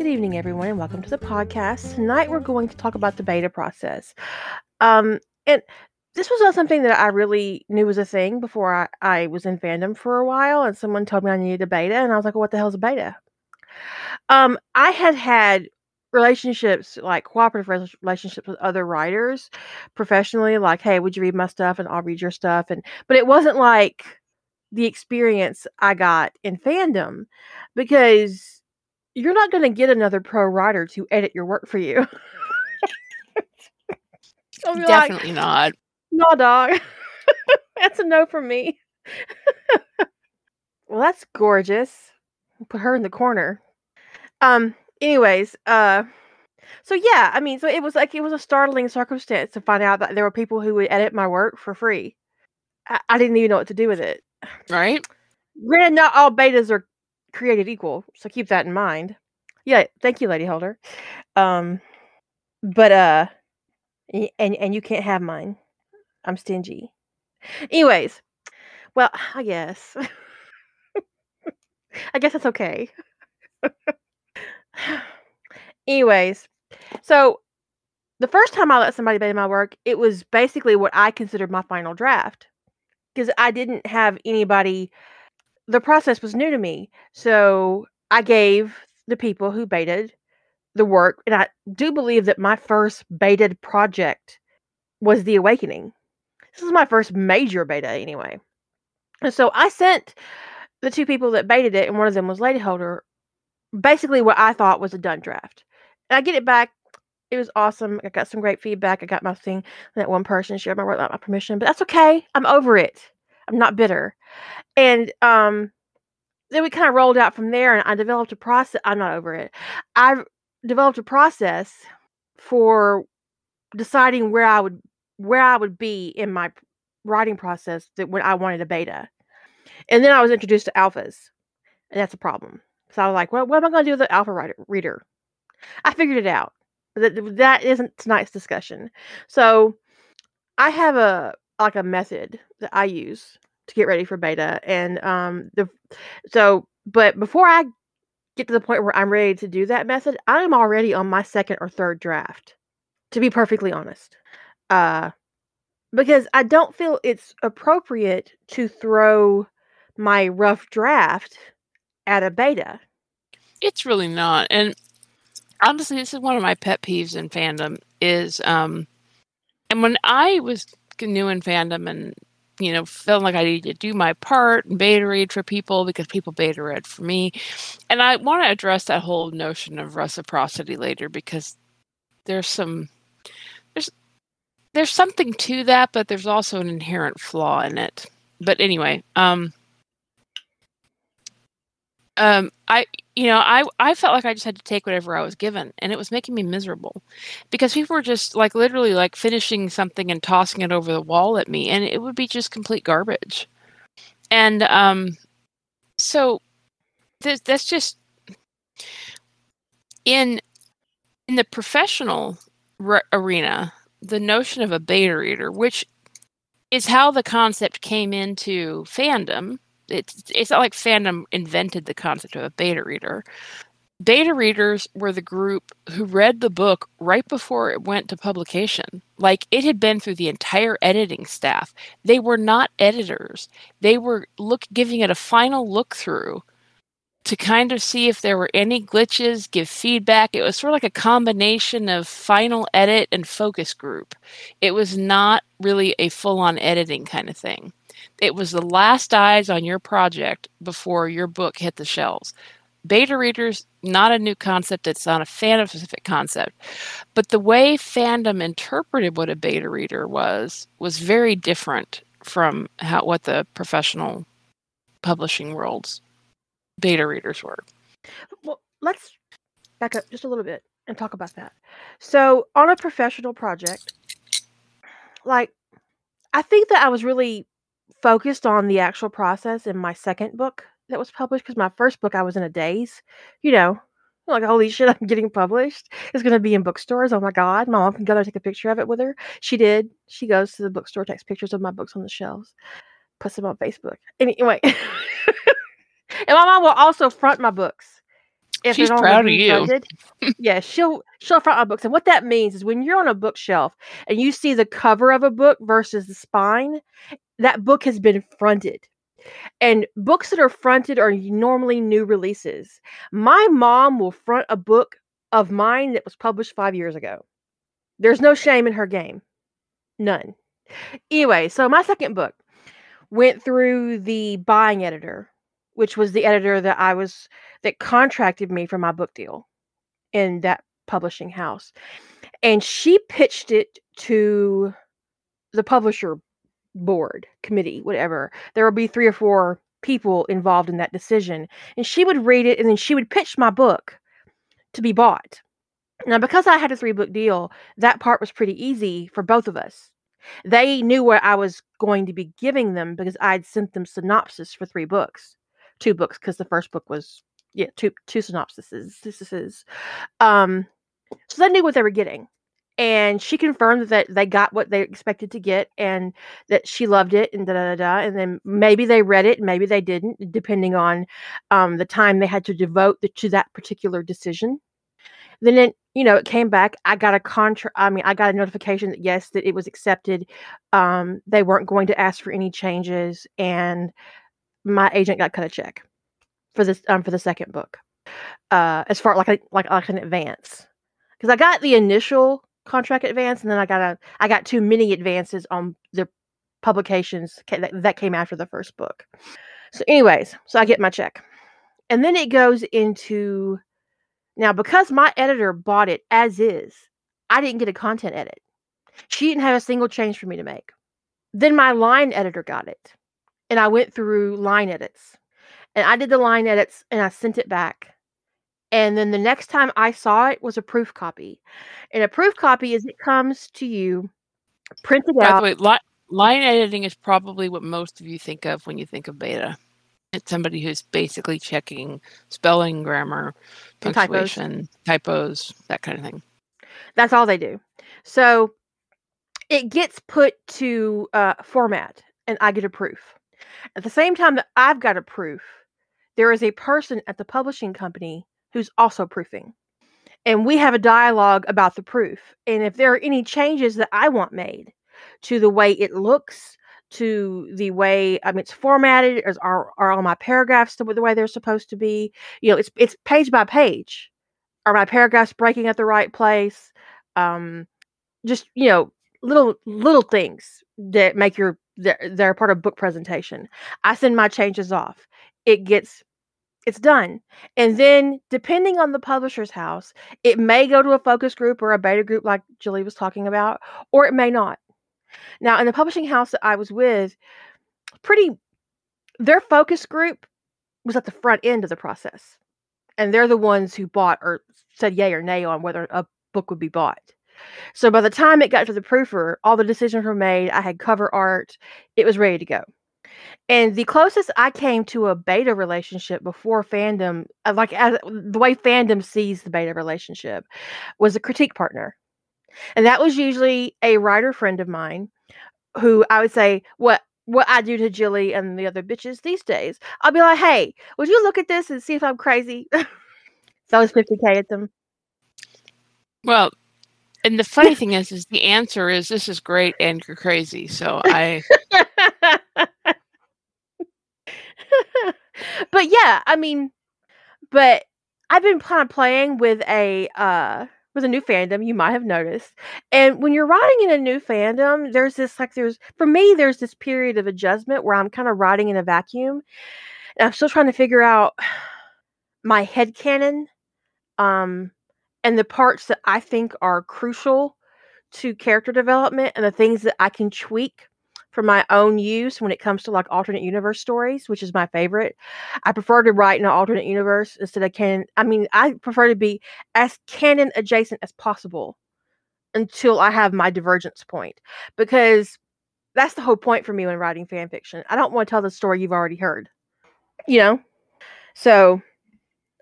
Good evening, everyone, and welcome to the podcast. Tonight, we're going to talk about the beta process. Um, and this was not something that I really knew was a thing before I, I was in fandom for a while, and someone told me I needed a beta, and I was like, well, "What the hell is a beta?" Um, I had had relationships, like cooperative relationships with other writers professionally, like, "Hey, would you read my stuff?" and I'll read your stuff, and but it wasn't like the experience I got in fandom because you're not gonna get another pro writer to edit your work for you. like, Definitely not. No, dog. That's a no from me. Well, that's gorgeous. Put her in the corner. Um, anyways, uh so yeah, I mean, so it was like it was a startling circumstance to find out that there were people who would edit my work for free. I, I didn't even know what to do with it. Right? Granted, not all betas are created equal, so keep that in mind. Yeah, thank you, Lady Holder. Um, but uh, and and you can't have mine. I'm stingy. Anyways, well, I guess. I guess that's okay. Anyways, so the first time I let somebody beta my work, it was basically what I considered my final draft because I didn't have anybody. The process was new to me, so I gave the people who baited the work, and I do believe that my first baited project was The Awakening. This is my first major beta, anyway. And so I sent the two people that baited it, and one of them was Lady Holder, basically what I thought was a done draft. And I get it back. It was awesome. I got some great feedback. I got my thing. That one person shared my work without my permission, but that's okay. I'm over it. I'm not bitter. And um, then we kind of rolled out from there, and I developed a process. I'm not over it. I've developed a process for deciding where I would where I would be in my writing process that when I wanted a beta. And then I was introduced to alphas, and that's a problem. So I was like, well, what am I going to do with the alpha writer, reader? I figured it out. That that isn't tonight's discussion. So I have a like a method that I use to get ready for beta, and um the so but before I get to the point where I'm ready to do that method, I'm already on my second or third draft. To be perfectly honest, uh, because I don't feel it's appropriate to throw my rough draft at a beta. It's really not. And honestly, this is one of my pet peeves in fandom is um and when I was new in fandom and you know, feeling like I need to do my part and beta read for people because people beta read for me. And I want to address that whole notion of reciprocity later because there's some there's there's something to that, but there's also an inherent flaw in it. But anyway, um um, I, you know, I, I felt like I just had to take whatever I was given, and it was making me miserable, because people were just like literally like finishing something and tossing it over the wall at me, and it would be just complete garbage. And um, so th- that's just in in the professional re- arena, the notion of a beta reader, which is how the concept came into fandom it's it's not like fandom invented the concept of a beta reader. Beta readers were the group who read the book right before it went to publication. Like it had been through the entire editing staff. They were not editors. They were look giving it a final look through to kind of see if there were any glitches, give feedback. It was sort of like a combination of final edit and focus group. It was not really a full on editing kind of thing. It was the last eyes on your project before your book hit the shelves. Beta readers, not a new concept, it's not a fandom specific concept. But the way fandom interpreted what a beta reader was was very different from how what the professional publishing world's beta readers were. Well, let's back up just a little bit and talk about that. So, on a professional project, like I think that I was really focused on the actual process in my second book that was published because my first book I was in a daze. You know, like holy shit, I'm getting published. It's gonna be in bookstores. Oh my god, my mom can go there take a picture of it with her. She did. She goes to the bookstore, takes pictures of my books on the shelves, puts them on Facebook. Anyway, and my mom will also front my books. if She's proud of you. funded, yeah, she'll she'll front my books. And what that means is when you're on a bookshelf and you see the cover of a book versus the spine, that book has been fronted. And books that are fronted are normally new releases. My mom will front a book of mine that was published five years ago. There's no shame in her game. None. Anyway, so my second book went through the buying editor, which was the editor that I was that contracted me for my book deal in that publishing house. And she pitched it to the publisher board, committee, whatever. There will be three or four people involved in that decision. And she would read it and then she would pitch my book to be bought. Now, because I had a three book deal, that part was pretty easy for both of us. They knew what I was going to be giving them because I'd sent them synopsis for three books, two books, because the first book was yeah two two synopsises. This is um, so they knew what they were getting, and she confirmed that they got what they expected to get, and that she loved it, and da da da. And then maybe they read it, maybe they didn't, depending on um, the time they had to devote the, to that particular decision. Then it, you know, it came back. I got a contract. I mean, I got a notification that yes, that it was accepted. Um, they weren't going to ask for any changes, and my agent got cut a check for this um, for the second book. Uh, as far like like like an advance, because I got the initial contract advance, and then I got a I got two mini advances on the publications that, that came after the first book. So, anyways, so I get my check, and then it goes into now because my editor bought it as is. I didn't get a content edit. She didn't have a single change for me to make. Then my line editor got it, and I went through line edits, and I did the line edits, and I sent it back. And then the next time I saw it was a proof copy, and a proof copy is it comes to you printed By the out. way, li- line editing is probably what most of you think of when you think of beta. It's somebody who's basically checking spelling, grammar, And typos. punctuation, typos, that kind of thing. That's all they do. So it gets put to uh, format, and I get a proof. At the same time that I've got a proof, there is a person at the publishing company who's also proofing. And we have a dialogue about the proof. And if there are any changes that I want made to the way it looks, to the way um, it's formatted, is are, are all my paragraphs the, the way they're supposed to be? You know, it's it's page by page. Are my paragraphs breaking at the right place? Um, just you know, little little things that make your they're, they're part of book presentation. I send my changes off. It gets it's done. And then depending on the publisher's house, it may go to a focus group or a beta group like Julie was talking about, or it may not. Now, in the publishing house that I was with, pretty their focus group was at the front end of the process. And they're the ones who bought or said yay or nay on whether a book would be bought. So by the time it got to the proofer, all the decisions were made. I had cover art. It was ready to go. And the closest I came to a beta relationship before fandom, uh, like as, the way fandom sees the beta relationship, was a critique partner. And that was usually a writer friend of mine who I would say, What what I do to Jilly and the other bitches these days. I'll be like, Hey, would you look at this and see if I'm crazy? so I was 50K at them. Well, and the funny thing is, is the answer is this is great and you're crazy. So I, but yeah, I mean, but I've been kind of playing with a uh with a new fandom. You might have noticed, and when you're writing in a new fandom, there's this like there's for me there's this period of adjustment where I'm kind of writing in a vacuum, and I'm still trying to figure out my head canon, um, and the parts that I think are crucial to character development and the things that I can tweak for my own use when it comes to like alternate universe stories, which is my favorite. I prefer to write in an alternate universe instead of canon. I mean, I prefer to be as canon adjacent as possible until I have my divergence point because that's the whole point for me when writing fan fiction. I don't want to tell the story you've already heard, you know? So,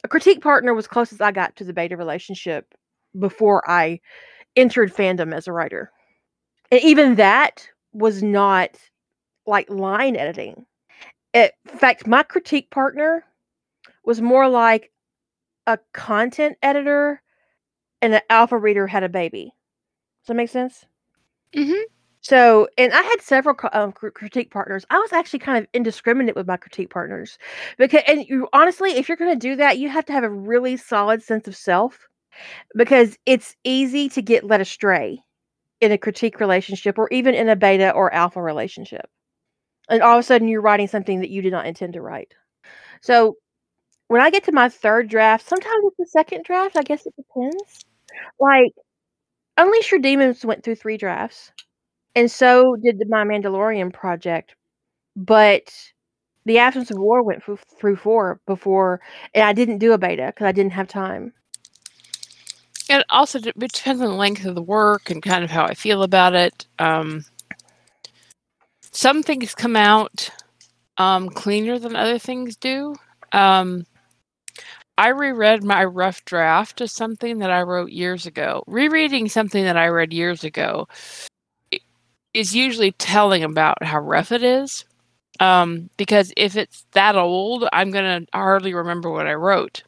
a critique partner was closest I got to the beta relationship before I entered fandom as a writer. And even that was not like line editing. It, in fact, my critique partner was more like a content editor and an alpha reader had a baby. Does that make sense? Mhm. So, and I had several um, critique partners. I was actually kind of indiscriminate with my critique partners because, and you honestly, if you're going to do that, you have to have a really solid sense of self because it's easy to get led astray in a critique relationship or even in a beta or alpha relationship. And all of a sudden, you're writing something that you did not intend to write. So, when I get to my third draft, sometimes it's the second draft. I guess it depends. Like, Unleash Your Demons went through three drafts, and so did My Mandalorian project. But the Absence of War went through, four before, and I didn't do a beta because I didn't have time. It also it depends on the length of the work and kind of how I feel about it. Um, some things come out um, cleaner than other things do. Um, I reread my rough draft of something that I wrote years ago. Rereading something that I read years ago is usually telling about how rough it is. Um, because if it's that old, I'm gonna hardly remember what I wrote.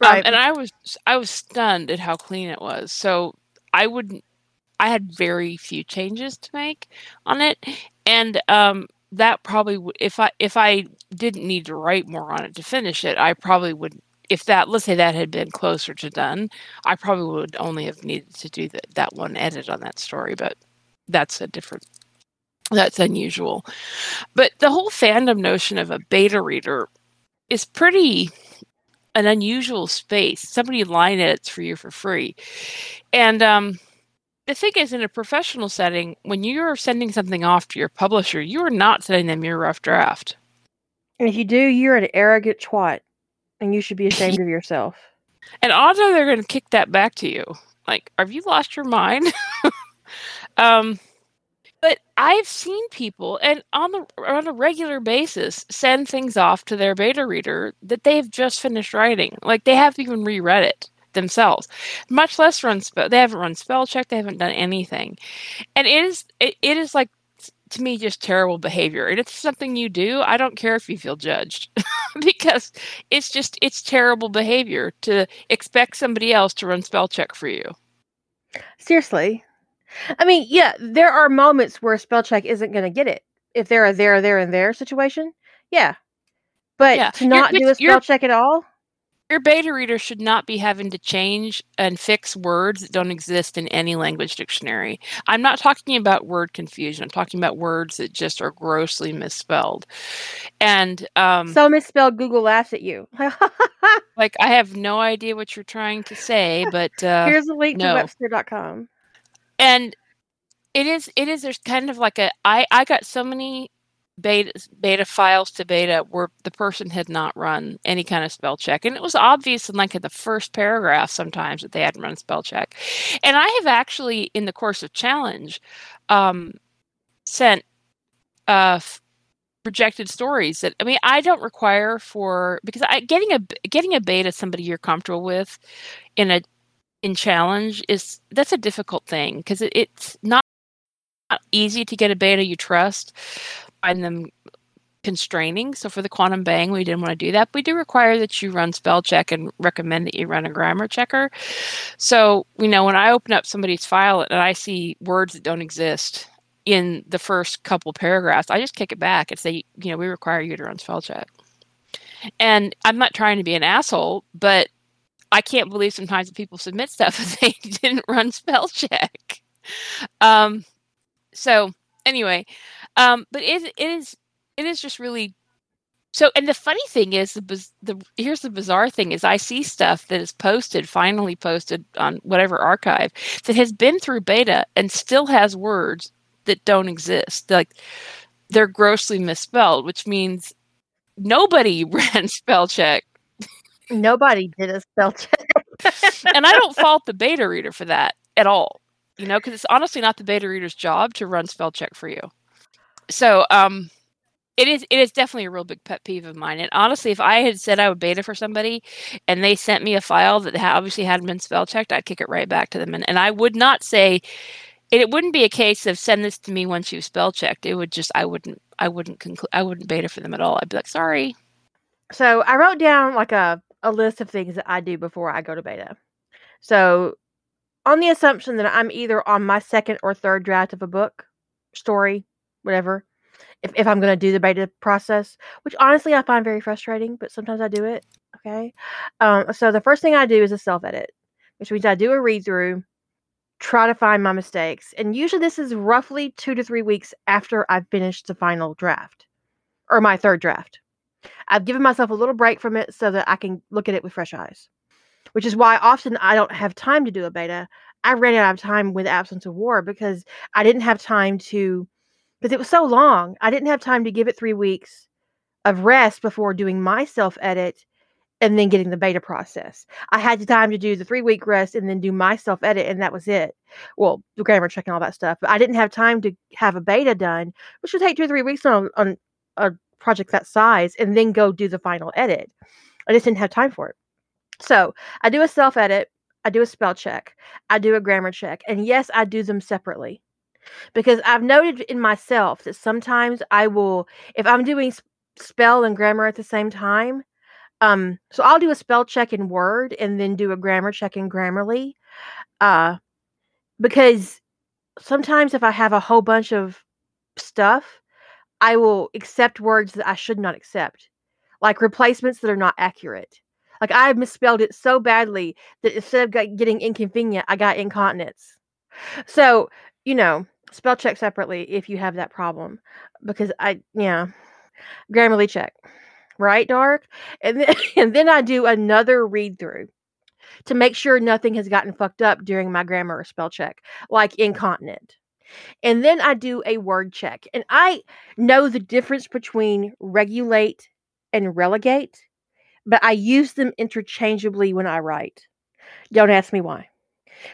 Um, and I was I was stunned at how clean it was. So I wouldn't. I had very few changes to make on it, and um, that probably if I if I didn't need to write more on it to finish it, I probably would. If that let's say that had been closer to done, I probably would only have needed to do that that one edit on that story. But that's a different. That's unusual. But the whole fandom notion of a beta reader is pretty an unusual space. Somebody line edits for you for free. And um, the thing is, in a professional setting, when you're sending something off to your publisher, you are not sending them your rough draft. And if you do, you're an arrogant twat, and you should be ashamed of yourself. And odds are they're going to kick that back to you. Like, have you lost your mind? um, but I've seen people, and on the on a regular basis, send things off to their beta reader that they've just finished writing. Like they haven't even reread it themselves, much less run spell. They haven't run spell check. They haven't done anything, and it is it, it is like to me just terrible behavior. And it's something you do. I don't care if you feel judged because it's just it's terrible behavior to expect somebody else to run spell check for you. Seriously. I mean, yeah, there are moments where spell check isn't going to get it. If they're a there, there, and there situation, yeah. But Yeah, to not do a spell check at all, Your beta reader should not be having to change and fix words that don't exist in any language dictionary. I'm not talking about word confusion. I'm talking about words that just are grossly misspelled. And um, so misspelled, Google laughs at you. like, I have no idea what you're trying to say, but uh, Here's a link no. to Webster.com. and it is it is there's kind of like a I I got so many beta beta files to beta where the person had not run any kind of spell check. And it was obvious in like in the first paragraph sometimes that they hadn't run spell check. And i have actually in the course of challenge um sent uh rejected stories that i mean i don't require for because i getting a getting a beta somebody you're comfortable with in a in challenge is that's a difficult thing because it, it's not easy to get a beta you trust find them constraining. So for the quantum bang we didn't want to do that. We do require that you run spell check and recommend that you run a grammar checker. So you know when i open up somebody's file and i see words that don't exist in the first couple paragraphs i just kick it back and say you know we require you to run spell check. And i'm not trying to be an asshole but I can't believe sometimes that people submit stuff and they didn't run spell check. Um, so anyway, um, but it, it is it is just really so. And the funny thing is the the here's the bizarre thing is I see stuff that is posted finally posted on whatever archive that has been through beta and still has words that don't exist. Like they're grossly misspelled, which means nobody ran spell check Nobody did a spell check. and I don't fault the beta reader for that at all. You know, because it's honestly not the beta reader's job to run spell check for you. So, um, it is it is definitely a real big pet peeve of mine. And honestly, if I had said I would beta for somebody, and they sent me a file that obviously hadn't been spell checked, I'd kick it right back to them. And, and I would not say, and it wouldn't be a case of send this to me once you've spell checked. It would just I wouldn't I wouldn't conclude I wouldn't beta for them at all. I'd be like, sorry. So I wrote down like a a list of things that I do before I go to beta. So, on the assumption that I'm either on my second or third draft of a book, story, whatever, if, if I'm going to do the beta process, which honestly I find very frustrating, but sometimes I do it. Okay. Um, so, the first thing I do is a self edit, which means I do a read through, try to find my mistakes. And usually this is roughly two to three weeks after I've finished the final draft or my third draft. I've given myself a little break from it so that I can look at it with fresh eyes which is why often I don't have time to do a beta. I ran out of time with Absence of War because I didn't have time to, because it was so long. I didn't have time to give it three weeks of rest before doing my self edit and then getting the beta process. I had the time to do the three week rest and then do my self edit, and that was it. Well, the grammar check and all that stuff. But I didn't have time to have a beta done, which would take two or three weeks on, on a project that size, and then go do the final edit. I just didn't have time for it. So I do a self edit, I do a spell check, I do a grammar check, and yes, I do them separately because I've noted in myself that sometimes I will, if I'm doing spell and grammar at the same time, um, so I'll do a spell check in Word and then do a grammar check in Grammarly, uh, because sometimes if I have a whole bunch of stuff, I will accept words that I should not accept, like replacements that are not accurate. Like I misspelled it so badly that instead of getting inconvenient, I got incontinence. So, you know, spell check separately if you have that problem because I, yeah, Grammarly check, right, Dark? And then, and then I do another read through to make sure nothing has gotten fucked up during my grammar or spell check, like incontinent. And then I do a word check. And I know the difference between regulate and relegate but I use them interchangeably when I write. Don't ask me why.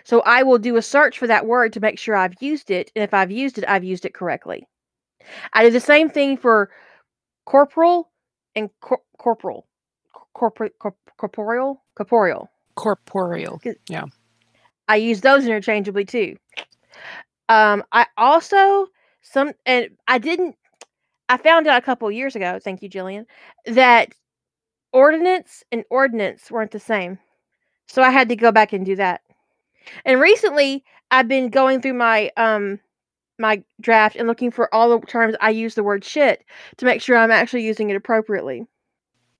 So I will do a search for that word to make sure I've used it. And if I've used it, I've used it correctly. I do the same thing for corporal and cor- corporal. Corpor- corp- corporeal? Corporeal. Corporeal. Yeah. I use those interchangeably too. Um, I also some and I didn't I found out a couple years ago, thank you, Jillian, that ordinance and ordnance weren't the same. So I had to go back and do that. And recently I've been going through my um my draft and looking for all the terms I use the word shit to make sure I'm actually using it appropriately.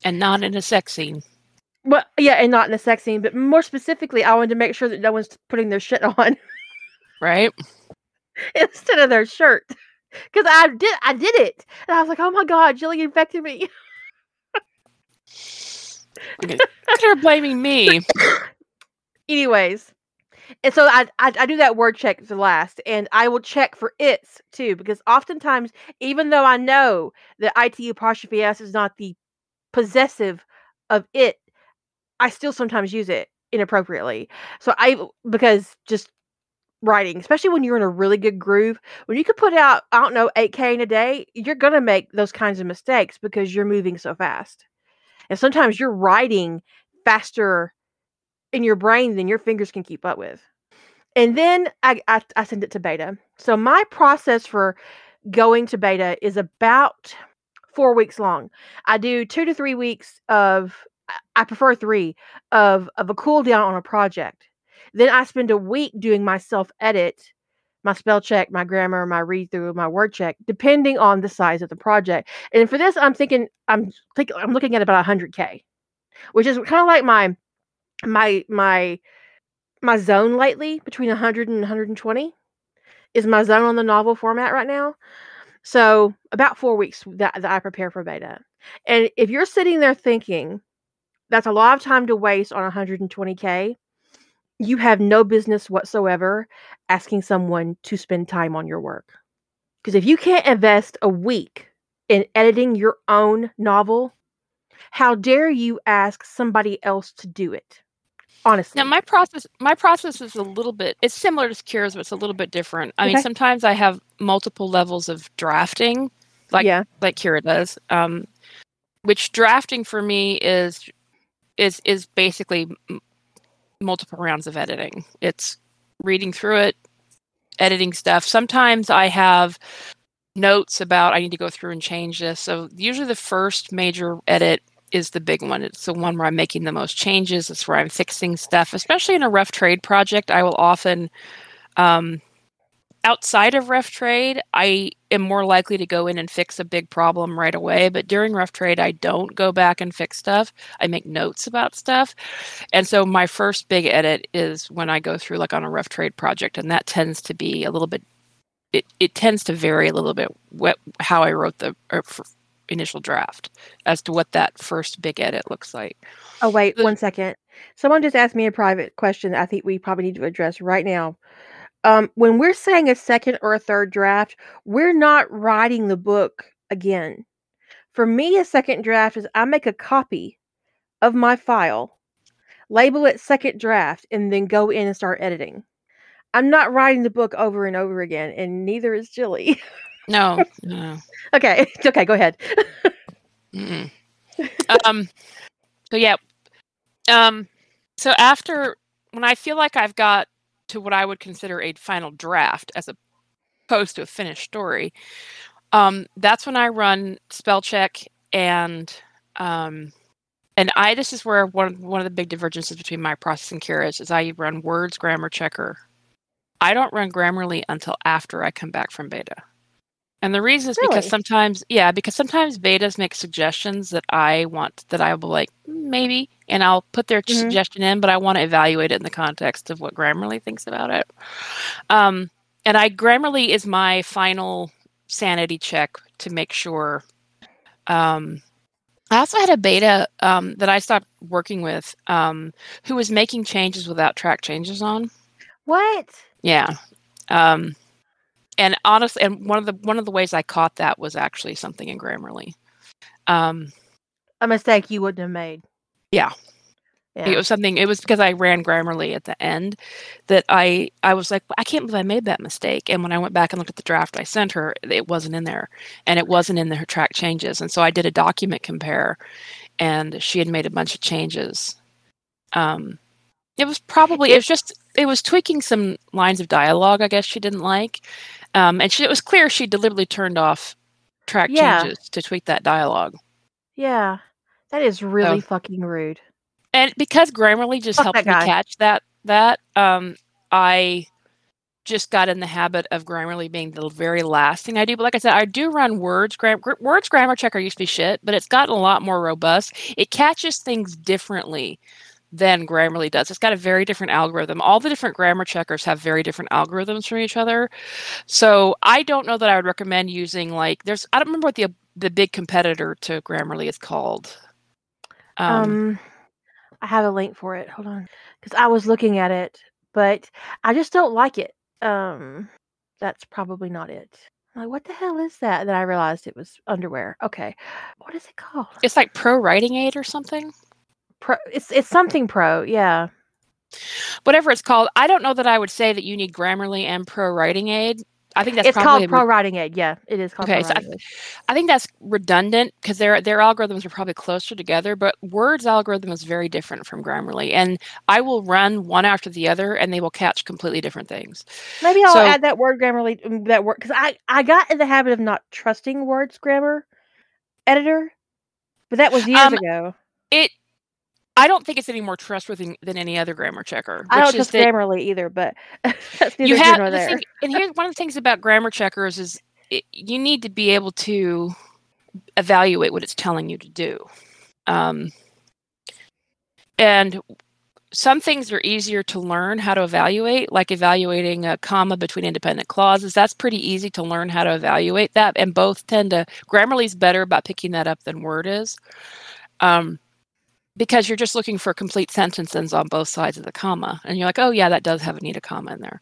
And not in a sex scene. Well, yeah, and not in a sex scene, but more specifically, I wanted to make sure that no one's putting their shit on. Right. Instead of their shirt. Because I did I did it. And I was like, oh my god, Jillian infected me. They're blaming me. Anyways, and so I, I, I do that word check the last, and I will check for its too, because oftentimes, even though I know that it apostrophe s is not the possessive of it, I still sometimes use it inappropriately. So I because just writing, especially when you're in a really good groove, when you could put out I don't know 8k in a day, you're gonna make those kinds of mistakes because you're moving so fast. And sometimes you're writing faster in your brain than your fingers can keep up with. And then I, I, I send it to beta. So my process for going to beta is about four weeks long. I do two to three weeks of I prefer three of of a cool down on a project. Then I spend a week doing my self edit my spell check, my grammar, my read through, my word check, depending on the size of the project. And for this, I'm thinking I'm think I'm looking at about 100k, which is kind of like my my my my zone lately between 100 and 120 is my zone on the novel format right now. So about four weeks that, that I prepare for beta. And if you're sitting there thinking that's a lot of time to waste on 120k, you have no business whatsoever asking someone to spend time on your work. Because if you can't invest a week in editing your own novel, how dare you ask somebody else to do it? Honestly. Now my process my process is a little bit it's similar to Kira's, but it's a little bit different. I okay. mean, sometimes I have multiple levels of drafting, like yeah. like Kira does. Um, which drafting for me is is is basically multiple rounds of editing. It's reading through it, editing stuff. Sometimes I have notes about I need to go through and change this. So usually the first major edit is the big one. It's the one where I'm making the most changes. It's where I'm fixing stuff, especially in a rough trade project. I will often, um, outside of rough trade, I am more likely to go in and fix a big problem right away. But during rough trade, I don't go back and fix stuff. I make notes about stuff. And so my first big edit is when I go through like on a rough trade project, and that tends to be a little bit. It, it tends to vary a little bit what, how I wrote the initial draft as to what that first big edit looks like. Oh, wait, one second. Someone just asked me a private question that I think we probably need to address right now. Um, when we're saying a second or a third draft, we're not writing the book again. For me, a second draft is I make a copy of my file, label it second draft, and then go in and start editing. I'm not writing the book over and over again, and neither is Jilly. No, no. okay, okay, go ahead. um, so yeah, um, so after when I feel like I've got to what I would consider a final draft as opposed to a finished story, um, that's when I run spell check and um, and I this is where one one of the big divergences between my process and Kira's is I run words grammar checker. I don't run Grammarly until after I come back from beta. And the reason is really? because sometimes, yeah, because sometimes betas make suggestions that I want that I will be like maybe, and I'll put their mm-hmm. suggestion in, but I want to evaluate it in the context of what Grammarly thinks about it. Um, and I Grammarly is my final sanity check to make sure. Um, I also had a beta um, that I stopped working with um, who was making changes without track changes on. What? Yeah. Um, and honestly, and one of the one of the ways I caught that was actually something in Grammarly. Um, a mistake you wouldn't have made. Yeah. yeah. It was something. It was because I ran Grammarly at the end that I I was like I can't believe I made that mistake. And when I went back and looked at the draft I sent her, it wasn't in there, and it wasn't in the track changes. And so I did a document compare, and she had made a bunch of changes. Um, it was probably it was just it was tweaking some lines of dialogue. I guess she didn't like, um, and she, it was clear she deliberately turned off track yeah. changes to tweak that dialogue. Yeah, that is really so, fucking rude. And because Grammarly just Fuck helped me catch that, that um, I just got in the habit of Grammarly being the very last thing I do. But like I said, I do run Words. Gram- Words Grammar Checker used to be shit, but it's gotten a lot more robust. It catches things differently than Grammarly does. It's got a very different algorithm. All the different grammar checkers have very different algorithms from each other. So I don't know that I would recommend using like there's I don't remember what the the big competitor to Grammarly is called. Um, um I have a link for it. Hold on. Cuz I was looking at it, but I just don't like it. Um that's probably not it. I'm like, what the hell is that? Then I realized it was underwear. Okay. What is it called? It's like Pro Writing Aid or something. Pro, it's it's something pro, yeah. Whatever it's called, I don't know that I would say that you need Grammarly and Pro Writing Aid. I think that's it's called Pro Writing Aid. Yeah, it is called. Okay, so I, I, think that's redundant because their their algorithms are probably closer together. But Word's algorithm is very different from Grammarly, and I will run one after the other, and they will catch completely different things. Maybe I'll so, add that word Grammarly mm, that word because I I got in the habit of not trusting Word's grammar editor, but that was years um, ago. It I don't think it's any more trustworthy than any other grammar checker. I don't trust Grammarly either, but you have. Thing, and here's one of the things about grammar checkers is it, you need to be able to evaluate what it's telling you to do. Um, and some things are easier to learn how to evaluate, like evaluating a comma between independent clauses. That's pretty easy to learn how to evaluate that. And both tend to, Grammarly's better about picking that up than Word is. Um, because you're just looking for complete sentences on both sides of the comma and you're like oh yeah that does have a need a comma in there.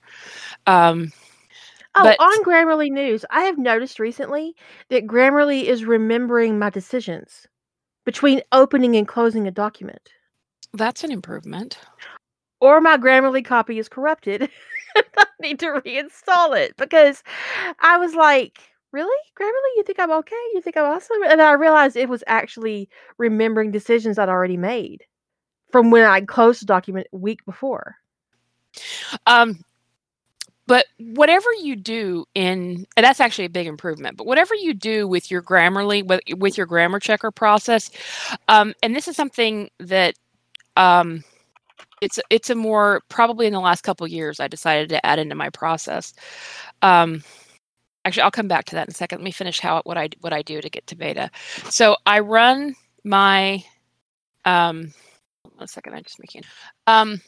Um, oh but, on grammarly news i have noticed recently that grammarly is remembering my decisions between opening and closing a document. That's an improvement. Or my grammarly copy is corrupted i need to reinstall it because i was like really? Grammarly you think i'm okay? You think i'm awesome? And i realized it was actually remembering decisions i'd already made from when i closed the document week before. Um but whatever you do in and that's actually a big improvement but whatever you do with your grammarly with, with your grammar checker process um, and this is something that um, it's it's a more probably in the last couple years i decided to add into my process. Um, actually i'll come back to that in a second. Let me finish how what i what i do to get to beta. So i run my um one second i'm just making um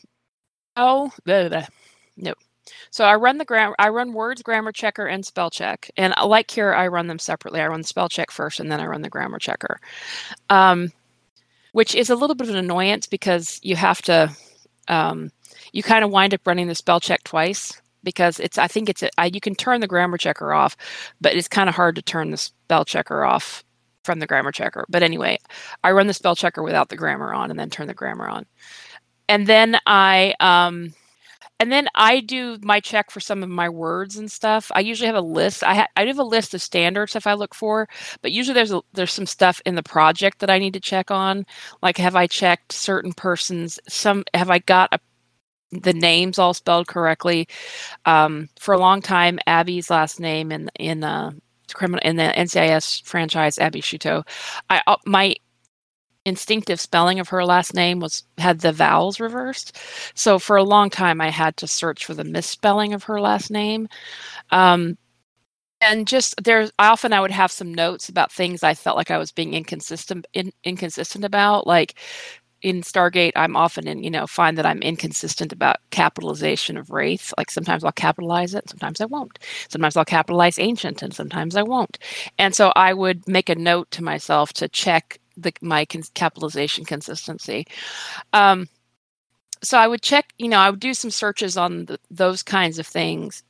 oh blah, blah, no so I run the gram I run words, grammar checker, and spell check. And like here, I run them separately. I run the spell check first, and then I run the grammar checker, um, which is a little bit of an annoyance because you have to um, you kind of wind up running the spell check twice because it's I think it's a, I, you can turn the grammar checker off, but it's kind of hard to turn the spell checker off from the grammar checker. But anyway, I run the spell checker without the grammar on, and then turn the grammar on, and then I um, and then I do my check for some of my words and stuff. I usually have a list. I ha- I have a list of standard stuff I look for, but usually there's a, there's some stuff in the project that I need to check on. Like, have I checked certain persons? Some have I got a, the names all spelled correctly? Um, for a long time, Abby's last name in in uh, criminal in the NCIS franchise, Abby Sciuto. I uh, my instinctive spelling of her last name was had the vowels reversed. So for a long time, I had to search for the misspelling of her last name. Um, and just there, I often I would have some notes about things I felt like I was being inconsistent in, inconsistent about, like in Stargate, I'm often in, you know, find that I'm inconsistent about capitalization of wraith. Like sometimes I'll capitalize it, sometimes I won't. Sometimes I'll capitalize ancient, and sometimes I won't. And so I would make a note to myself to check the my capitalization consistency. Um, so I would check, you know, I would do some searches on the, those kinds of things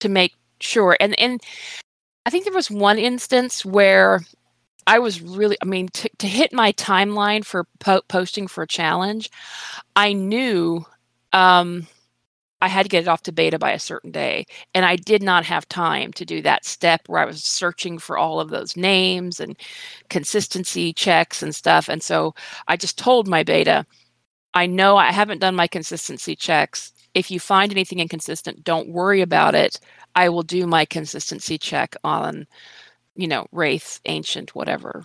to make sure. And and I think there was one instance where I was really, I mean, to, to hit my timeline for po- posting for a challenge, I knew um, I had to get it off to beta by a certain day. And I did not have time to do that step where I was searching for all of those names and consistency checks and stuff. And so I just told my beta, I know I haven't done my consistency checks. If you find anything inconsistent, don't worry about it. I will do my consistency check on, you know, Wraith, Ancient, whatever,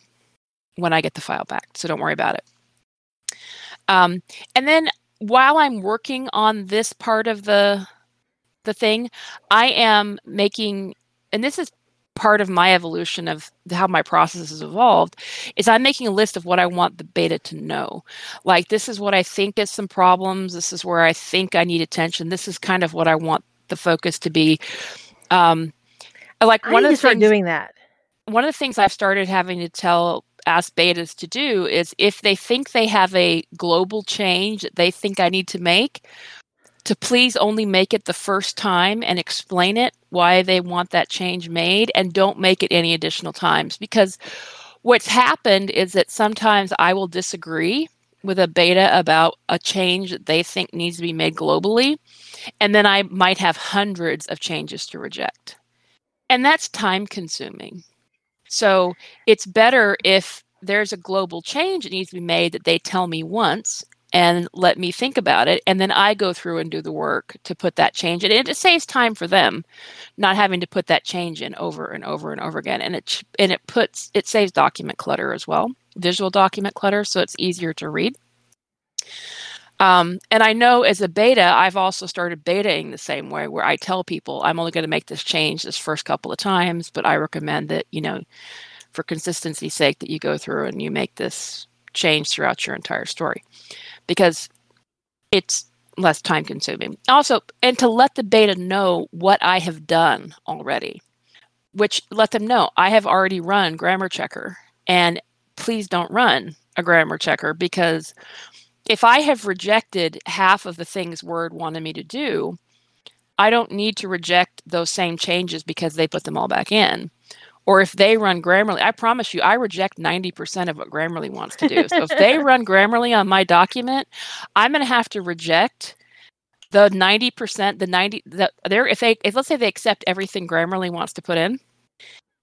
when I get the file back. So don't worry about it. Um, and then while I'm working on this part of the the thing, I am making and this is part of my evolution of how my process has evolved is I'm making a list of what I want the beta to know. Like this is what I think is some problems. This is where I think I need attention. This is kind of what I want the focus to be. Um, like I one of the things, doing that. One of the things I've started having to tell ask betas to do is if they think they have a global change that they think I need to make, to please only make it the first time and explain it why they want that change made and don't make it any additional times because what's happened is that sometimes I will disagree with a beta about a change that they think needs to be made globally and then I might have hundreds of changes to reject. And that's time consuming. So it's better if there's a global change that needs to be made that they tell me once and let me think about it and then i go through and do the work to put that change in and it saves time for them not having to put that change in over and over and over again and it and it puts it saves document clutter as well visual document clutter so it's easier to read um, and I know as a beta, I've also started betaing the same way where I tell people I'm only going to make this change this first couple of times, but I recommend that, you know, for consistency's sake, that you go through and you make this change throughout your entire story because it's less time consuming. Also, and to let the beta know what I have done already, which let them know I have already run grammar checker and please don't run a grammar checker because if I have rejected half of the things Word wanted me to do, I don't need to reject those same changes because they put them all back in. Or if they run Grammarly, I promise you, I reject 90% of what Grammarly wants to do. So if they run Grammarly on my document, I'm going to have to reject the 90%, the 90, the, there, if they, if let's say they accept everything Grammarly wants to put in,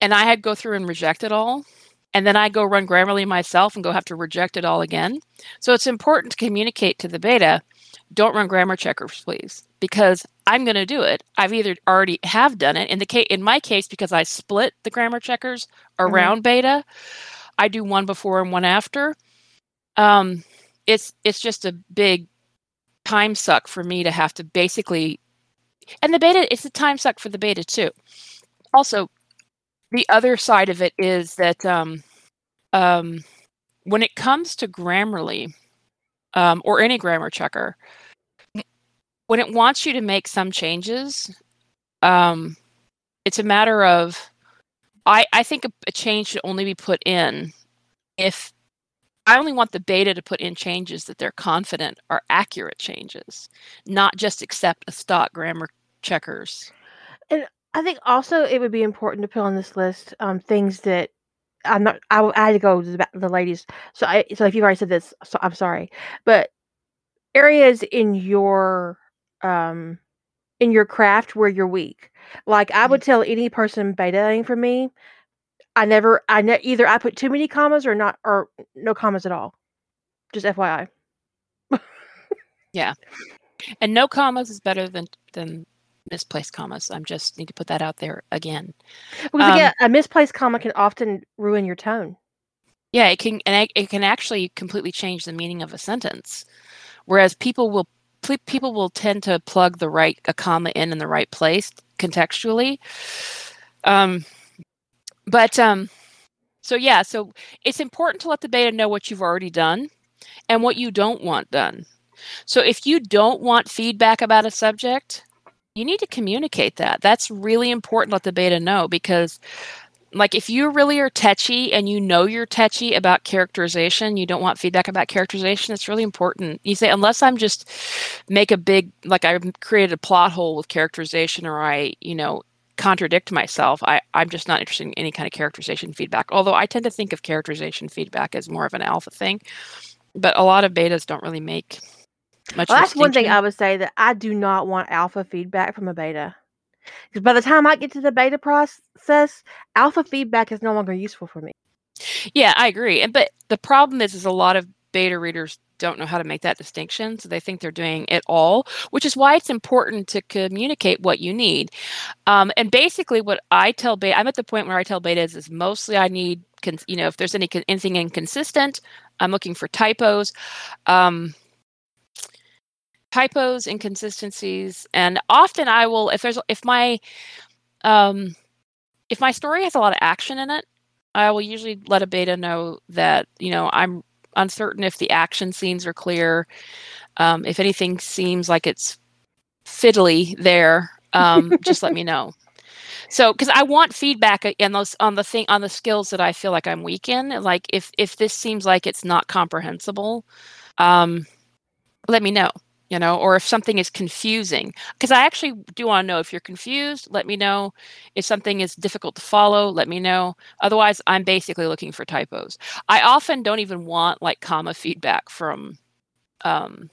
and I had go through and reject it all, and then I go run Grammarly myself and go have to reject it all again. So it's important to communicate to the beta don't run grammar checkers, please, because I'm going to do it. I've either already have done it in the case in my case because I split the grammar checkers Mm-hmm. around beta. I do one before and one after. Um, it's it's just a big time suck for me to have to basically, and the beta it's a time suck for the beta too. Also, the other side of it is that um, um, when it comes to Grammarly um, or any grammar checker, when it wants you to make some changes, um, it's a matter of I, I think a, a change should only be put in if I only want the beta to put in changes that they're confident are accurate changes, not just accept a stock grammar checkers. I think also it would be important to put on this list um, things that I'm not. I, I had to go to the, the ladies. So I. So if you've already said this, so I'm sorry. But areas in your um in your craft where you're weak. Like I would tell any person betaing for me, I never. I ne- either I put too many commas or not or no commas at all. Just FYI. Yeah, and no commas is better than than misplaced commas. I'm just need to put that out there again. Because Um, again, a misplaced comma can often ruin your tone. Yeah, it can and it- it can actually completely change the meaning of a sentence. Whereas people will people will tend to plug the right a comma in in the right place contextually. Um, but um, so yeah, so it's important to let the beta know what you've already done and what you don't want done. So if you don't want feedback about a subject, you need to communicate that. That's really important. Let the beta know because like if you really are tetchy and you know you're tetchy about characterization you don't want feedback about characterization it's really important you say unless i'm just make a big like I've created a plot hole with characterization or i you know contradict myself i i'm just not interested in any kind of characterization feedback although i tend to think of characterization feedback as more of an alpha thing but a lot of betas don't really make much Well, that's one thing. I would say that I do not want alpha feedback from a beta. Because by the time I get to the beta process, alpha feedback is no longer useful for me. Yeah, I agree. And but the problem is is a lot of beta readers don't know how to make that distinction, so they think they're doing it all, which is why it's important to communicate what you need. Um, and basically, what I tell beta, I'm at the point where I tell betas is mostly I need, con- you know, if there's any con- anything inconsistent, I'm looking for typos. Um, typos inconsistencies and often i will if there's if my um if my story has a lot of action in it I will usually let a beta know that you know I'm uncertain if the action scenes are clear. Um, if anything seems like it's fiddly there, um, just let me know. So, because I want feedback on those on the thing on the skills that I feel like I'm weak in. Like if if this seems like it's not comprehensible, um, let me know. You know, or if something is confusing, because I actually do want to know if you're confused. Let me know. If something is difficult to follow, let me know. Otherwise, I'm basically looking for typos. I often don't even want like comma feedback from, um,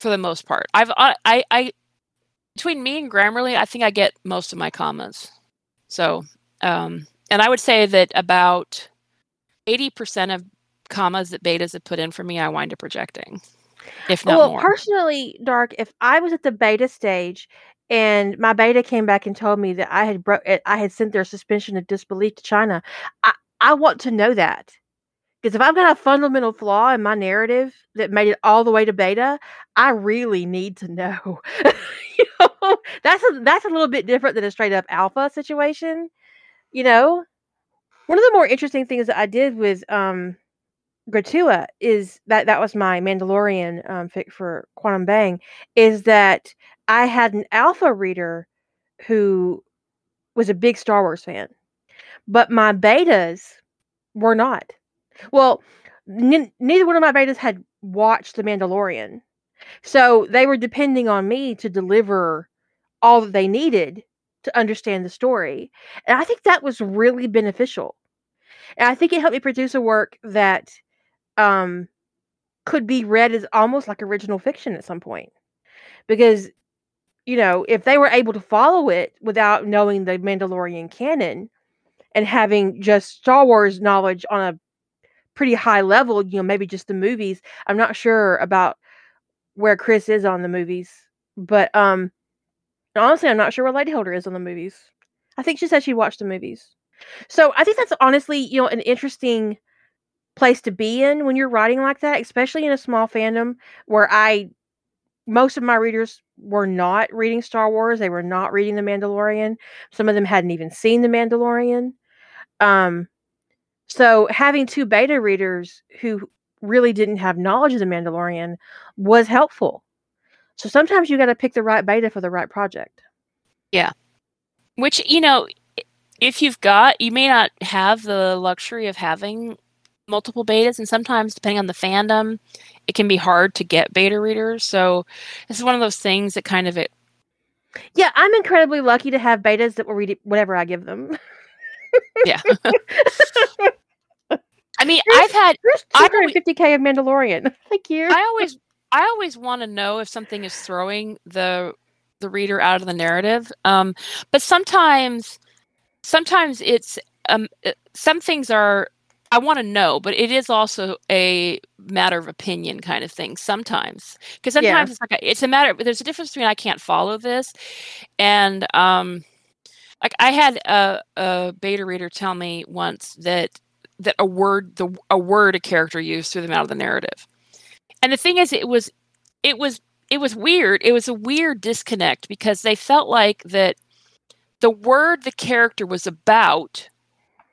for the most part. I've I I, I between me and Grammarly, I think I get most of my commas. So, um, and I would say that about eighty percent of commas that betas have put in for me, I wind up rejecting, if not well, more. personally, Dark, if I was at the beta stage and my beta came back and told me that I had bro- eh, I had sent their suspension of disbelief to China, I, I want to know that. Because if I've got a fundamental flaw in my narrative that made it all the way to beta, I really need to know. you know, that's a, that's a little bit different than a straight up alpha situation. You know, one of the more interesting things that I did with um, Gratua is that that was my Mandalorian um, fic for Quantum Bang. Is that I had an alpha reader who was a big Star Wars fan, but my betas were not. Well, n- neither one of my betas had watched The Mandalorian, so they were depending on me to deliver all that they needed to understand the story, and I think that was really beneficial. And I think it helped me produce a work that um, could be read as almost like original fiction at some point, because you know if they were able to follow it without knowing the Mandalorian canon and having just Star Wars knowledge on a pretty high level, you know, maybe just the movies. I'm not sure about where Chris is on the movies, but um, honestly, I'm not sure where Lady Holder is on the movies. I think she said she watched the movies. So I think that's honestly, you know, an interesting place to be in when you're writing like that, especially in a small fandom where I most of my readers were not reading Star Wars. They were not reading The Mandalorian. Some of them hadn't even seen The Mandalorian. Um, so having two beta readers who really didn't have knowledge of The Mandalorian was helpful. So sometimes you got to pick the right beta for the right project. Yeah. Which, you know, if you've got, you may not have the luxury of having multiple betas, and sometimes, depending on the fandom, it can be hard to get beta readers. So this is one of those things that kind of it. Yeah, I'm incredibly lucky to have betas that will read whatever I give them. yeah. I mean, there's, I've had there's 250k of Mandalorian. Thank you. I always, I always want to know if something is throwing the the reader out of the narrative. Um, but sometimes, sometimes it's um, some things are I want to know, but it is also a matter of opinion kind of thing sometimes. Because sometimes yeah. it's like a, it's a matter. There's a difference between I can't follow this, and um, like I had a, a beta reader tell me once that that a word the a word a character used threw them out of the narrative, and the thing is, it was it was it was weird. It was a weird disconnect because they felt like that the word the character was about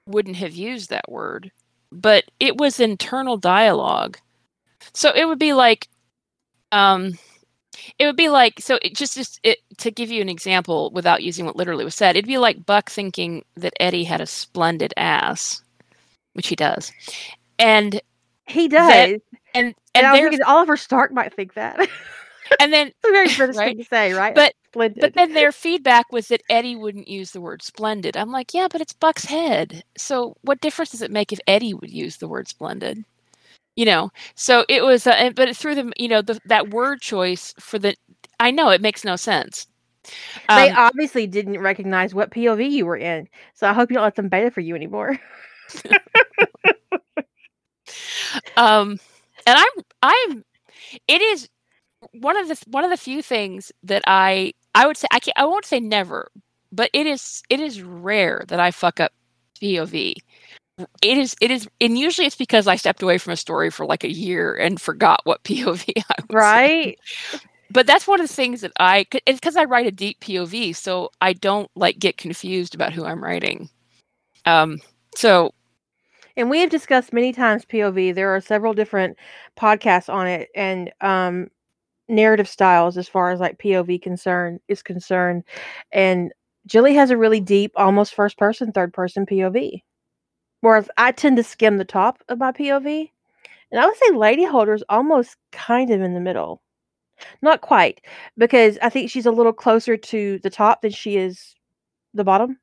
wouldn't have used that word but it was internal dialogue. So it would be like, um, it would be like so. It just just it, to give you an example without using what literally was said, it'd be like Buck thinking that Eddie had a splendid ass, which he does, and he does, that, and and, and I was thinking Oliver Stark might think that. and then it's a very British right? thing to say, right? But splendid. but then their feedback was that Eddie wouldn't use the word splendid. I'm like, yeah, but it's Buck's head. So what difference does it make if Eddie would use the word splendid? You know. So it was, uh, but through the you know the, that word choice for the, I know it makes no sense. Um, they obviously didn't recognize what POV you were in, so I hope you don't let them beta for you anymore. um, and I'm I'm it is one of the one of the few things that I I would say I can't I won't say never, but it is it is rare that I fuck up POV. It is it is and usually it's because I stepped away from a story for like a year and forgot what POV I was right. In. But that's one of the things that I it's because I write a deep POV, so I don't like get confused about who I'm writing. Um, so and we have discussed many times POV. There are several different podcasts on it, and um, narrative styles as far as like POV concern is concerned. And Jilly has a really deep, almost first person, third person POV. Whereas I tend to skim the top of my POV. And I would say Lady Holder's almost kind of in the middle. Not quite, because I think she's a little closer to the top than she is the bottom.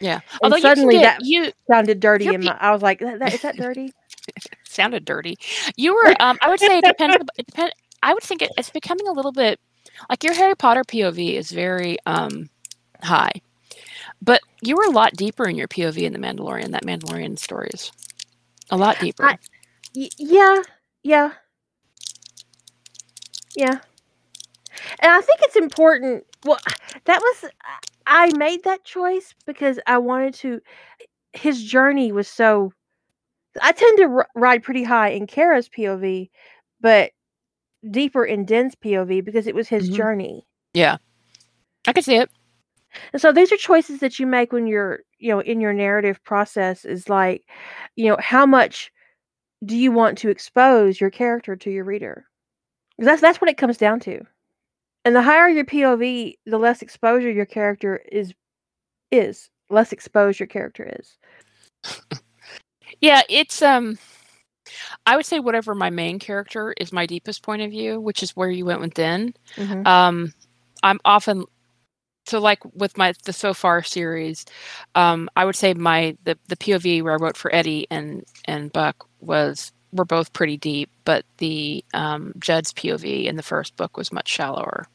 Yeah. And Although suddenly get, that you, sounded dirty in my I was like, that, that, is that dirty? sounded dirty. You were um I would say it depends it depend I would think it, it's becoming a little bit like your Harry Potter POV is very um, high, but you were a lot deeper in your POV in the Mandalorian. That Mandalorian stories, a lot deeper. I, y- yeah, yeah, yeah. And I think it's important. Well, that was I made that choice because I wanted to. His journey was so. I tend to r- ride pretty high in Kara's POV, but deeper in Din's POV because it was his mm-hmm. journey. Yeah. I can see it. And so these are choices that you make when you're, you know, in your narrative process is like, you know, how much do you want to expose your character to your reader? That's that's what it comes down to. And the higher your POV, the less exposure your character is is. Less exposed your character is. yeah, it's um I would say whatever my main character is my deepest point of view, which is where you went with Din. Mm-hmm. Um, I'm often so like with my the so far series, um, I would say my the the POV where I wrote for Eddie and and Buck was were both pretty deep, but the um, Judd's POV in the first book was much shallower.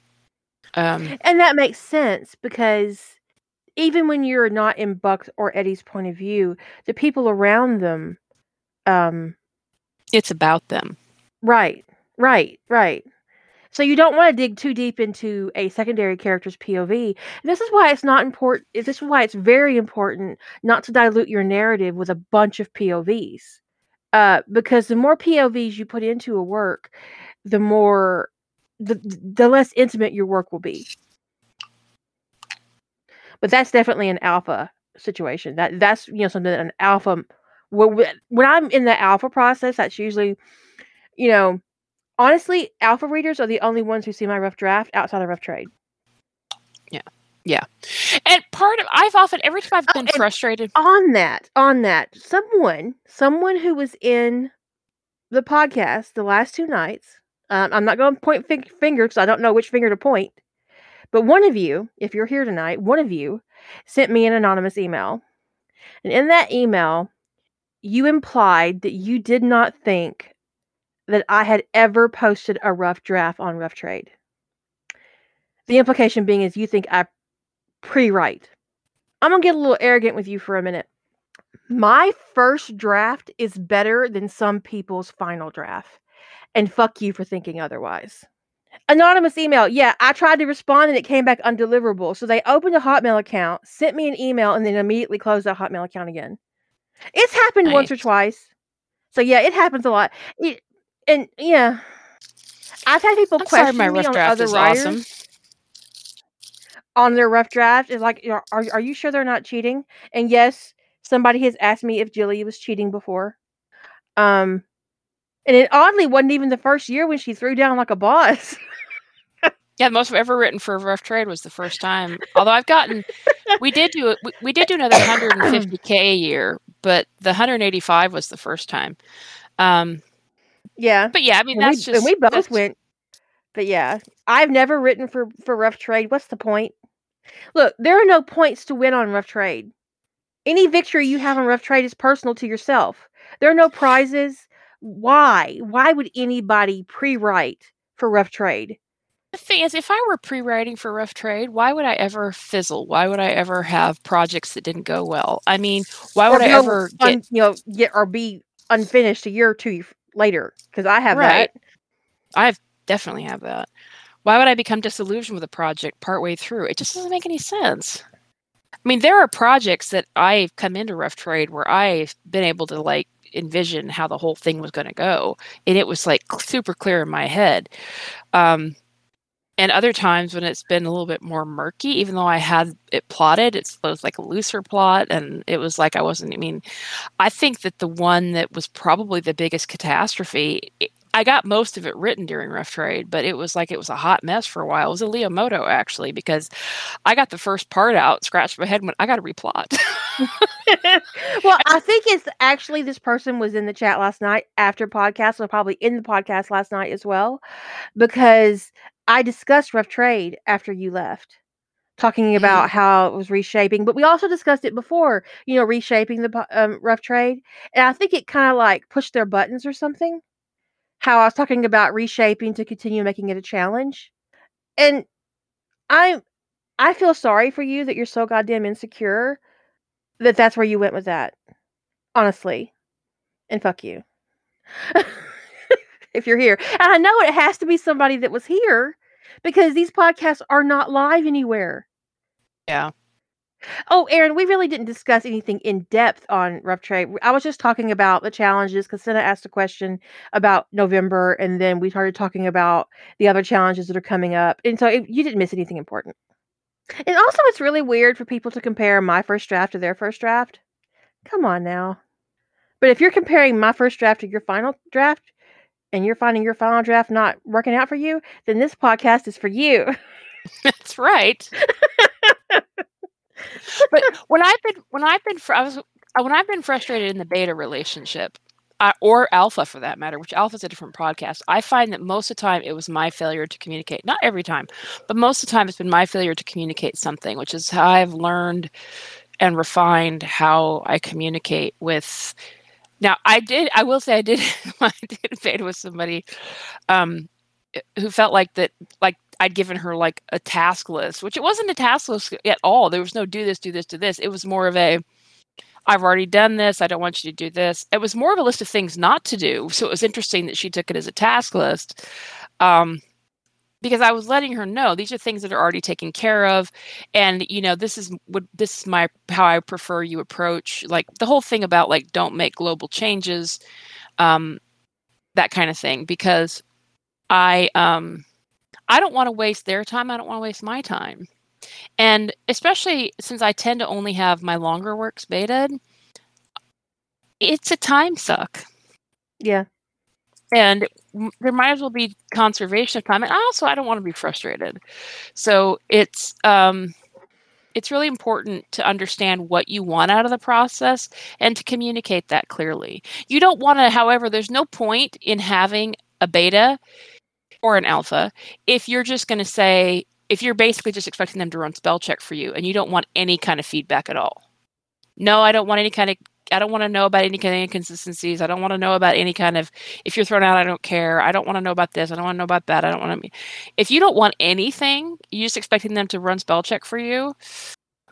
Um, and that makes sense because even when you're not in Buck's or Eddie's point of view, the people around them um, it's about them. Right. Right. Right. So you don't want to dig too deep into a secondary character's POV. And this is why it's not important. This is why it's very important not to dilute your narrative with a bunch of POVs. Uh, because the more POVs you put into a work, the more the the less intimate your work will be. But that's definitely an alpha situation. That that's you know something that an alpha. Well, when I'm in the alpha process, that's usually, you know, honestly, alpha readers are the only ones who see my rough draft outside of rough trade. Yeah. Yeah. And part of I've often every time I've oh, been oh, frustrated on that, on that, someone, someone who was in the podcast the last two nights, um, I'm not going to point fing- fingers because I don't know which finger to point, but one of you, if you're here tonight, one of you sent me an anonymous email. And in that email, you implied that you did not think that I had ever posted a rough draft on Rough Trade. The implication being is you think I pre write. I'm going to get a little arrogant with you for a minute. My first draft is better than some people's final draft. And fuck you for thinking otherwise. Anonymous email. Yeah, I tried to respond and it came back undeliverable. So they opened a Hotmail account, sent me an email, and then immediately closed that Hotmail account again. It's happened nice. once or twice. So yeah, it happens a lot. It, and yeah, I've had people I'm question sorry, me on other writers awesome. on their rough draft. Is like, are are you sure they're not cheating? And yes, somebody has asked me if Jilly was cheating before. Um, and it oddly wasn't even the first year when she threw down like a boss. yeah, the most I've ever written for a rough trade was the first time. Although I've gotten, we did do it. We, we did do another 150k a year, but the 185 was the first time. Um, yeah. But yeah, I mean and that's we, just and we both went. But yeah, I've never written for for rough trade. What's the point? Look, there are no points to win on rough trade. Any victory you have on rough trade is personal to yourself. There are no prizes. Why? Why would anybody pre-write for rough trade? The thing is, if I were pre-writing for rough trade, why would I ever fizzle? Why would I ever have projects that didn't go well? I mean, why would I ever un, get you know get or be unfinished a year or two later because I have right. that. I definitely have that. Why would I become disillusioned with a project partway through? It just doesn't make any sense. I mean, there are projects that I've come into Rough Trade where I've been able to like envision how the whole thing was going to go, and it was like super clear in my head. Um, and other times when it's been a little bit more murky even though i had it plotted it was like a looser plot and it was like i wasn't i mean i think that the one that was probably the biggest catastrophe I got most of it written during Rough Trade, but it was like it was a hot mess for a while. It was a Leo Moto actually, because I got the first part out, scratched my head, when I got to replot. well, I think it's actually this person was in the chat last night after podcast, or probably in the podcast last night as well, because I discussed rough trade after you left, talking about mm. how it was reshaping, but we also discussed it before, you know, reshaping the um, rough trade. And I think it kind of like pushed their buttons or something. How I was talking about reshaping to continue making it a challenge. And I I feel sorry for you that you're so goddamn insecure that that's where you went with that. Honestly. And fuck you. if you're here. And I know it has to be somebody that was here because these podcasts are not live anywhere. Yeah. Oh, Aaron, we really didn't discuss anything in depth on rough trade. I was just talking about the challenges because Senna asked a question about November, and then we started talking about the other challenges that are coming up. And so it, you didn't miss anything important. And also, it's really weird for people to compare my first draft to their first draft. Come on now. But if you're comparing my first draft to your final draft, and you're finding your final draft not working out for you, then this podcast is for you. That's right. but when I've been when I've been fr- I was uh, when I've been frustrated in the beta relationship, uh, or alpha for that matter, which alpha is a different podcast, I find that most of the time it was my failure to communicate. Not every time, but most of the time it's been my failure to communicate something, which is how I've learned and refined how I communicate with now, I did. I will say, I did. I did beta with somebody um, eh, who felt like that, like I'd given her like a task list, which it wasn't a task list at all. There was no do this, do this, do this. It was more of a I've already done this. I don't want you to do this. It was more of a list of things not to do. So it was interesting that she took it as a task list. Um, because I was letting her know these are things that are already taken care of, and you know this is what this is my how I prefer you approach like the whole thing about like don't make global changes, um, that kind of thing because I um I don't want to waste their time. I don't want to waste my time, and especially since I tend to only have my longer works betaed, it's a time suck. Yeah. And there might as well be conservation of time. And also, I don't want to be frustrated. So it's um, it's really important to understand what you want out of the process and to communicate that clearly. You don't want to, however, there's no point in having a beta or an alpha if you're just going to say if you're basically just expecting them to run spell check for you and you don't want any kind of feedback at all. No, I don't want any kind of I don't want to know about any kind of inconsistencies. I don't want to know about any kind of if you're thrown out, I don't care. I don't want to know about this. I don't want to know about that. I don't want to. If you don't want anything, you're just expecting them to run spell check for you.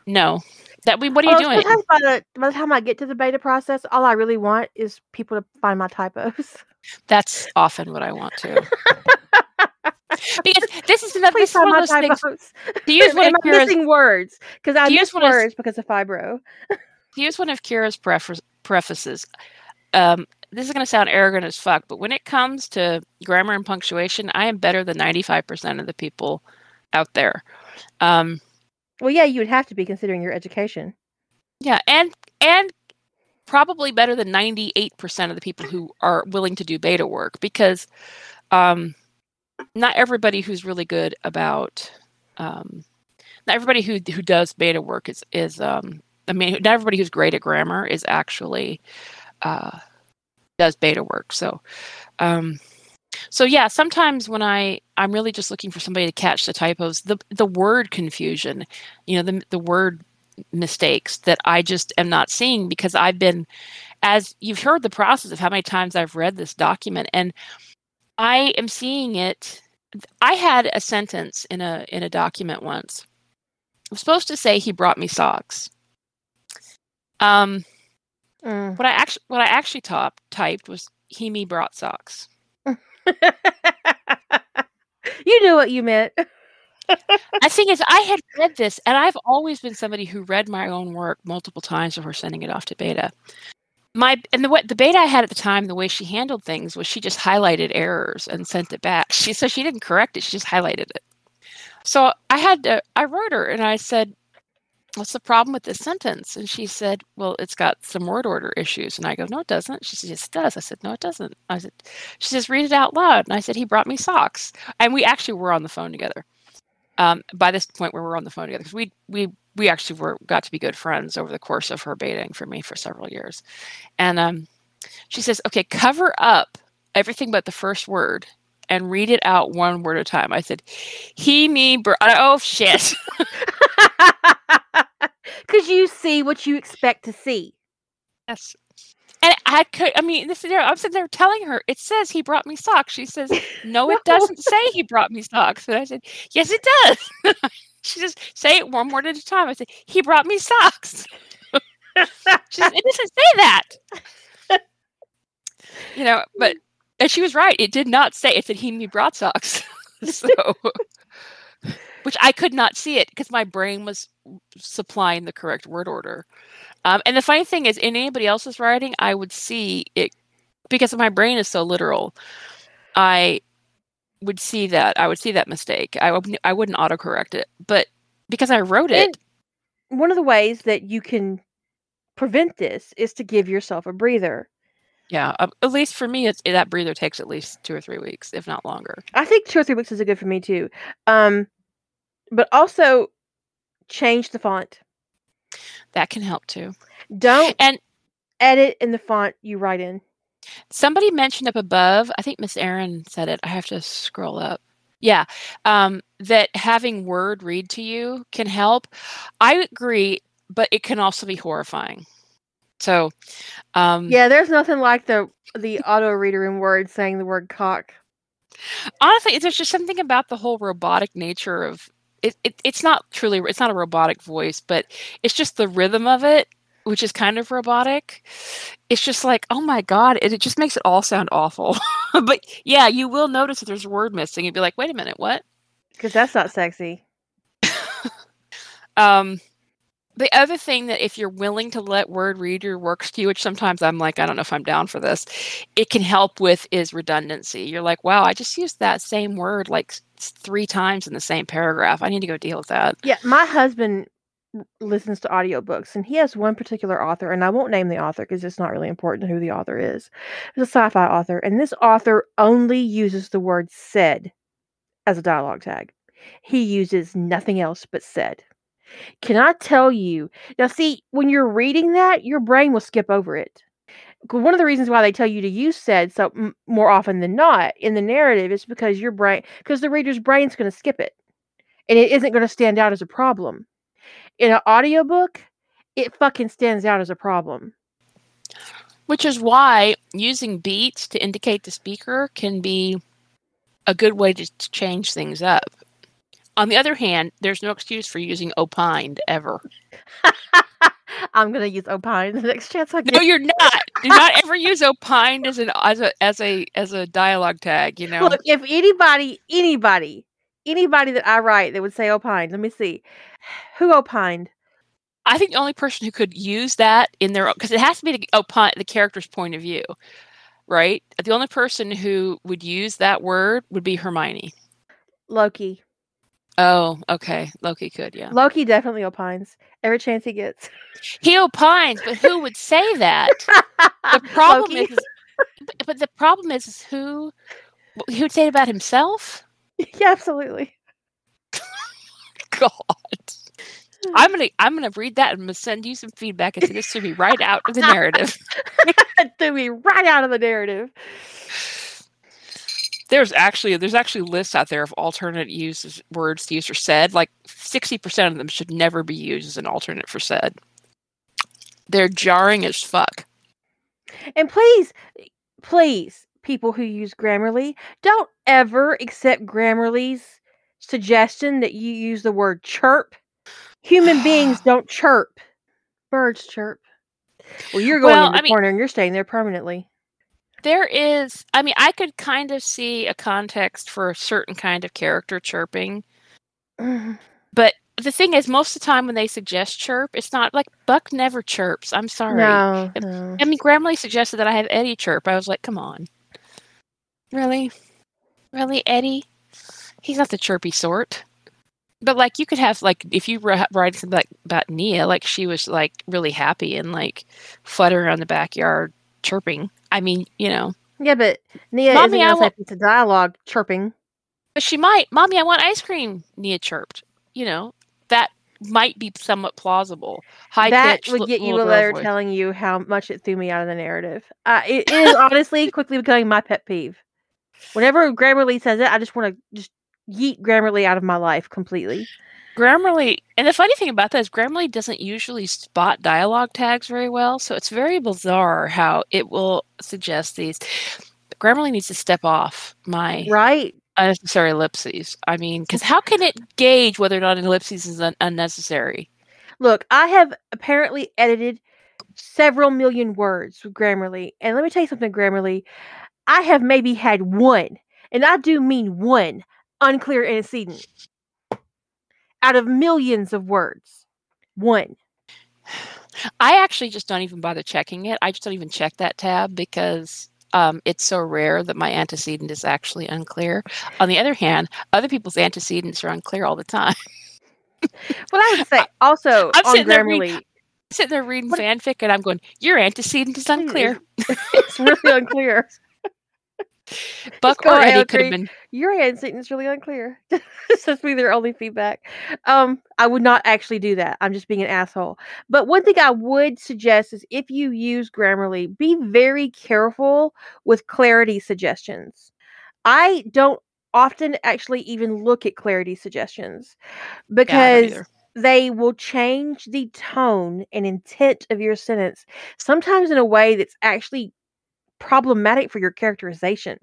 No, that we. What are you doing? By the, by the time I get to the beta process, all I really want is people to find my typos. That's often what I want to. because this is another Please one of those things. Do you use one of missing words because I Do you miss just wanna s- words because of fibro. Use one of Kira's preface, prefaces, um, this is going to sound arrogant as fuck, but when it comes to grammar and punctuation, I am better than 95% of the people out there. Um, Well, yeah, you would have to be considering your education. yeah, and and probably better than 98% of the people who are willing to do beta work because um, not everybody who's really good about um, not everybody who who does beta work is is um, I mean not everybody who's great at grammar is actually uh, does beta work. So um, so yeah, sometimes when I I'm really just looking for somebody to catch the typos, the the word confusion, you know, the the word mistakes that I just am not seeing because I've been as you've heard the process of how many times I've read this document and I am seeing it I had a sentence in a in a document once. I was supposed to say he brought me socks. Um Mm. what I actually what I actually top, typed was he me brought socks. you knew what you meant. I think is I had read this, and I've always been somebody who read my own work multiple times before sending it off to beta. My and the what the beta I had at the time, the way she handled things was she just highlighted errors and sent it back. She so she didn't correct it; she just highlighted it. So I had to I wrote her and I said, "What's the problem with this sentence?" And she said, "Well, it's got some word order issues." And I go, "No, it doesn't." She said, "Yes, it does." I said, "No, it doesn't." I said, "She says, read it out loud." And I said, "He brought me socks," and we actually were on the phone together um, by this point where we're on the phone together because we we we actually were got to be good friends over the course of her baiting for me for several years and um, she says okay cover up everything but the first word and read it out one word at a time i said he me br- oh shit Because you see what you expect to see. yes and i could i mean this is i'm sitting there telling her it says he brought me socks she says no it doesn't say he brought me socks and i said yes it does she says say it one word at a time i said he brought me socks She says, it doesn't say that. you know, but and she was right. It did not say it said he me brought socks. so which I could not see it because my brain was supplying the correct word order. Um, and the funny thing is, in anybody else's writing, I would see it because my brain is so literal. I would see that. I would see that mistake. I would, I wouldn't autocorrect it, but because I wrote it, And one of the ways that you can prevent this is to give yourself a breather. Yeah, uh, at least for me, it's that breather takes at least two or three weeks, if not longer. I think two or three weeks is a good for me too. Um, but also change the font. That can help too. Don't And edit in the font you write in. somebody mentioned up above, I think Miss Erin said it. I have to scroll up. Yeah, um, that having Word read to you can help. I agree, but it can also be horrifying. So, um, Yeah, there's nothing like the the auto reader in Word saying the word cock. honestly, there's just something about the whole robotic nature of it, it. It's not truly, it's not a robotic voice, but it's just the rhythm of it, which is kind of robotic. It's just like, oh my god, it, it just makes it all sound awful. but yeah, you will notice that there's a word missing. You'd be like, wait a minute, what? Because that's not sexy. um, the other thing that if you're willing to let word reader works to you, which sometimes I'm like, I don't know if I'm down for this, it can help with is redundancy. You're like, wow, I just used that same word like three times in the same paragraph. I need to go deal with that. Yeah, my husband listens to audiobooks and he has one particular author and I won't name the author because it's not really important who the author is. It's a sci-fi author and this author only uses the word said as a dialogue tag. He uses nothing else but said. Can I tell you? Now, see, when you're reading that, your brain will skip over it. One of the reasons why they tell you to use said so m- more often than not in the narrative is because your brain, because the reader's brain's going to skip it, and it isn't going to stand out as a problem. In an audiobook, it fucking stands out as a problem. Which is why using beats to indicate the speaker can be a good way to, to change things up. On the other hand, there's no excuse for using opined ever. I'm gonna use opine the next chance I get. No, you're not. Do not ever use opined as an as a as a as a dialogue tag. You know. Look, if anybody, anybody, anybody that I write that would say opined, let me see, who opined. I think the only person who could use that in their because it has to be the opine the character's point of view, right? The only person who would use that word would be Hermione. Loki. Oh, okay. Loki could, yeah. Loki definitely opines every chance he gets. He opines, but who would say that? the problem Loki. is, but the problem is, is who who would say it about himself? yeah, absolutely. God, I'm gonna I'm gonna read that and I'm gonna send you some feedback and send this to me right out of the narrative. Threw me right out of the narrative. There's actually there's actually lists out there of alternate uses words to use for said. Like sixty percent of them should never be used as an alternate for said. They're jarring as fuck. And please, please, people who use Grammarly, don't ever accept Grammarly's suggestion that you use the word chirp. Human beings don't chirp. Birds chirp. Well, you're going Well, in the I mean- corner and you're staying there permanently. There is, I mean, I could kind of see a context for a certain kind of character chirping. Mm-hmm. But the thing is, most of the time when they suggest chirp, it's not like Buck never chirps. I'm sorry. No, no. I mean, Grammarly suggested that I have Eddie chirp. I was like, come on. Really? Really, Eddie? He's not the chirpy sort. But like, you could have like, if you were writing something like about Nia, like she was like really happy and like fluttering around the backyard chirping. I mean, you know, Yeah, but Nia Mommy, isn't going to say piece of dialogue chirping. but she might, Mommy, I want ice cream. Nia chirped. You know, that might be somewhat plausible. High that would get you a letter voice. telling you how much it threw me out of the narrative. Uh, it is honestly quickly becoming my pet peeve. Whenever Grammarly says it, I just want to just yeet Grammarly out of my life completely. Grammarly, and the funny thing about that is Grammarly doesn't usually spot dialogue tags very well, so it's very bizarre how it will suggest these. Grammarly needs to step off my Right? unnecessary ellipses. I mean, because how can it gauge whether or not an ellipses is un- unnecessary? Look, I have apparently edited several million words with Grammarly. And let me tell you something, Grammarly. I have maybe had one, and I do mean one, unclear antecedent out of millions of words. One. I actually just don't even bother checking it. I just don't even check that tab because um, it's so rare that my antecedent is actually unclear. On the other hand, other people's antecedents are unclear all the time. Well, I would say also I'm on sitting there reading- Grammarly, sitting there reading What- fanfic and I'm going, your antecedent is unclear. it's really unclear. Buck or Eddie could have been. Your antecedent is really unclear. this has be their only feedback. Um, I would not actually do that. I'm just being an asshole. But one thing I would suggest is if you use Grammarly, be very careful with clarity suggestions. I don't often actually even look at clarity suggestions Yeah, because either. they will change the tone and intent of your sentence, sometimes in a way that's actually problematic for your characterization.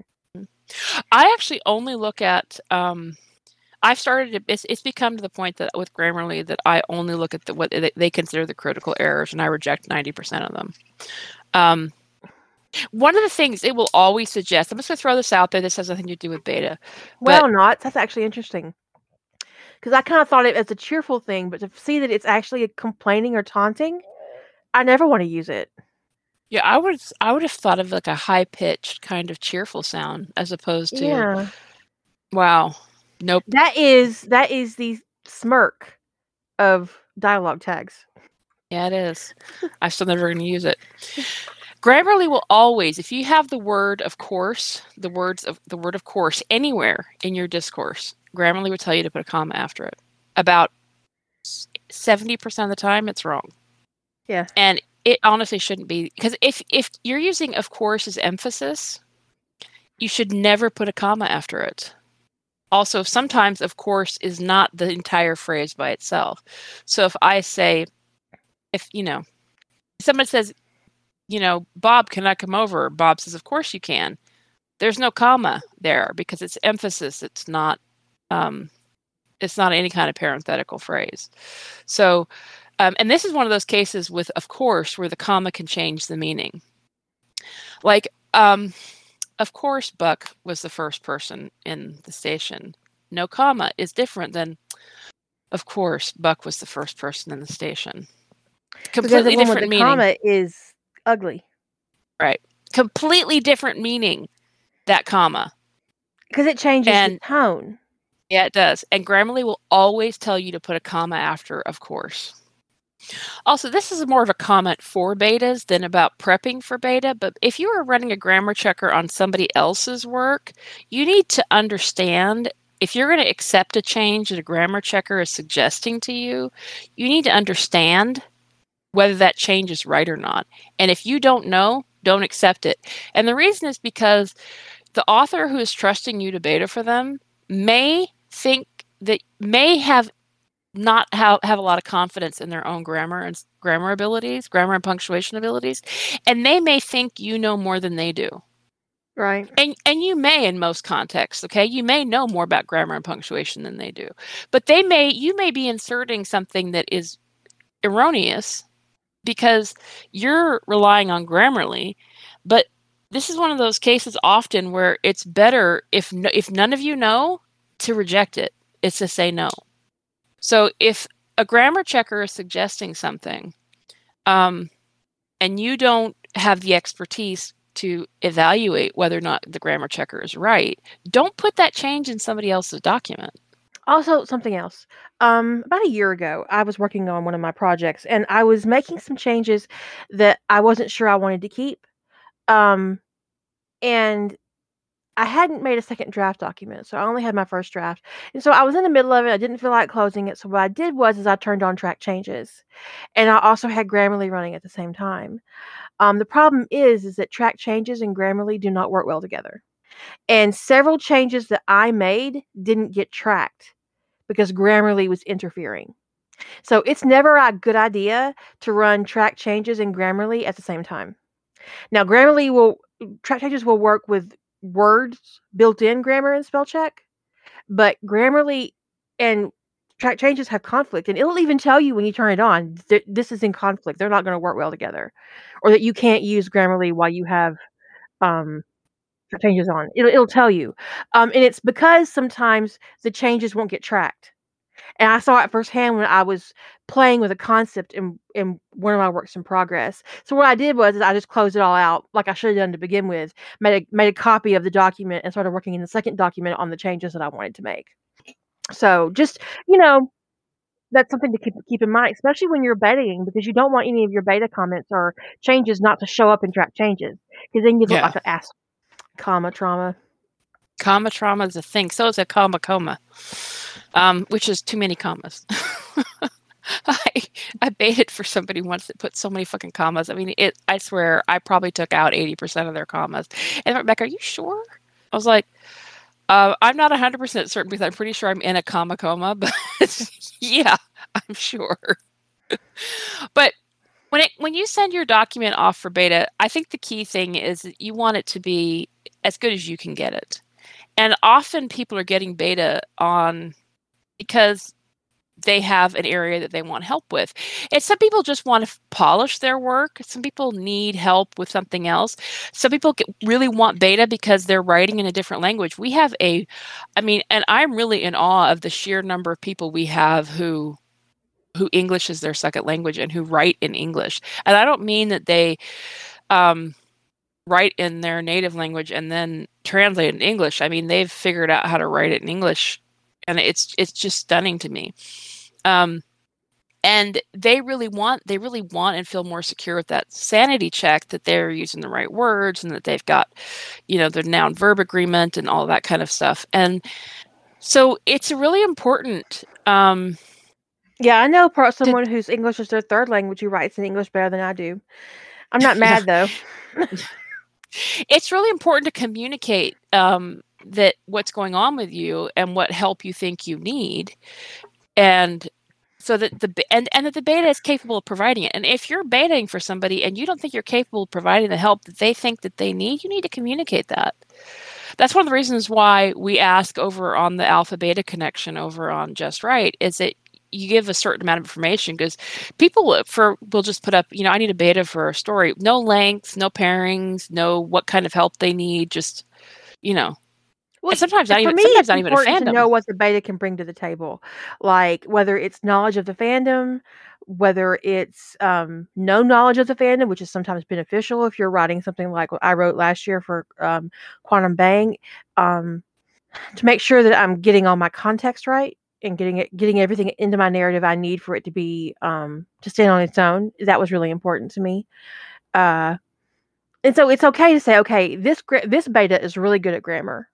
I actually only look at. Um, I've started. to- It's, it's become to the point that with Grammarly that I only look at the, what they, consider the critical errors, and I reject ninety percent of them. Um, one of the things it will always suggest. I'm just going to throw this out there. This has nothing to do with beta. Well, not. That's actually interesting. because I kind of thought it as a cheerful thing, but to see that it's actually complaining or taunting, I never want to use it. Yeah, I would I would have thought of like a high pitched kind of cheerful sound as opposed to Yeah. wow. Nope. That is that is the smirk of dialogue tags. Yeah, it is. I'm still never going to use it. Grammarly will always, if you have the word of course, the words of the word of course anywhere in your discourse, Grammarly will tell you to put a comma after it. About seventy percent of the time, it's wrong. Yeah. And it honestly shouldn't be because if if you're using of course as emphasis, you should never put a comma after it. Also, sometimes of course is not the entire phrase by itself. So if I say, if you know, someone says, you know, Bob, can I come over? Bob says, of course you can. There's no comma there because it's emphasis. It's not, um, it's not any kind of parenthetical phrase. So, um, and this is one of those cases with, of course, where the comma can change the meaning. Like, um, of course, Buck was the first person in the station. No comma is different than, of course, Buck was the first person in the station. Completely the one with different the meaning. comma is ugly. Right. Completely different meaning. That comma. Because it changes And- the tone. Yeah, it does. And Grammarly will always tell you to put a comma after, of course. Also, this is more of a comment for betas than about prepping for beta. But if you are running a grammar checker on somebody else's work, you need to understand if you're going to accept a change that a grammar checker is suggesting to you, you need to understand whether that change is right or not. And if you don't know, don't accept it. And the reason is because the author who is trusting you to beta for them may think that may have not have, have a lot of confidence in their own grammar and grammar abilities, grammar and punctuation abilities, and they may think you know more than they do. Right. And and you may in most contexts, okay? You may know more about grammar and punctuation than they do. But they may you may be inserting something that is erroneous because you're relying on Grammarly, but this is one of those cases often where it's better if no, if none of you know to reject it. It's to say no. So if a grammar checker is suggesting something, um, and you don't have the expertise to evaluate whether or not the grammar checker is right, don't put that change in somebody else's document. Also, something else. Um, about a year ago, I was working on one of my projects and I was making some changes that I wasn't sure I wanted to keep. Um, and I hadn't made a second draft document, so I only had my first draft. And so I was in the middle of it. I didn't feel like closing it. So what I did was is I turned on track changes. And I also had Grammarly running at the same time. Um, the problem is is that track changes and Grammarly do not work well together. And several changes that I made didn't get tracked because Grammarly was interfering. So it's never a good idea to run track changes and Grammarly at the same time. Now Grammarly will track changes will work with words built in grammar and spell check, but Grammarly and track changes have conflict and it'll even tell you when you turn it on that this is in conflict. They're not going to work well together or that you can't use Grammarly while you have um changes on. It'll, it'll tell you. Um, and it's because sometimes the changes won't get tracked. And I saw it firsthand when I was playing with a concept in in one of my works in progress. So what I did was is I just closed it all out, like I should have done to begin with. Made a made a copy of the document and started working in the second document on the changes that I wanted to make. So just you know, that's something to keep keep in mind, especially when you're betaing, because you don't want any of your beta comments or changes not to show up in track changes, because then you look Yeah. like an ass. Comma trauma. Comma trauma is a thing. So is a comma coma, um, which is too many commas. I I baited for somebody once that put so many fucking commas. I mean, it. I swear, I probably took out eighty percent of their commas. And Rebecca, are you sure? I was like, uh, I'm not hundred percent certain because I'm pretty sure I'm in a comma coma, but yeah, I'm sure. but when it when you send your document off for beta, I think the key thing is you want it to be as good as you can get it. And often people are getting beta on because they have an area that they want help with. And some people just want to polish their work. Some people need help with something else. Some people get, really want beta because they're writing in a different language. We have a, I mean, and I'm really in awe of the sheer number of people we have who who English is their second language and who write in English. And I don't mean that they um, write in their native language and then translate in English. I mean, they've figured out how to write it in English, and it's it's just stunning to me. Um, and they really want they really want and feel more secure with that sanity check that they're using the right words and that they've got, you know, the noun verb agreement and all that kind of stuff. And so it's really important. Um, yeah, I know part someone whose English is their third language who writes in English better than I do. I'm not mad though. it's really important to communicate um, that what's going on with you and what help you think you need, and so that the and and that the beta is capable of providing it. And if you're betaing for somebody and you don't think you're capable of providing the help that they think that they need, you need to communicate that. That's one of the reasons why we ask over on the alpha beta connection over on Just Right is that you give a certain amount of information because people for will just put up you know i need a beta for a story no length no pairings no what kind of help they need just you know well, sometimes not even me, sometimes not even a fandom. to know what the beta can bring to the table, like whether it's knowledge of the fandom, whether it's um, no knowledge of the fandom, which is sometimes beneficial if you're writing something like what I wrote last year for um, Quantum Bang, um, to make sure that I'm getting all my context right and getting it getting everything into my narrative I need for it to be um to stand on its own. That was really important to me. Uh and so it's okay to say, okay, this this beta is really good at grammar,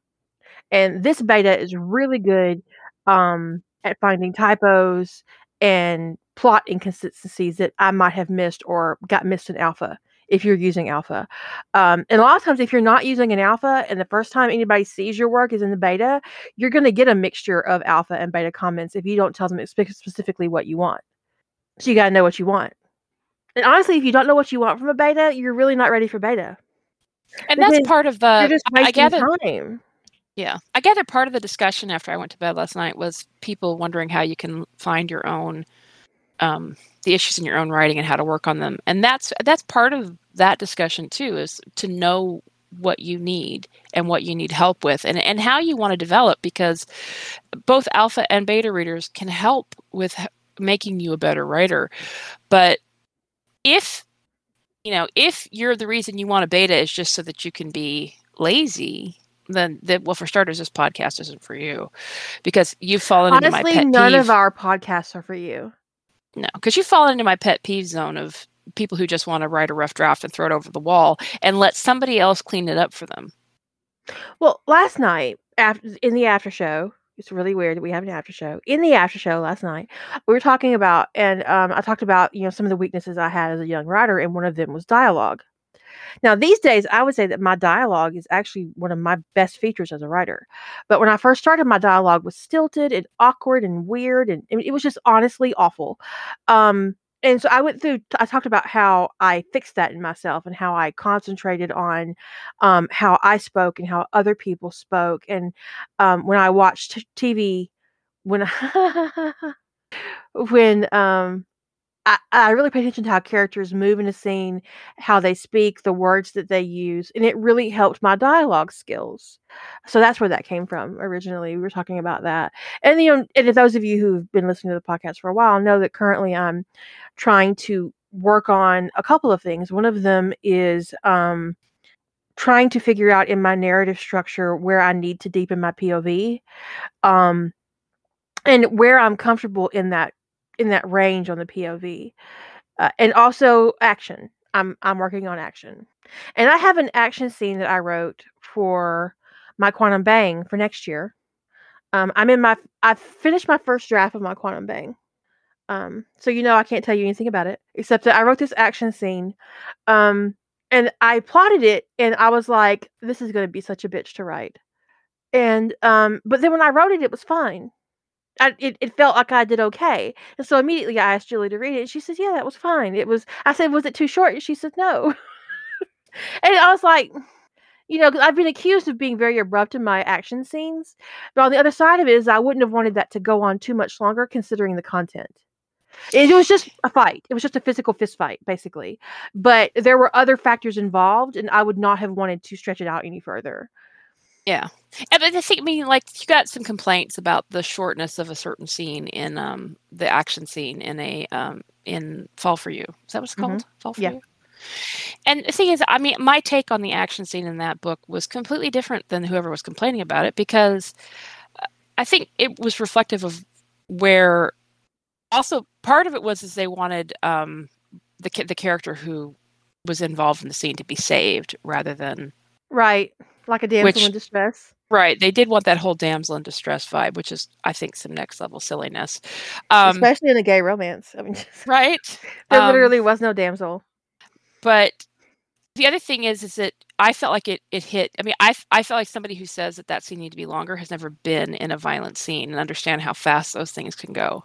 and this beta is really good um, at finding typos and plot inconsistencies that I might have missed or got missed in alpha if you're using alpha. Um, and a lot of times, if you're not using an alpha and the first time anybody sees your work is in the beta, you're going to get a mixture of alpha and beta comments if you don't tell them specifically what you want. So you got to know what you want. And honestly, if you don't know what you want from a beta, you're really not ready for beta. And because that's part of the. I gather. Time. Yeah, I gather part of the discussion after I went to bed last night was people wondering how you can find your own um, the issues in your own writing and how to work on them. And that's that's part of that discussion too is to know what you need and what you need help with and, and how you want to develop because both alpha and beta readers can help with making you a better writer. But if you know if you're the reason you want a beta is just so that you can be lazy then, then well for starters this podcast isn't for you because you've fallen Honestly, into my pet none peeve. of our podcasts are for you no, because you fall into my pet peeve zone of people who just want to write a rough draft and throw it over the wall and let somebody else clean it up for them. Well, last night after in the after show, it's really weird that we have an after show. In the after show last night, we were talking about, and um, I talked about you know some of the weaknesses I had as a young writer, and one of them was dialogue. Now, these days, I would say that my dialogue is actually one of my best features as a writer. But when I first started, my dialogue was stilted and awkward and weird, and it was just honestly awful. Um, and so I went through. I talked about how I fixed that in myself and how I concentrated on um, how I spoke and how other people spoke. And um, when I watched TV, when when um, I, I really pay attention to how characters move in a scene, how they speak, the words that they use, and it really helped my dialogue skills. So that's where that came from originally. We were talking about that, and you know, and those of you who've been listening to the podcast for a while know that currently I'm trying to work on a couple of things. One of them is um, trying to figure out in my narrative structure where I need to deepen my POV, um, and where I'm comfortable in that in that range on the POV, uh, and also action. I'm I'm working on action, and I have an action scene that I wrote for my Quantum Bang for next year. Um, I'm in my I finished my first draft of my Quantum Bang. Um, so you know I can't tell you anything about it except that I wrote this action scene. Um, and I plotted it and I was like, this is gonna be such a bitch to write. And um, but then when I wrote it, it was fine. I, it, it felt like I did okay. And so immediately I asked Julie to read it. And she says, Yeah, that was fine. It was, I said, Was it too short? And she said, No. and I was like, you know, 'cause I've been accused of being very abrupt in my action scenes, but on the other side of it is I wouldn't have wanted that to go on too much longer considering the content. It was just a fight. It was just a physical fist fight, basically. But there were other factors involved, and I would not have wanted to stretch it out any further. Yeah. And but I think, I mean, like, you got some complaints about the shortness of a certain scene in um, the action scene in a um, in Fall for You. Is that what it's Mhm. called? Fall for Yeah. You. And the thing is, I mean, my take on the action scene in that book was completely different than whoever was complaining about it because uh, I think it was reflective of where. Also, part of it was is they wanted um, the the character who was involved in the scene to be saved rather than Right. Like a damsel Which- in distress. Right. They did want that whole damsel in distress vibe, which is, I think, some next level silliness. Um, Especially in a gay romance. I mean, right. there Um, literally was no damsel. But the other thing is, is that I felt like it, it hit. I mean, I, I felt like somebody who says that that scene need to be longer has never been in a violent scene and understand how fast those things can go.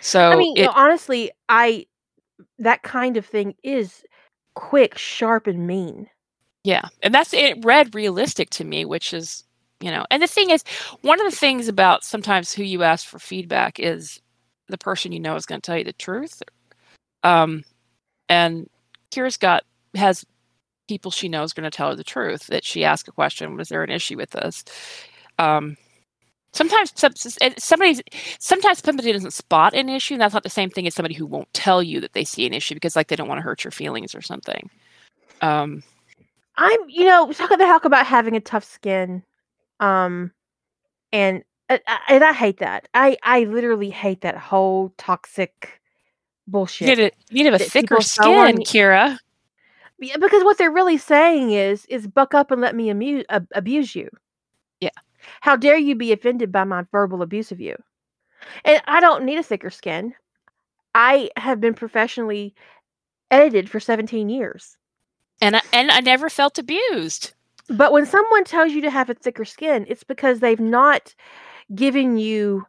So I mean, you it, know, honestly, I that kind of thing is quick, sharp, and mean. Yeah, and that's it read realistic to me, which is, you know, and the thing is, one of the things about sometimes who you ask for feedback is the person you know is going to tell you the truth. Um, and Kira's got has people she knows going to tell her the truth. That she asked a question, was there an issue with this? Um, sometimes somebody sometimes somebody doesn't spot an issue, and that's not the same thing as somebody who won't tell you that they see an issue because like they don't want to hurt your feelings or something. Um, I'm, you know, talk about talk about having a tough skin, um, and and I, and I hate that. I I literally hate that whole toxic You bullshit. need, a, you need a thicker on skin. Kira. Yeah, because what they're really saying is is buck up and let me ab- uh, abuse you. Yeah. How dare you be offended by my verbal abuse of you? And I don't need a thicker skin. I have been professionally edited for 17 years. And I, and I never felt abused. But when someone tells you to have a thicker skin, it's because they've not given you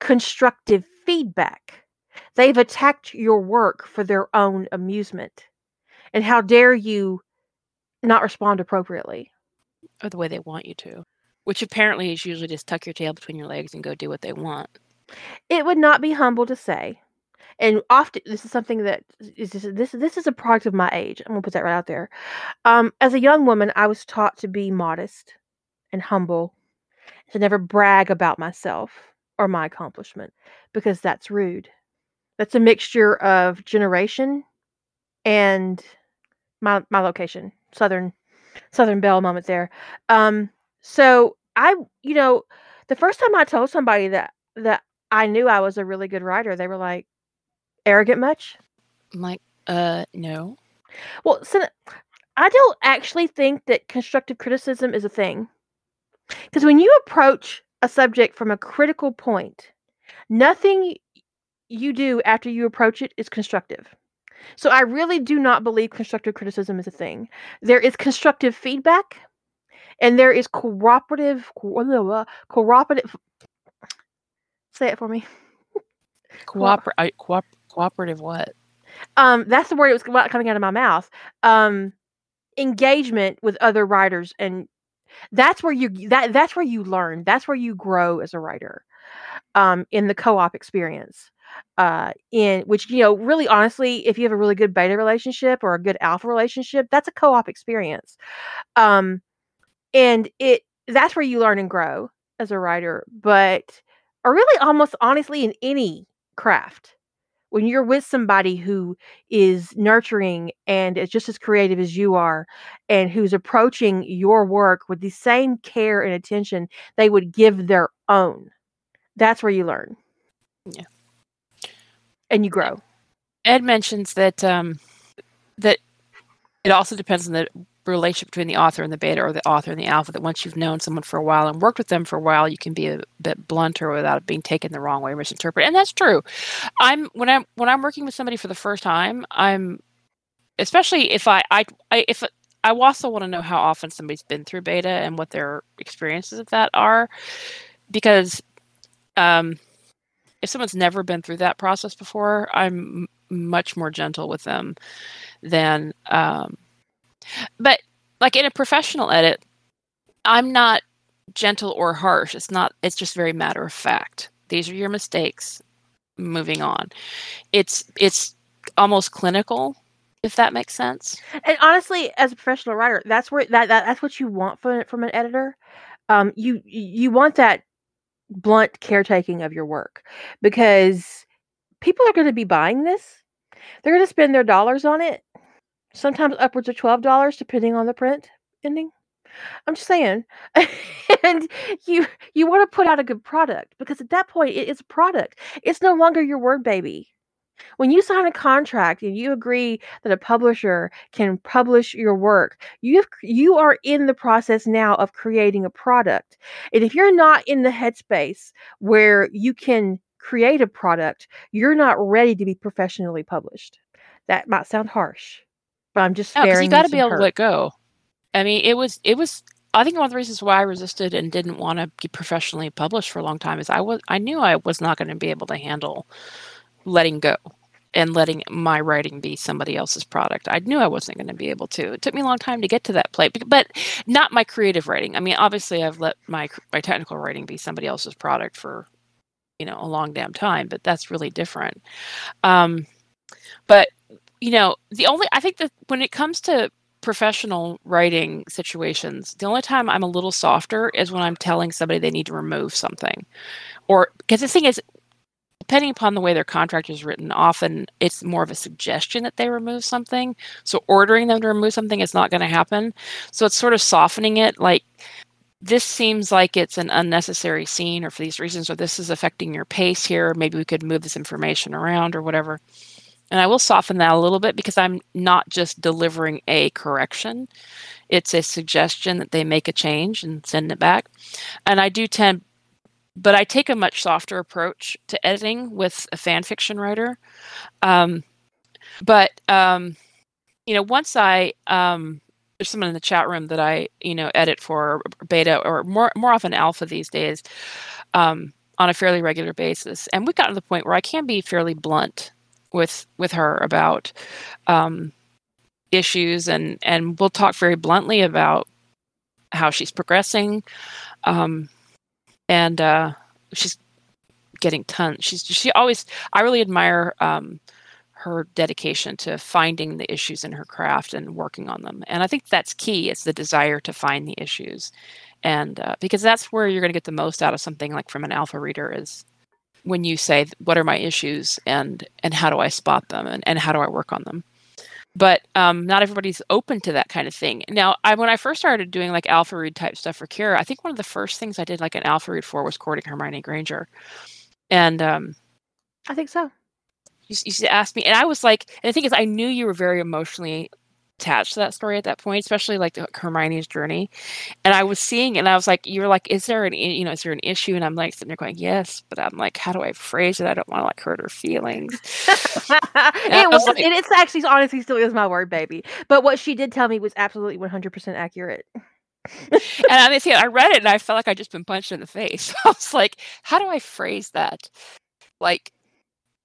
constructive feedback. They've attacked your work for their own amusement. And how dare you not respond appropriately? Or the way they want you to. Which apparently is usually just tuck your tail between your legs and go do what they want. It would not be humble to say. And often this is something that is just, this this is a product of my age. I'm gonna put that right out there. Um, as a young woman, I was taught to be modest and humble, to never brag about myself or my accomplishment because that's rude. That's a mixture of generation and my my location, southern Southern Belle moment there. Um, so I, you know, the first time I told somebody that that I knew I was a really good writer, they were like, "Arrogant much?" I'm like, uh, no. Well, so I don't actually think that constructive criticism is a thing. Because when you approach a subject from a critical point, nothing you do after you approach it is constructive. So I really do not believe constructive criticism is a thing. There is constructive feedback and there is cooperative co- cooperative say it for me. Cooper- I, coop- cooperative what? um that's the word that was coming out of my mouth um engagement with other writers and that's where you that that's where you learn that's where you grow as a writer um in the co-op experience uh in which you know really honestly if you have a really good beta relationship or a good alpha relationship that's a co-op experience um and it that's where you learn and grow as a writer but or really almost honestly in any craft when you're with somebody who is nurturing and is just as creative as you are and who's approaching your work with the same care and attention they would give their own that's where you learn Yeah. and you grow Ed mentions that um, that it also depends on the relationship between the author and the beta or the author and the alpha that once you've known someone for a while and worked with them for a while you can be a bit blunter without it being taken the wrong way or misinterpreted. And that's true. I'm when i'm when i'm working with somebody for the first time i'm especially if i i, I if i also want to know how often somebody's been through beta and what their experiences of that are because um if someone's never been through that process before i'm much more gentle with them than um but like in a professional edit, I'm not gentle or harsh. It's not. It's just very matter of fact. These are your mistakes. Moving on. It's it's almost clinical, if that makes sense. And honestly, as a professional writer, that's where that, that that's what you want from from an editor. Um, you you want that blunt caretaking of your work because people are going to be buying this. They're going to spend their dollars on it, sometimes upwards of twelve dollars, depending on the print ending. I'm just saying. and you you want to put out a good product because at that point it, it's a product. It's no longer your word baby. When you sign a contract and you agree that a publisher can publish your work, you you are in the process now of creating a product. And if you're not in the headspace where you can create a product, you're not ready to be professionally published. That might sound harsh, but I'm just No, because sparing you got to be able to let go. I mean, it was it was. I think one of the reasons why I resisted and didn't want to get professionally published for a long time is I was I knew I was not going to be able to handle letting go and letting my writing be somebody else's product. I knew I wasn't going to be able to. It took me a long time to get to that place, but not my creative writing. I mean, obviously, I've let my my technical writing be somebody else's product for you know a long damn time, but that's really different. Um, but you know, the only I think that when it comes to professional writing situations, the only time I'm a little softer is when I'm telling somebody they need to remove something, or because the thing is, depending upon the way their contract is written, often it's more of a suggestion that they remove something. So ordering them to remove something is not going to happen. So it's sort of softening it, like this seems like it's an unnecessary scene, or for these reasons, or this is affecting your pace here. Maybe we could move this information around, or whatever. And I will soften that a little bit because I'm not just delivering a correction. It's a suggestion that they make a change and send it back. And I do tend, but I take a much softer approach to editing with a fan fiction writer. Um, but, um, you know, once I, um, there's someone in the chat room that I, you know, edit for beta or more, more often alpha these days um, on a fairly regular basis. And we've gotten to the point where I can be fairly blunt with with her about um, issues, and and we'll talk very bluntly about how she's progressing, um, and uh, she's getting tons. She's she always. I really admire um, her dedication to finding the issues in her craft and working on them. And I think that's key. It's the desire to find the issues, and uh, because that's where you're going to get the most out of something like from an alpha reader is when you say what are my issues and and how do i spot them and, and how do i work on them? But um, not everybody's open to that kind of thing. Now I, when i first started doing like alpha read type stuff for Kira i think one of the first things i did like an alpha read for was courting hermione granger. And um, I think so. you, you asked me. And i was like and the thing is i knew you were very emotionally attached to that story at that point especially like the hermione's journey and i was seeing and i was like you're like is there an you know is there an issue and i'm like sitting there going yes but i'm like how do i phrase it i don't want to like hurt her feelings it was like- it's actually honestly still is my word baby. But what she did tell me was absolutely 100% accurate. and I mean, see, I read it and I felt like I'd just been punched in the face. I was like, how do I phrase that? Like,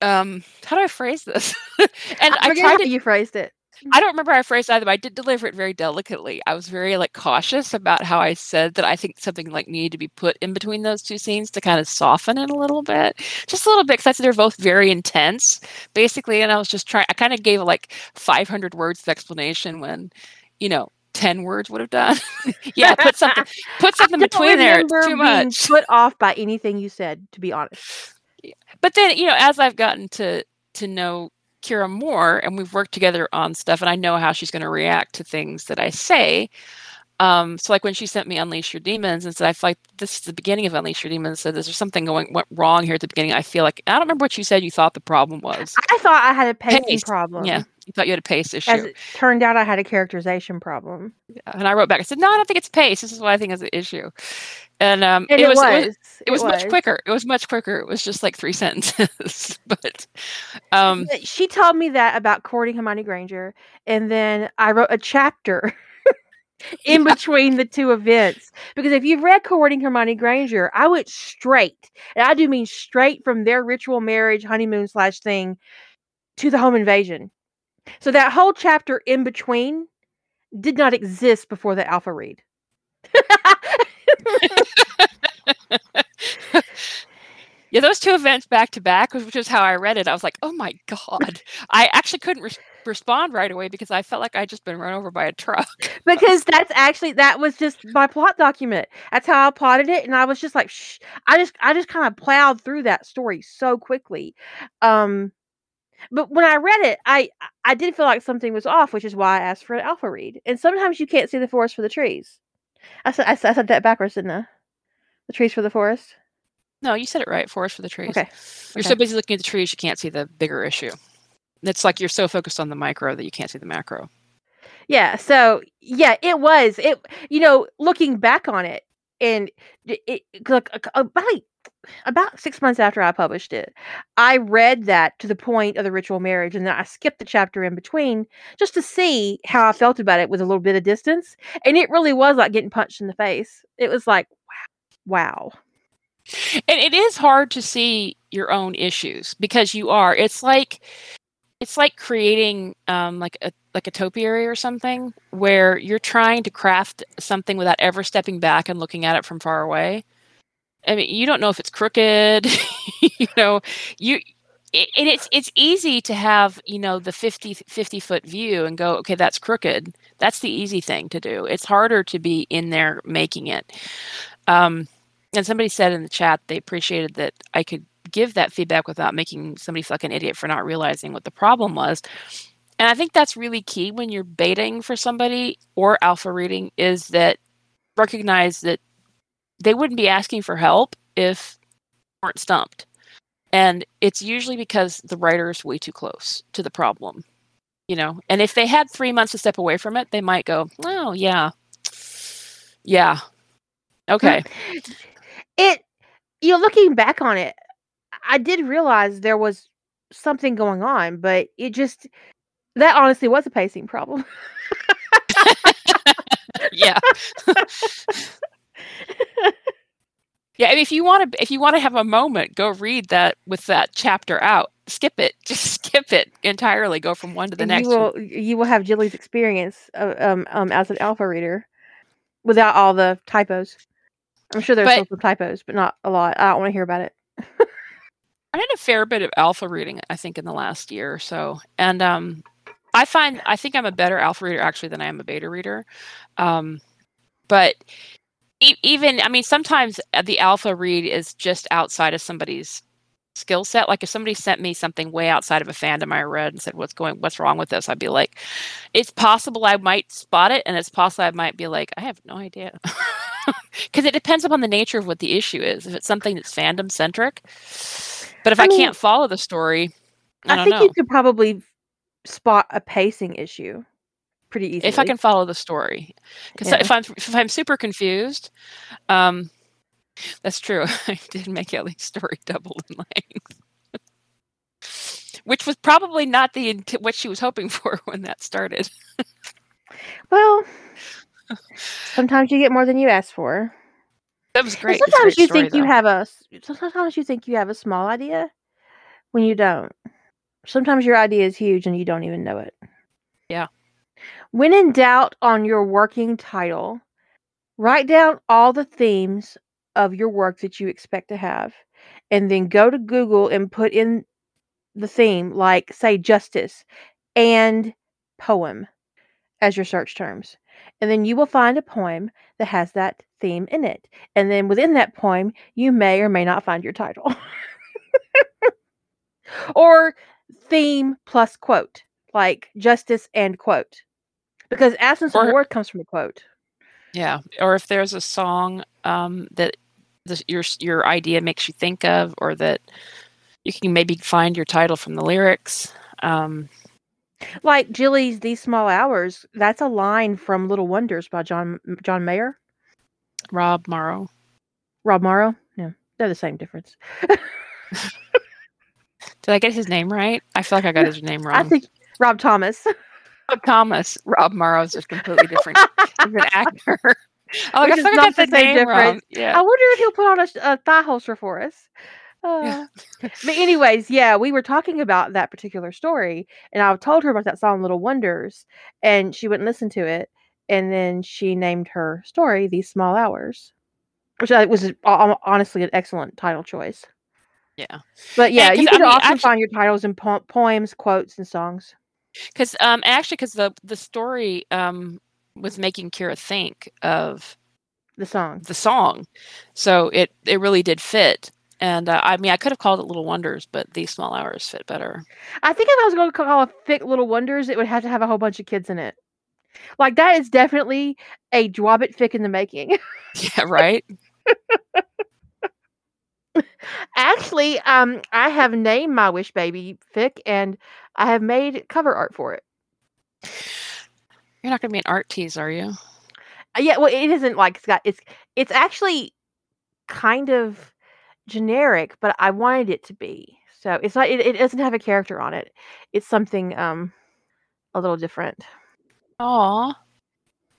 um, how do I phrase this? and I I, tried to, you phrased it. I hmm. don't remember how I phrased either, but I did deliver it very delicately. I was very like cautious about how I said that I think something like needed to be put in between those two scenes to kind of soften it a little bit. Just a little bit, because I said they're both very intense, basically. And I was just trying, I kind of gave like 500 words of explanation when, you know, 10 words would have done. yeah, put something put something between there. It's too much. put off by anything you said, to be honest. but then you know as i've gotten to to know kira more and we've worked together on stuff and i know how she's going to react to things that i say. Um so like when she sent me unleash your demons and said i feel like this is the beginning of unleash your demons said is there something going went wrong here at the beginning. I feel like i don't remember what you said you thought the problem was. I thought I had a pacing Pace, problem. yeah you thought you had a pace issue As it turned out, I had a characterization problem. and i wrote back i said no i don't think it's pace this is what i think is the issue and um And it, was, it was was. it was much quicker it was much quicker it was just like three sentences but um She told me that about courting Hermione Granger, and then I wrote a chapter in between the two events. Because if you've read Courting Hermione Granger, I went straight, and I do mean straight from their ritual marriage honeymoon slash thing to the home invasion. So that whole chapter in between did not exist before the alpha read. yeah, those two events back to back, which is how I read it. I was like, oh my God. I actually couldn't re- respond right away because I felt like I'd just been run over by a truck. because that's actually that was just my plot document. That's how I plotted it, and I was just like, Shh. I just I just kind of plowed through that story so quickly. Um, but when I read it, I I did feel like something was off, which is why I asked for an alpha read. And sometimes you can't see the forest for the trees. I said I, said- I said that backwards, didn't I? The trees for the forest. No, you said it right. Forest for the trees. Okay. You're okay. so busy looking at the trees, you can't see the bigger issue. It's like you're so focused on the micro that you can't see the macro. Yeah. So yeah, it was it. You know, looking back on it, and it, it look about uh, uh, about six months after I published it, I read that to the point of the ritual marriage, and then I skipped the chapter in between just to see how I felt about it with a little bit of distance. And it really was like getting punched in the face. It was like, wow, wow. And it is hard to see your own issues because you are. It's like it's like creating um, like a like a topiary or something where you're trying to craft something without ever stepping back and looking at it from far away. I mean, you don't know if it's crooked. you know, you it, it's it's easy to have you know the 50, 50 foot view and go okay that's crooked. That's the easy thing to do. It's harder to be in there making it. Um, and somebody said in the chat they appreciated that i could give that feedback without making somebody feel like an idiot for not realizing what the problem was. And i think that's really key when you're betaing for somebody or alpha reading is that recognize that they wouldn't be asking for help if they weren't stumped. And it's usually because the writer is way too close to the problem you know? And if they had three months to step away from it they might go oh yeah. Yeah. Okay. It, you know, looking back on it, I did realize there was something going on, but it just that honestly was a pacing problem. yeah yeah mean, if you want to if you want to have a moment go read that with that chapter out skip it just skip it entirely go from one to the and next you will you will have Jilly's experience uh, um um as an alpha reader without all the typos. I'm sure there's But- still some typos, but not a lot. I don't want to hear about it. I did a fair bit of alpha reading, I think, in the last year or so, and um, I find I think I'm a better alpha reader actually than I am a beta reader. Um, but e- even I mean, sometimes uh, the alpha read is just outside of somebody's skill set. Like if somebody sent me something way outside of a fandom I read and said, "What's going? What's wrong with this?" I'd be like, "It's possible I might spot it, and it's possible I might be like, I have no idea." Because it depends upon the nature of what the issue is. If it's something that's fandom centric, but if I I, mean, can't follow the story, I, I, think know. you could probably spot a pacing issue pretty easily. if I can follow the story, because Yeah. if I'm if I'm super confused, um, that's true. I did make Ellie's story double in length, which was probably not the what she was hoping for when that started. Well, sometimes you get more than you ask for. That was great. It's a sometimes great you story, think you have a sometimes you think you have a small idea when you don't. Sometimes your idea is huge and you don't even know it. Yeah. When in doubt on your working title, write down all the themes of your work that you expect to have and then go to Google and put in the theme like say justice and poem as your search terms. And then you will find a poem that has that theme in it. And then within that poem, you may or may not find your title. or theme plus quote, like justice and quote. Because absence of Or- word comes from a quote. Yeah, or if there's a song um, that the, your your idea makes you think of, or that you can maybe find your title from the lyrics. Um, Like Jilly's These Small Hours, that's a line from Little Wonders by John John Mayer. Rob Morrow. Rob Morrow. Yeah, they're the same difference. Did I get his name right? I feel like I got his name wrong. I think Rob Thomas. Thomas. Rob Morrow is completely different he's an actor. Oh, Which I not the same wrong. difference. Yeah. I wonder if he'll put on a, a thigh holster for us. Uh, Yeah. but anyways, yeah, we were talking about that particular story, and I told her about that song "Little Wonders," and she wouldn't listen to it. and then she named her story "These Small Hours," which I was honestly an excellent title choice. Yeah, But yeah, you I can mean, often actu- find your titles in po- poems, quotes, and songs. Because um, actually, because the the story um was making Kira think of The song. the song, so it it really did fit. And uh, I mean, I could have called it Little Wonders, but these small hours fit better. I think if I was going to call it Thick Little Wonders, it would have to have a whole bunch of kids in it. Like that is definitely a Dwabbit fic in the making. Yeah, right. Actually, um, I have named my Wish Baby fic, and I have made cover art for it. You're not going to be an art tease, are you? Uh, Yeah, well, it isn't like it's got it's it's actually kind of generic, but I wanted it to be. So it's not it, it doesn't have a character on it. It's something um a little different. Aw,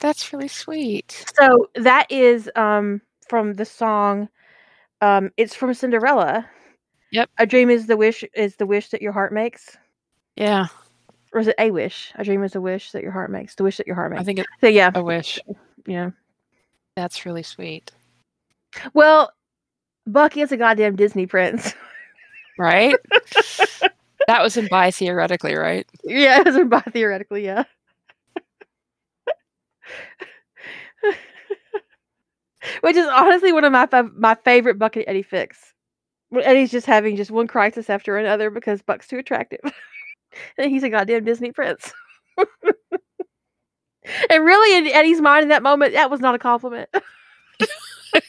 that's really sweet. So that is um from the song um it's from Cinderella. Yep. A dream is the wish is the wish that your heart makes. Yeah, Or is it a wish? A dream is a wish that your heart makes. The wish that your heart makes. I think it's so yeah, a wish. yeah. That's really sweet, Well, Buck is a goddamn Disney prince. right? that was in by theoretically, right? yeah, it was in by theoretically, yeah. Which is honestly one of my my favorite Buck and Eddie fics. When Eddie's just having just one crisis after another because Buck's too attractive. and he's a goddamn Disney prince. and really, in Eddie's mind in that moment, that was not a compliment.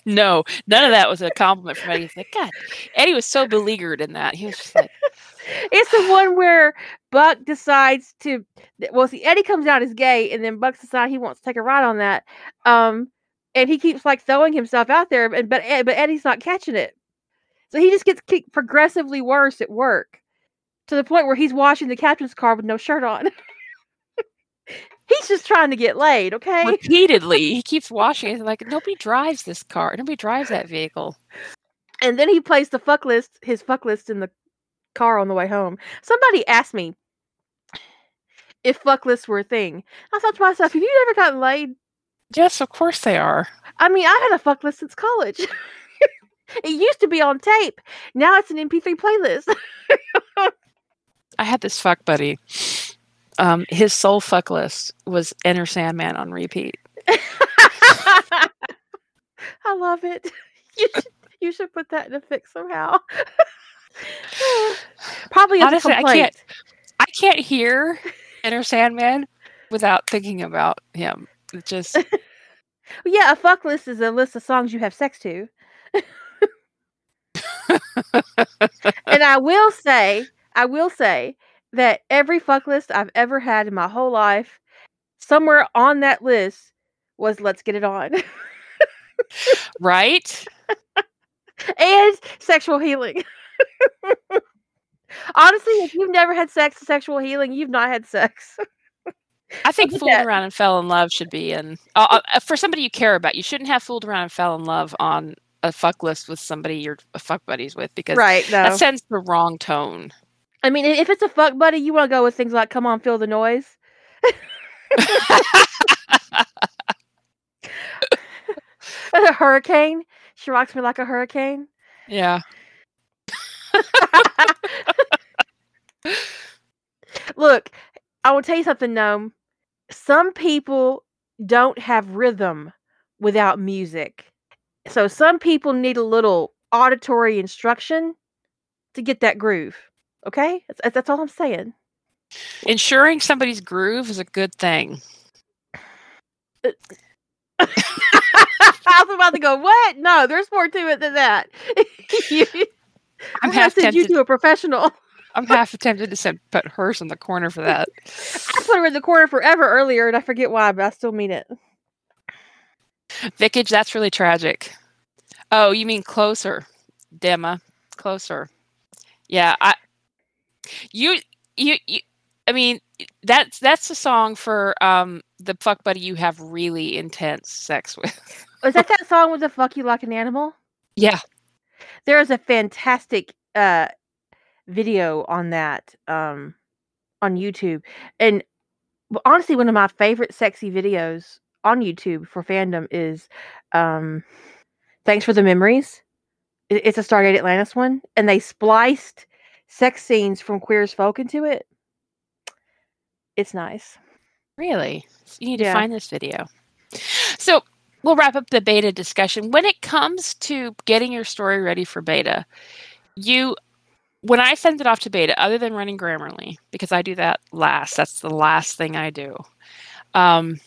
No, none of that was a compliment from Eddie. He's like, God, Eddie was so beleaguered in that. He was just like, it's the one where Buck decides to. Well, see, Eddie comes out as gay, and then Buck decides he wants to take a ride on that. Um, and he keeps like throwing himself out there, and but eh, but Eddie's not catching it, so he just gets kicked progressively worse at work, to the point where he's washing the captain's car with no shirt on. he's just trying to get laid, okay? repeatedly, he keeps washing it. He's like, nobody drives this car. Nobody drives that vehicle. And then he plays the fuck list, his fuck list in the car on the way home. Somebody asked me if fuck lists were a thing. I thought to myself, have you ever gotten laid? Yes, of course they are. I mean, I've had a fuck list since college. it used to be on tape. Now it's an MP3 playlist. I had this fuck buddy. Um, his sole fuck list was Enter Sandman on repeat. I love it. You should, you should put that in a fix somehow. Probably Honestly, I can't- I can't hear Enter Sandman without thinking about him. It just Yeah, a fuck list is a list of songs you have sex to. and I will say, I will say that every fuck list I've ever had in my whole life, somewhere on that list was "Let's Get It On" right. and sexual healing. Honestly, if you've never had sex sexual healing, you've not had sex. I think fooled that. around and fell in love should be in uh, uh, for somebody you care about. You shouldn't have fooled around and fell in love on a fuck list with somebody you're a fuck buddies with because right? No, that sends the wrong tone. I mean, if it's a fuck buddy, you want to go with things like "Come on, feel the noise." a hurricane. She rocks me like a hurricane. yeah. Look, I will tell you something, Gnome. Some people don't have rhythm without music. So some people need a little auditory instruction to get that groove. Okay? That's, that's all I'm saying. Ensuring somebody's groove is a good thing. Uh, I was about to go, what? No, there's more to it than that. You- I'm half send you tempted. to a professional. I'm half tempted to send put hers in the corner for that. I put her in the corner forever earlier, and I forget why, but I still mean it. Vickage, that's really tragic. Oh, you mean closer, Dema, closer. Yeah, I. You, you, you. I mean, that's that's a song for um the fuck buddy you have really intense sex with. Was that that song with the "Fuck You Like an Animal"? Yeah, There is a fantastic uh, video on that um, on YouTube, and honestly, one of my favorite sexy videos on YouTube for fandom is um, Thanks for the Memories. It's a Stargate Atlantis one, and they spliced sex scenes from Queer as Folk into it. It's nice. Really? You need to find this video. So we'll wrap up the beta discussion. When it comes to getting your story ready for beta, you when I send it off to beta, other than running Grammarly, because I do that last, that's the last thing I do. Um,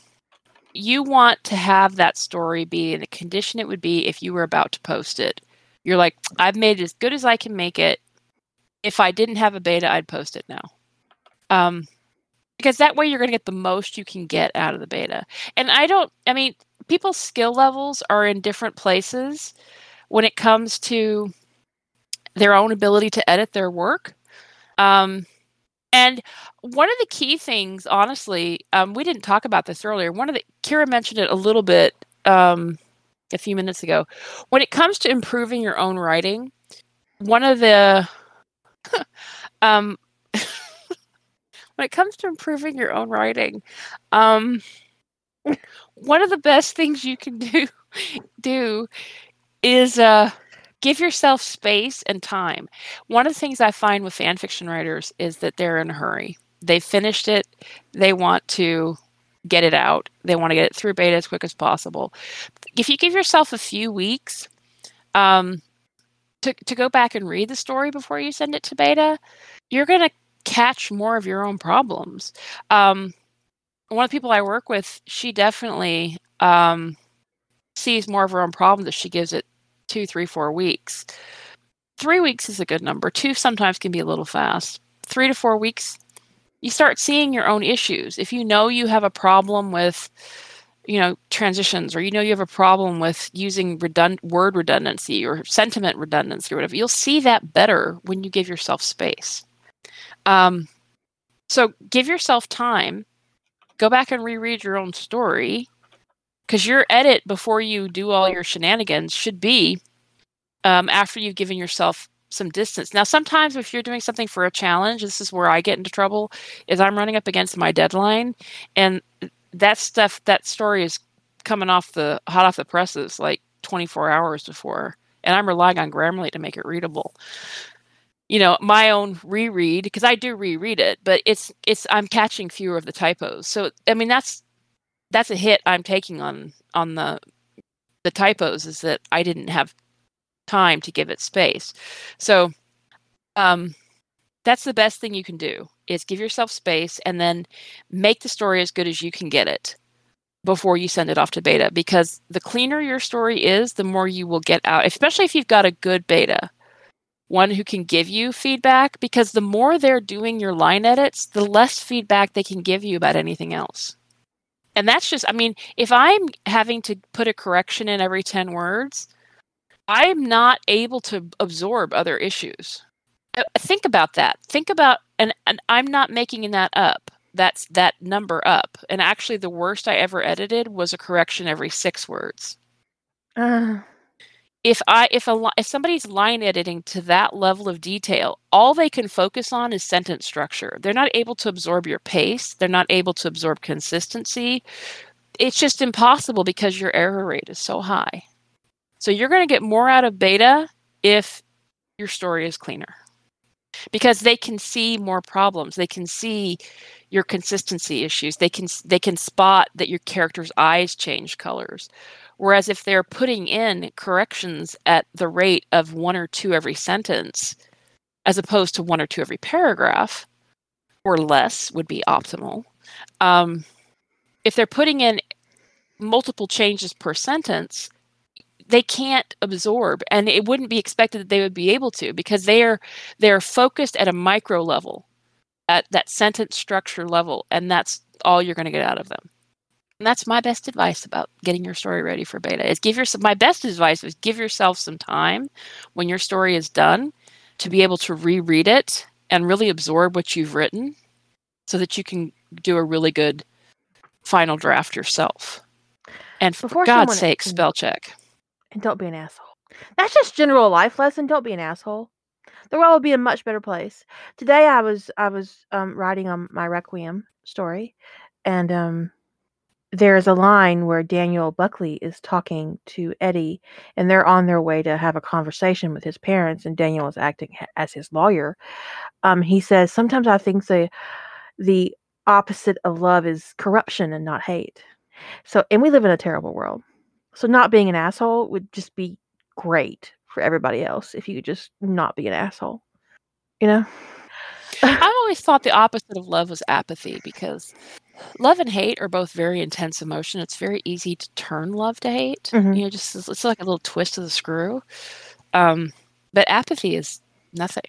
you want to have that story be in the condition it would be if you were about to post it. You're like, I've made it as good as I can make it. If I didn't have a beta, I'd post it now. Um, because that way you're going to get the most you can get out of the beta. And I don't, I mean, people's skill levels are in different places when it comes to their own ability to edit their work. Um, and one of the key things, honestly, um, we didn't talk about this earlier. One of the, Kira mentioned it a little bit um, a few minutes ago. When it comes to improving your own writing, one of the, um, when it comes to improving your own writing, um, one of the best things you can do do is uh, give yourself space and time. One of the things I find with fan fiction writers is that they're in a hurry. They finished it, they want to get it out, they want to get it through beta as quick as possible. If you give yourself a few weeks um, to, to go back and read the story before you send it to beta, you're going to catch more of your own problems. Um, one of the people I work with, she definitely um, sees more of her own problems if she gives it two, three, four weeks. Three weeks is a good number. Two sometimes can be a little fast. Three to four weeks, you start seeing your own issues. If you know you have a problem with, you know, transitions, or you know you have a problem with using redund- word redundancy or sentiment redundancy or whatever, you'll see that better when you give yourself space. Um, so give yourself time. Go back and reread your own story because your edit before you do all your shenanigans should be um, after you've given yourself some distance. Now, sometimes if you're doing something for a challenge, this is where I get into trouble. Is I'm running up against my deadline, and that stuff, that story is coming off the hot off the presses like 24 hours before, and I'm relying on Grammarly to make it readable. You know, my own reread because I do reread it, but it's it's I'm catching fewer of the typos. So I mean that's that's a hit I'm taking on on the the typos is that I didn't have time to give it space. So um that's the best thing you can do is give yourself space and then make the story as good as you can get it before you send it off to beta because the cleaner your story is the more you will get out especially if you've got a good beta one who can give you feedback because the more they're doing your line edits the less feedback they can give you about anything else and that's just i mean if i'm having to put a correction in every 10 words i'm not able to absorb other issues. Uh, think about that. Think about and, and i'm not making that up. That's that number up. And actually the worst i ever edited was a correction every six words. Uh, if i if a if somebody's line editing to that level of detail all they can focus on is sentence structure. They're not able to absorb your pace. They're not able to absorb consistency. It's just impossible because your error rate is so high. So you're going to get more out of beta if your story is cleaner because they can see more problems. They can see your consistency issues. They can they can spot that your character's eyes change colors. Whereas if they're putting in corrections at the rate of one or two every sentence as opposed to one or two every paragraph or less would be optimal. Um, if they're putting in multiple changes per sentence they can't absorb and it wouldn't be expected that they would be able to because they are they're focused at a micro level at that sentence structure level and that's all you're going to get out of them. And that's my best advice about getting your story ready for beta is give yourself my best advice is give yourself some time when your story is done to be able to reread it and really absorb what you've written so that you can do a really good final draft yourself. And for Before god's sake spell check and don't be an asshole. That's just general life lesson. Don't be an asshole. The world will be a much better place. Today I was I was um, writing on my Requiem story, and um, there's a line where Daniel Buckley is talking to Eddie, and they're on their way to have a conversation with his parents, and Daniel is acting as his lawyer. Um, he says, "Sometimes I think the the opposite of love is corruption and not hate." So, and we live in a terrible world. So, not being an asshole would just be great for everybody else if you could just not be an asshole. You know. I always thought the opposite of love was apathy because love and hate are both very intense emotion. It's very easy to turn love to hate. Mhm. You know, just it's like a little twist of the screw. Um, but apathy is nothing.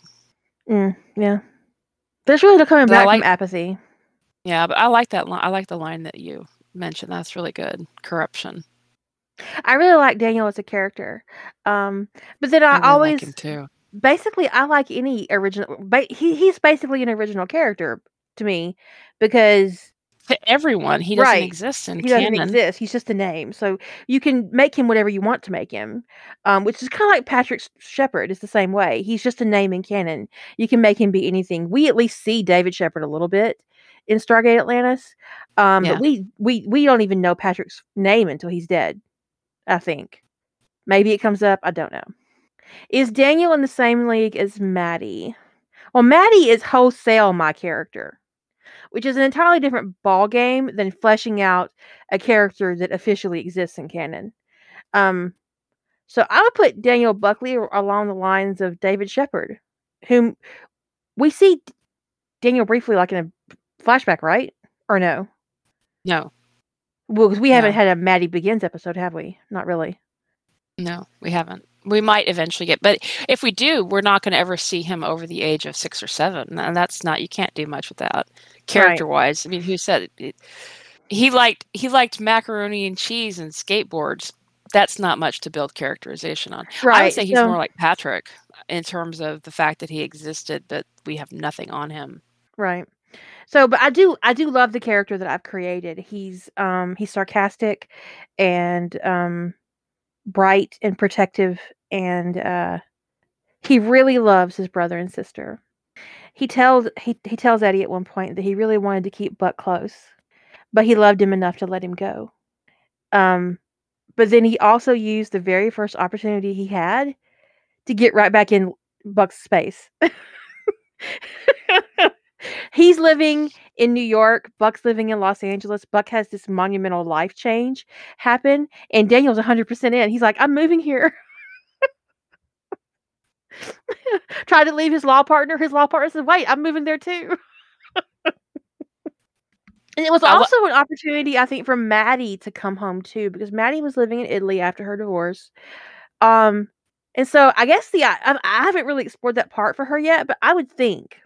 Mm, yeah. There's really no coming But back like- from apathy. Yeah, but I like that line. I like the line that you mentioned. That's really good. Corruption. I really like Daniel as a character. Um, but then I, I really always like him too. basically I like any original. Ba- he he's basically an original character to me because To everyone, he doesn't Right. exist in he doesn't exist. He's just a name. So you can make him whatever you want to make him, um, which is kind of like Patrick Sheppard. It's the same way. He's just a name in canon. You can make him be anything. We at least see David Sheppard a little bit in Stargate Atlantis, um, Yeah. but we we we don't even know Patrick's name until he's dead. I think maybe it comes up. I don't know. Is Daniel in the same league as Maddie? Well, Maddie is wholesale my character, which is an entirely different ball game than fleshing out a character that officially exists in canon. Um, so I would put Daniel Buckley along the lines of David Sheppard, whom we see Daniel briefly, like in a flashback, right? Or no? No, Well, 'cause we haven't had a Maddie Begins episode, have we? Not really. no, we haven't. We might eventually get, but if we do, we're not going to ever see him over the age of six or seven, and that's not. You can't do much with that character-wise. I mean, who said it? it? He liked he liked macaroni and cheese and skateboards. That's not much to build characterization on. Right. I would say he's so- more like Patrick uh, in terms of the fact that he existed, but we have nothing on him. Right. So, but I do I do love the character that I've created. He's um he's sarcastic and um bright and protective and uh he really loves his brother and sister. He tells he he tells Eddie at one point that he really wanted to keep Buck close, but he loved him enough to let him go. Um but then he also used the very first opportunity he had to get right back in Buck's space. He's living in New York. Buck's living in Los Angeles. Buck has this monumental life change happen, and Daniel's 100% in. He's like, I'm moving here. Tried to leave his law partner. His law partner says, Wait, I'm moving there too. and it was also an opportunity, I think, for Maddie to come home too, because Maddie was living in Italy after her divorce. Um, and so I guess the I, I I haven't really explored that part for her yet, but I would think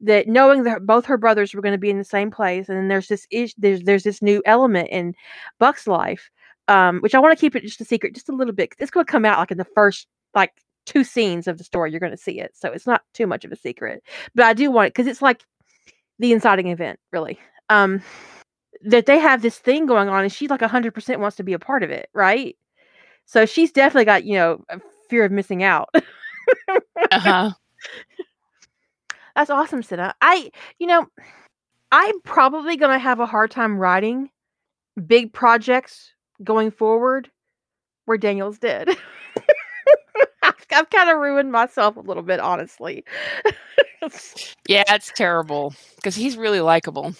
that knowing that both her brothers were going to be in the same place, and then there's this ish, there's there's this new element in Buck's life, um, which I want to keep it just a secret, just a little bit. It's going to come out like in the first like two scenes of the story. You're going to see it, so it's not too much of a secret. But I do want it because it's like the inciting event, really. Um, that they have this thing going on, and she like hundred percent wants to be a part of it, right? So she's definitely got you know a fear of missing out. Uh-huh. That's awesome, Sina. I, you know, I'm probably going to have a hard time writing big projects going forward where Daniel's dead. I've, I've kind of ruined myself a little bit, honestly. Yeah, it's terrible because he's really likable.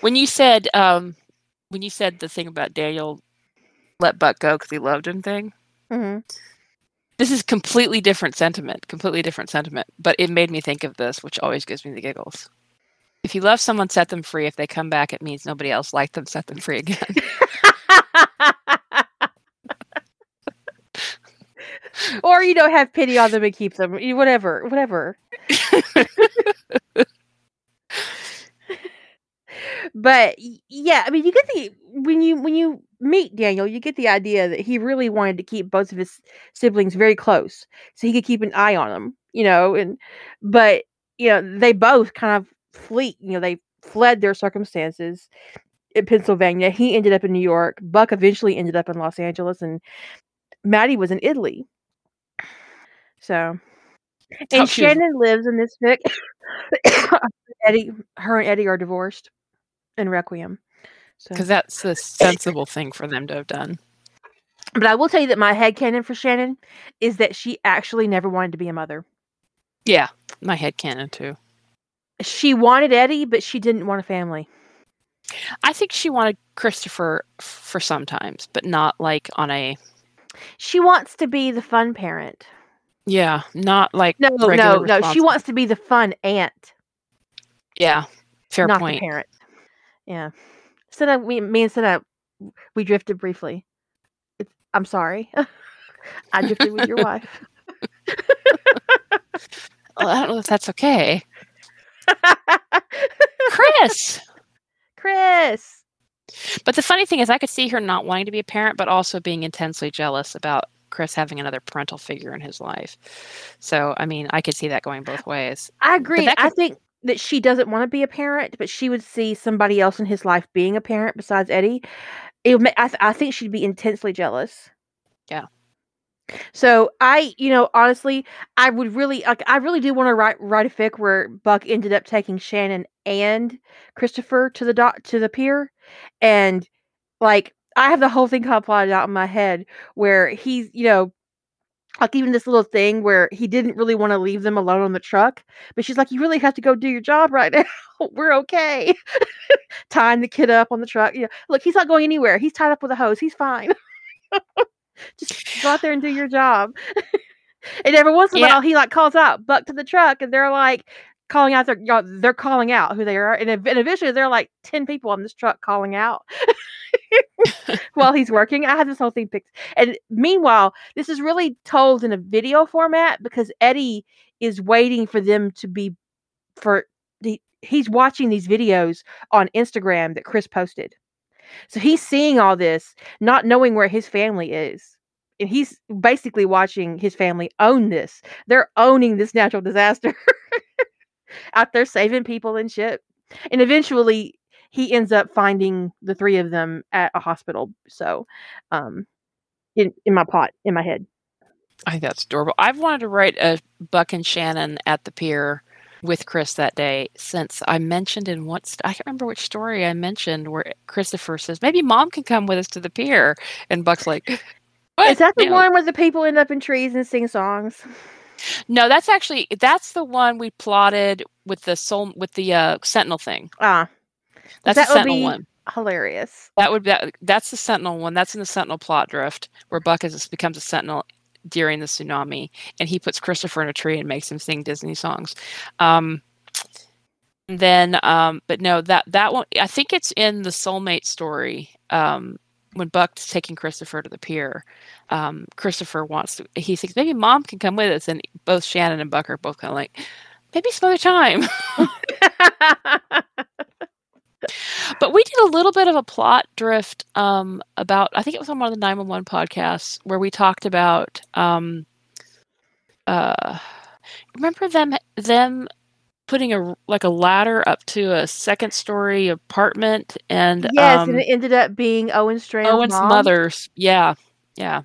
When you said um when you said the thing about Daniel let Buck go because he loved him thing, Mhm. This is completely different sentiment, completely different sentiment. But it made me think of this, which always gives me the giggles. If you love someone, set them free. If they come back, it means nobody else liked them. Set them free again. or you know, have pity on them and keep them. Whatever, whatever. but yeah, I mean, you get the when you when you meet Daniel, you get the idea that he really wanted to keep both of his siblings very close, so he could keep an eye on them, you know. And but you know, they both kind of flee. You know, they fled their circumstances in Pennsylvania. He ended up in New York. Buck eventually ended up in Los Angeles, and Maddie was in Italy. So, and Shannon lives in this book. Eddie, her and Eddie are divorced in Requiem. So, Because that's the sensible thing for them to have done. but I will tell you that my head headcanon for Shannon is that she actually never wanted to be a mother. Yeah, my head canon too. She wanted Eddie, but she didn't want a family. I think she wanted Christopher for sometimes, but not like on a She wants to be the fun parent. yeah, not like No, no, no. She wants to be the fun aunt, Yeah, fair not point. the parent. Yeah. Senna, we, me and Senna, we drifted briefly. It's, I'm sorry. I drifted with your wife. Well, I don't know if that's okay. Chris. Chris. But the funny thing is, I could see her not wanting to be a parent, but also being intensely jealous about Chris having another parental figure in his life. So, I mean, I could see that going both ways. I agree. that I think that she doesn't want to be a parent, but she would see somebody else in his life being a parent besides Eddie. It would I, th- I think she'd be intensely jealous. Yeah. So I, you know, honestly, I would really, like, I really do want to write write a fic where Buck ended up taking Shannon and Christopher to the dot to the pier, and like I have the whole thing kind of plotted out in my head where he's, you know, like even this little thing where he didn't really want to leave them alone on the truck, but she's like, "You really have to go do your job right now. We're okay." Tying the kid up on the truck. Yeah, look, he's not going anywhere. He's tied up with a hose. He's fine. Just go out there and do your job. and every once in a Yeah. while, he like calls out Buck to the truck, and they're like calling out know, they're calling out who they are, and, and eventually there are like ten people on this truck calling out while he's working. I have this whole thing picked, and meanwhile, this is really told in a video format because Eddie is waiting for them to be for the he's watching these videos on Instagram that Chris posted. So he's seeing all this, not knowing where his family is. And he's basically watching his family own this. They're owning this natural disaster out there saving people and shit. And eventually he ends up finding the three of them at a hospital. So um in, in my pot, in my head. I think that's adorable. I've wanted to write a Buck and Shannon at the pier with Chris that day since I mentioned in what st- I can't remember which story I mentioned where Christopher says maybe mom can come with us to the pier, and Buck's like, "What? Is that the No. one where the people end up in trees and sing songs? No, that's actually that's the one we plotted with the soul with the uh, Sentinel thing. Ah, That's that the would Sentinel be one. hilarious. That would be that, that's the Sentinel one. That's in the Sentinel plot drift where Buck is becomes a Sentinel during the tsunami, and he puts Christopher in a tree and makes him sing Disney songs. Um, then, um, but no, that that one I think it's in the soulmate story. Um, when Buck's taking Christopher to the pier, um, Christopher wants to. He thinks maybe mom can come with us, and both Shannon and Buck are both kind of like, maybe some other time. But we did a little bit of a plot drift um, about, I think it was on one of the 911 podcasts where we talked about, um, uh, remember them them putting a like a ladder up to a second story apartment and yes, um, and it ended up being Owen Strand's Owen's mom. mother's, yeah, yeah.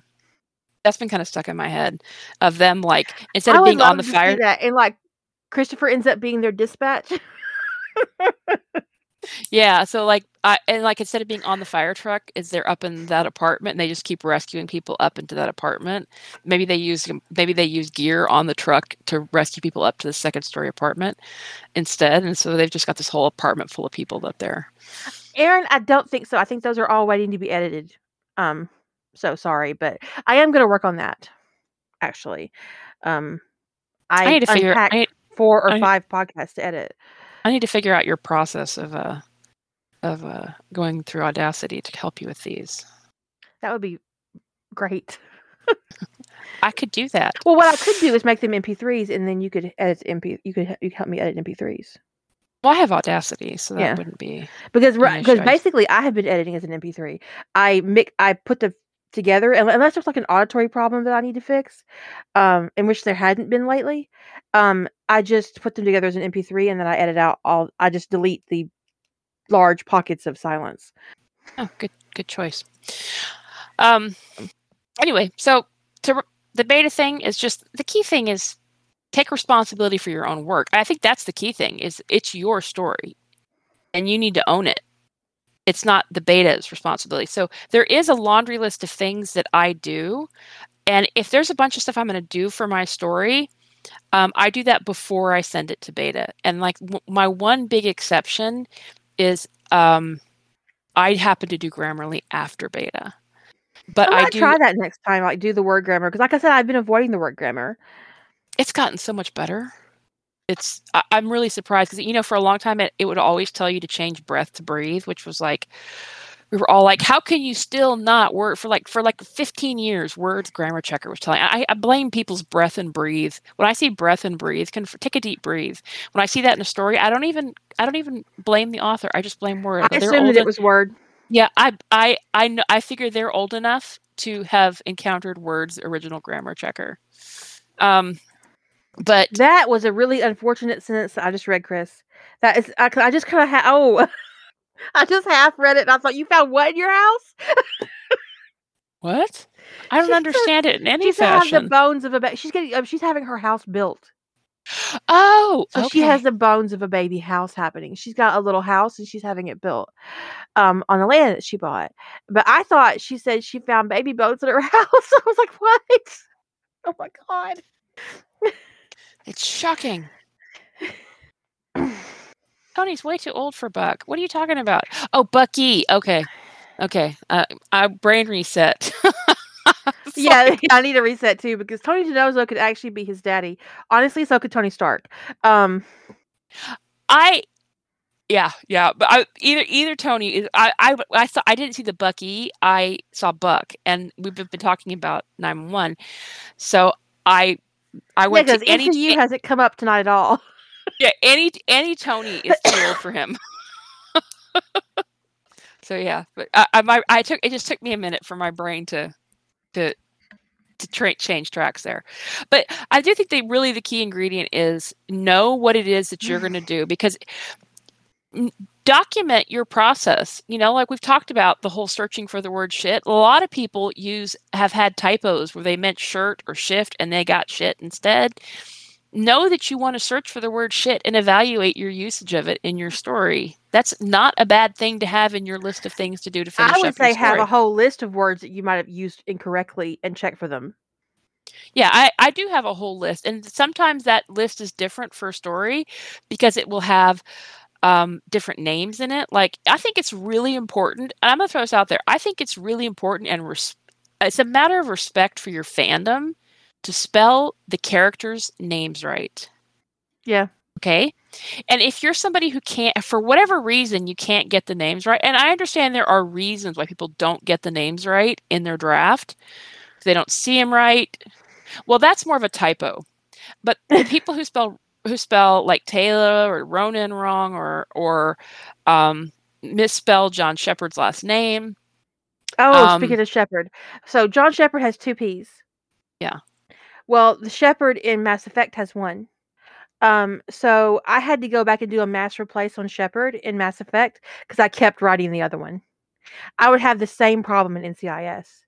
That's been kind of stuck in my head of them like instead of being on the fire that, and like Christopher ends up being their dispatch. Yeah, so like I and like instead of being on the fire truck, is they're up in that apartment and they just keep rescuing people up into that apartment. Maybe they use maybe they use gear on the truck to rescue people up to the second story apartment instead, and so they've just got this whole apartment full of people up there. Aaron, I don't think so. I think those are all waiting to be edited. Um, so sorry, but I am going to work on that. Actually, um, I, I need to figure I need, four or I- five podcasts to edit. I need to figure out your process of uh of uh going through Audacity to help you with these. That would be great. I could do that. Well, what I could do is make them MP3s, and then you could edit MP. You could you could help me edit MP3s Well, I have Audacity, so that Yeah. wouldn't be. because because basically I have been editing as an MP3. I mix I put the together un- unless there's like an auditory problem that I need to fix, um, in which there hadn't been lately. Um, I just put them together as an MP3, and then I edit out all. I just delete the large pockets of silence. Oh, good good choice. Um anyway, so to the beta thing is just the key thing is take responsibility for your own work. I think that's the key thing is it's your story and you need to own it. It's not the beta's responsibility. So there is a laundry list of things that I do. And if there's a bunch of stuff I'm going to do for my story, um, I do that before I send it to beta. And like w- my one big exception is um, I happen to do Grammarly after beta. But I do. try that next time. Like do the word grammar because, like I said, I've been avoiding the word grammar. It's gotten so much better. It's I, I'm really surprised because you know for a long time it, it would always tell you to change breath to breathe, which was like we were all like, how can you still not word for like for like 15 years? Words grammar checker was telling. I, I blame people's breath and breathe. When I see breath and breathe, can take a deep breathe. When I see that in a story, I don't even I don't even blame the author. I just blame word. I assumed that it was word. yeah, I I I know I figure they're old enough to have encountered Word's original grammar checker. Um, but That was a really unfortunate sentence that I just read, Chris. That is, I, I just kind of ha- oh, I just half read it and I thought you found what in your house? what? I don't She said- understand it in any She said have the bones of a baby. She's getting, um, she's having her house built, Oh, so okay. she has the bones of a baby house happening. She's got a little house and she's having it built, um, on the land that she bought. But I thought she said she found baby bones in her house. I was like, what? Oh my god. It's shocking. Tony's way too old for Buck. What are you talking about? Oh, Bucky. Okay. Okay. Uh, I brain reset. Yeah, I need a reset too because Tony DiNozzo could actually be his daddy. Honestly, so could Tony Stark. Um, I yeah, yeah, but I, either either Tony is I I I saw I didn't see the Bucky. I saw Buck and we've been been talking about 911. So I I yeah, went because to any ECU hasn't come up tonight at all. yeah, any any Tony is too old for him. so yeah, but I, I my I took it just took me a minute for my brain to to to tra- change tracks there. But I do think they really the key ingredient is know what it is that you're going to do because n- document your process. You know, like we've talked about the whole searching for the word shit. A lot of people use have had typos where they meant shirt or shift and they got shit instead. Know that you want to search for the word shit and evaluate your usage of it in your story. That's not a bad thing to have in your list of things to do to finish I would say have a whole list of words that you might have used incorrectly and check for them. Yeah, I, I do have a whole list. And sometimes that list is different for a story because it will have um, different names in it. Like, I think it's really important. And I'm going to throw this out there. I think it's really important and res- it's a matter of respect for your fandom to spell the characters' names right. Yeah. Okay. And if you're somebody who can't, for whatever reason, you can't get the names right, and I understand there are reasons why people don't get the names right in their draft, they don't see them right. Well, that's more of a typo. But the people who spell who spell like Taylor or Ronan wrong or or um, misspell John Sheppard's last name. Oh, Um, speaking of Shepard, so John Sheppard has two P's. Yeah. Well, the Shepard in Mass Effect has one. Um, so I had to go back and do a mass replace on Shepard in Mass Effect because I kept writing the other one. I would have the same problem in NCIS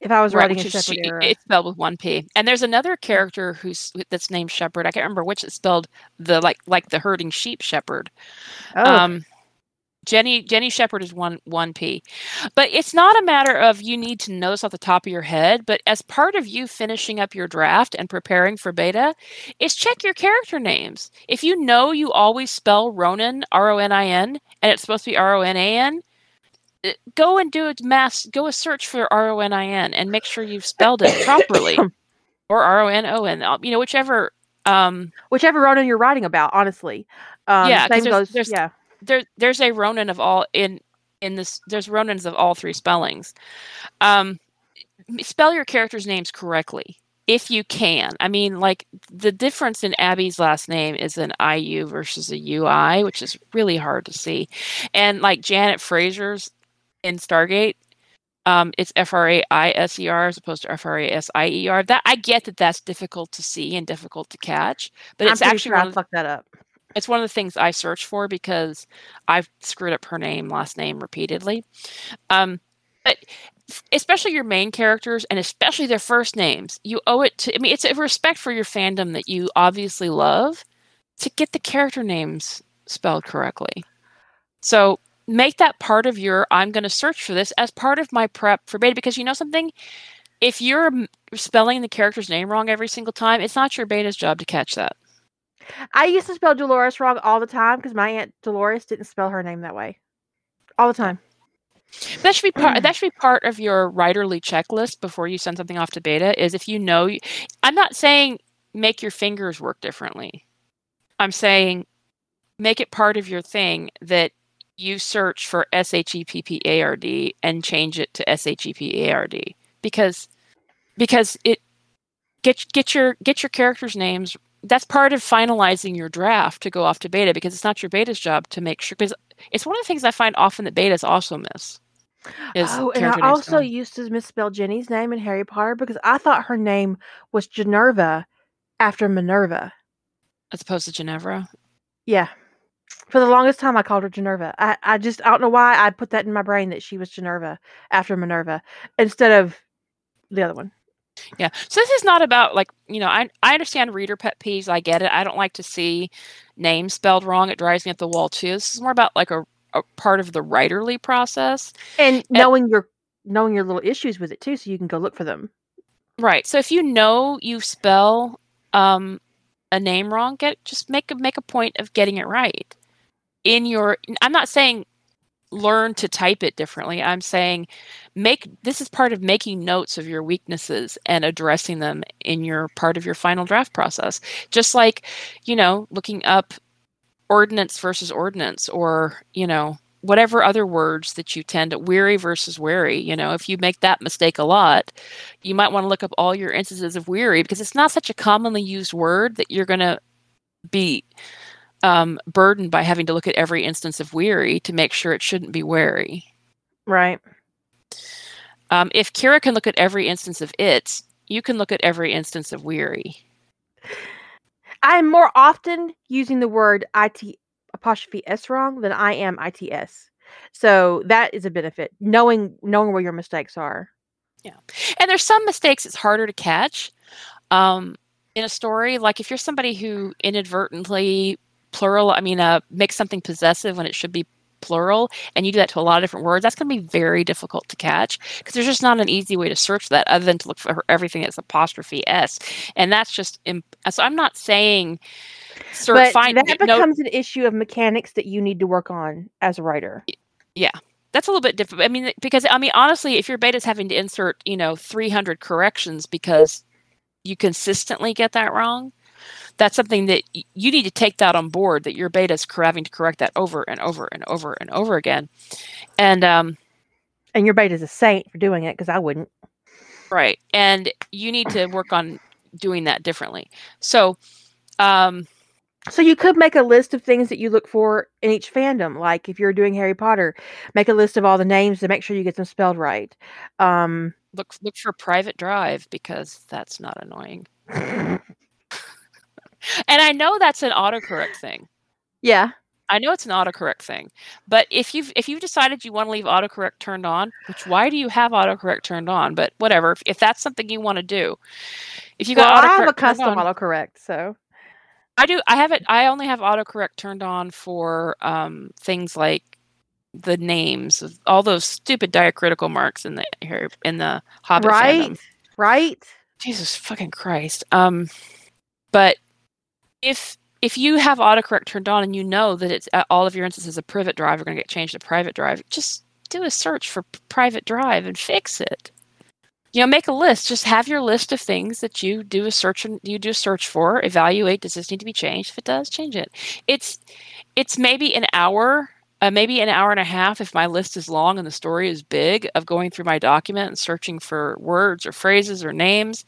if I was Right, writing a Shepard she- error. it's spelled with one P. And there's another character who's that's named Shepherd. I can't remember which it's spelled the like like the herding sheep shepherd. oh, Um, Jenny Jenny Shepard is one one P, but it's not a matter of you need to know this off the top of your head. But as part of you finishing up your draft and preparing for beta, is check your character names. If you know you always spell Ronan R O N I N and it's supposed to be R O N A N, go and do a mass go a search for R O N I N and make sure you've spelled it properly or R O N O N. uh, You know whichever. Um, whichever Ronan you're writing about, honestly. Um, Yeah, same there's- goes. there's- yeah, there there's a Ronin of all in in this there's Ronins of all three spellings. Um spell your characters' names correctly if you can. I mean, like the difference in Abby's last name is an IU versus a UI, which is really hard to see. And like Janet Fraiser's in Stargate, um, it's F R A I S E R as opposed to F R A S I E R. That I get that that's difficult to see and difficult to catch, but I'm it's actually sure I fucked that up. it's one of the things I search for because I've screwed up her name, last name repeatedly. Um, but especially your main characters and especially their first names, you owe it to. I mean, it's a respect for your fandom that you obviously love to get the character names spelled correctly. So make that part of your i'm going to search for this as part of my prep for beta because you know something if you're spelling the character's name wrong every single time it's not your beta's job to catch that I used to spell Dolores wrong all the time because my aunt Dolores didn't spell her name that way. All the time. that should be part that should be part of your writerly checklist before you send something off to beta is if you know i'm not saying make your fingers work differently i'm saying make it part of your thing that you search for S-H-E-P-P-A-R-D and change it to S-H-E-P-A-R-D because because it get get your get your characters names that's part of finalizing your draft to go off to beta because it's not your beta's job to make sure because it's one of the things I find often that betas also miss. oh, and I also used to misspell Ginny's name in Harry Potter because I thought her name was Generva after Minerva. As opposed to Ginevra? Yeah. For the longest time, I called her Generva. I, I just, I don't know why I put that in my brain that she was Generva after Minerva instead of the other one. Yeah. So this is not about like, you know, I I understand reader pet peeves. I get it. I don't like to see names spelled wrong. It drives me up the wall too. This is more about like a, a part of the writerly process. And knowing and, your knowing your little issues with it too, so you can go look for them. Right. So if you know you spell um, a name wrong, get just make a make a point of getting it right. In your I'm not saying learn to type it differently. I'm saying make this is part of making notes of your weaknesses and addressing them in your part of your final draft process. Just like, you know, looking up ordinance versus ordinance or, you know, whatever other words that you tend to weary versus wary, you know, if you make that mistake a lot, you might want to look up all your instances of weary because it's not such a commonly used word that you're going to be um, burdened by having to look at every instance of weary to make sure it shouldn't be wary. Right. Um, if Kira can look at every instance of it, you can look at every instance of weary. I'm more often using the word it apostrophe s wrong than I am its. So that is a benefit knowing knowing where your mistakes are. Yeah, and there's some mistakes it's harder to catch um, in a story. Like if you're somebody who inadvertently plural, I mean, uh, make something possessive when it should be plural, and you do that to a lot of different words, that's going to be very difficult to catch because there's just not an easy way to search that other than to look for everything that's apostrophe s, and that's just. Imp- so I'm not saying. but find, that becomes an issue of mechanics that you need to work on as a writer. Yeah, that's a little bit different. I mean, because I mean, honestly, if your beta is having to insert, you know, 300 corrections because you consistently get that wrong, that's something that you need to take that on board that your beta is having to correct that over and over and over and over again. And um and your beta is a saint for doing it because i wouldn't. Right and you need to work on doing that differently. So um so you could make a list of things that you look for in each fandom like if you're doing harry potter make a list of all the names to make sure you get them spelled right. Um look look for private drive because that's not annoying and I know that's an autocorrect thing. Yeah. I know it's an autocorrect thing. But if you've if you've decided you want to leave autocorrect turned on, which why do you have autocorrect turned on? But whatever, if, if that's something you want to do. If you got well, I have a custom on, autocorrect, so I do I have it I only have autocorrect turned on for um, things like the names of all those stupid diacritical marks in the in the Hobbit right, fandom. right. Jesus fucking Christ. Um, but if if you have autocorrect turned on and you know that it's uh, all of your instances of Privet Drive are going to get changed to private drive, just do a search for private drive and fix it. You know, make a list. Just have your list of things that you do a search and you do a search for. Evaluate. Does this need to be changed? If it does, change it. It's it's maybe an hour, uh, maybe an hour and a half if my list is long and the story is big of going through my document and searching for words or phrases or names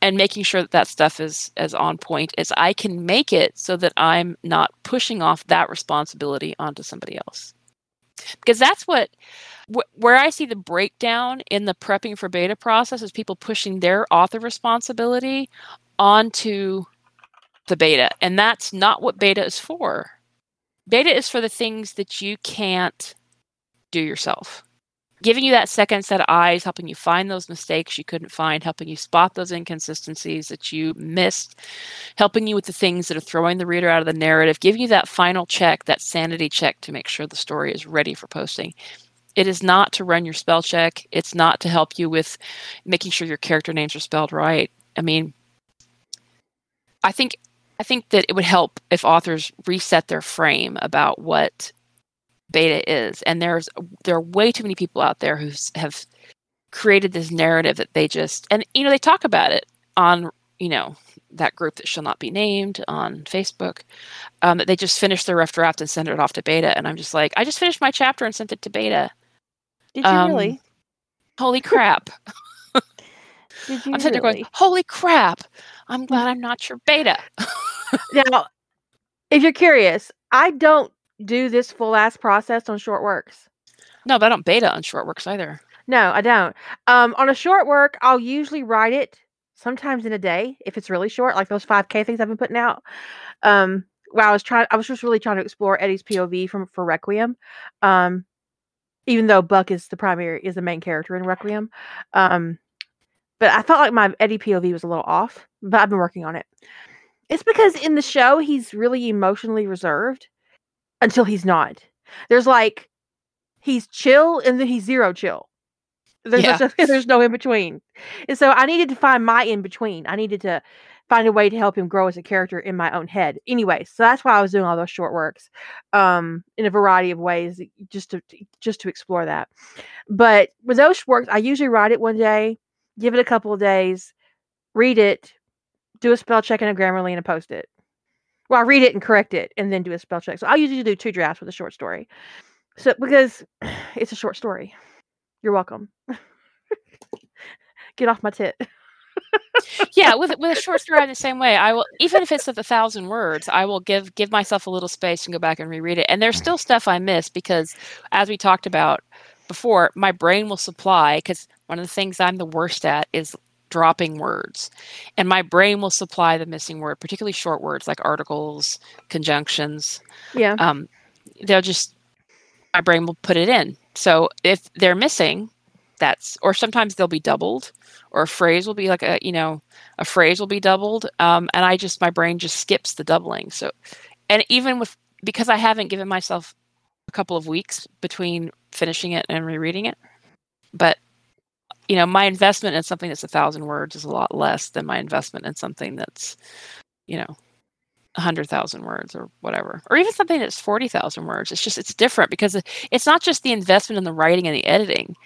and making sure that that stuff is as on point as I can make it so that I'm not pushing off that responsibility onto somebody else. Because that's what wh- where I see the breakdown in the prepping for beta process is people pushing their author responsibility onto the beta. And that's not what beta is for. Beta is for the things that you can't do yourself. Giving you that second set of eyes, helping you find those mistakes you couldn't find, helping you spot those inconsistencies that you missed, helping you with the things that are throwing the reader out of the narrative, giving you that final check, that sanity check to make sure the story is ready for posting. It is not to run your spell check. It's not to help you with making sure your character names are spelled right. I mean, I think I think that it would help if authors reset their frame about what beta is and there's there are way too many people out there who have created this narrative that they just and you know they talk about it on you know that group that shall not be named on facebook um, that they just finished their rough draft and send it off to beta and i'm just like i just finished my chapter and sent it to beta. Did you um, really? holy crap. Did you i'm sitting really? there going holy crap. I'm glad i'm not your beta. Now if you're curious i don't do this full ass process on short works. No, but I don't beta on short works either. No, I don't. Um, on a short work, I'll usually write it sometimes in a day if it's really short, like those 5K things I've been putting out. Um, well, I was trying, I was just really trying to explore Eddie's POV from for Requiem. Um, even though Buck is the primary, is the main character in Requiem. Um, but I felt like my Eddie POV was a little off, but I've been working on it. It's because in the show he's really emotionally reserved until he's not. There's like he's chill and then he's zero chill. There's yeah. no, there's no in between. And so I needed to find my in between. I needed to find a way to help him grow as a character in my own head. Anyway, so that's why I was doing all those short works um, in a variety of ways just to just to explore that. But with those works, I usually write it one day, give it a couple of days, read it, do a spell check and a Grammarly and a post it. Well, I read it and correct it and then do a spell check. So I'll usually do two drafts with a short story. So because it's a short story. You're welcome. Get off my tit. yeah, with with a short story, I'm the same way. I will, even if it's of a thousand words, I will give give myself a little space and go back and reread it. And there's mm. still stuff I miss because, as we talked about before, my brain will supply. Because one of the things I'm the worst at is dropping words and my brain will supply the missing word particularly short words like articles conjunctions yeah. um they'll just my brain will put it in. So if they're missing that's or sometimes they'll be doubled or a phrase will be like a you know a phrase will be doubled um, and i just my brain just skips the doubling. So and even with because i haven't given myself a couple of weeks between finishing it and rereading it but you know, my investment in something that's a thousand words is a lot less than my investment in something that's, you know, a hundred thousand words or whatever, or even something that's forty thousand words. It's just it's different because it's not just the investment in the writing and the editing,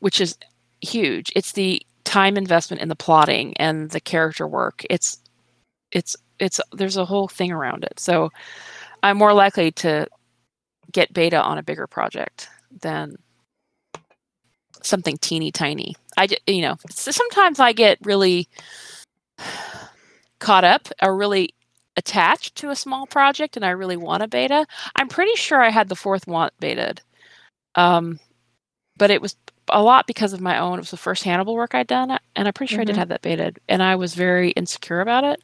which is huge. It's the time investment in the plotting and the character work. It's it's it's there's a whole thing around it. So I'm more likely to get beta on a bigger project than something teeny tiny. I you know sometimes I get really caught up or really attached to a small project and I really want a beta. I'm pretty sure I had the fourth want betaed. Um, but it was a lot because of my own. It was the first Hannibal work I'd done, and I'm pretty sure mm-hmm. I did mm-hmm. have that betaed, and I was very insecure about it.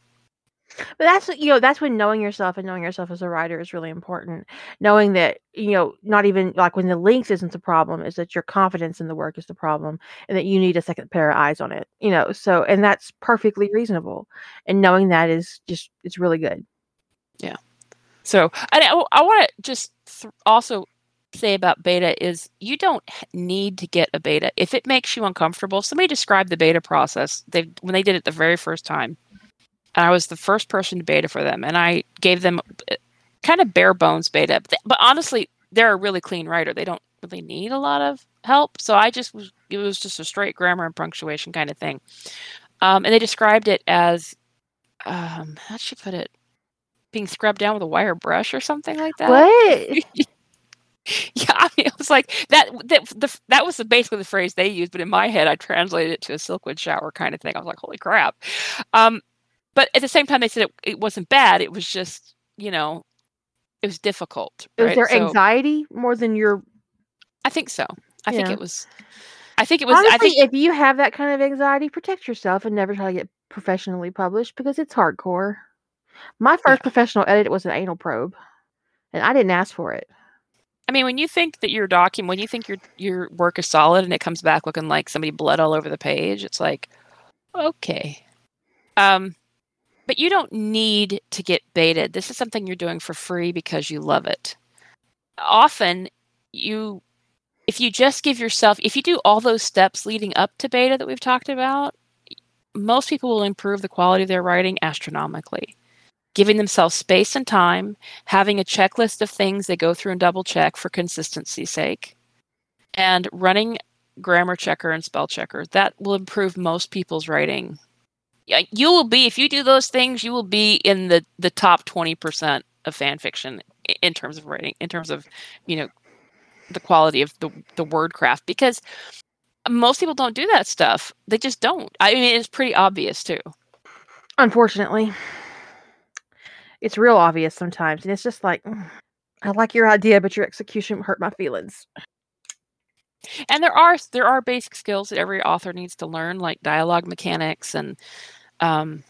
But that's you know that's when knowing yourself and knowing yourself as a writer is really important. Knowing that you know not even like when the length isn't the problem is that your confidence in the work is the problem and that you need a second pair of eyes on it. You know, so and that's perfectly reasonable. And knowing that is just it's really good. Yeah. So I I want to just th- also say about beta is you don't need to get a beta if it makes you uncomfortable. Somebody described the beta process. They when they did it the very first time and I was the first person to beta for them, and I gave them uh, kind of bare bones beta. But, but honestly, they're a really clean writer. They don't really need a lot of help. So I just was it was just a straight grammar and punctuation kind of thing. Um, and they described it as um, how should put it? Being scrubbed down with a wire brush or something like that. What? yeah, I mean, it was like that. That the, that was the, basically the phrase they used, but in my head, I translated it to a Silkwood shower kind of thing. I was like, "Holy crap!" Um, but at the same time, they said it, it wasn't bad. It was just, you know, it was difficult. Right? Was there so, anxiety more than your? I think so. I think it was. I think it was. Honestly, I think if you have that kind of anxiety, protect yourself and never try to get professionally published because it's hardcore. My first yeah. professional edit was an anal probe, and I didn't ask for it. I mean, when you think that your document, when you think your your work is solid and it comes back looking like somebody bled all over the page, it's like, okay. Um, but you don't need to get baited. This is something you're doing for free because you love it. Often, you, if you just give yourself, if you do all those steps leading up to beta that we've talked about, most people will improve the quality of their writing astronomically giving themselves space and time, having a checklist of things they go through and double check for consistency's sake, and running grammar checker and spell checker. That will improve most people's writing. You will be, if you do those things, you will be in the, the top 20% of fan fiction in terms of writing, in terms of, you know, the quality of the, the word craft, because most people don't do that stuff. They just don't. I mean, it's pretty obvious too. Unfortunately it's real obvious sometimes, and it's just like, I like your idea, but your execution hurt my feelings. And there are there are basic skills that every author needs to learn, like dialogue mechanics and um,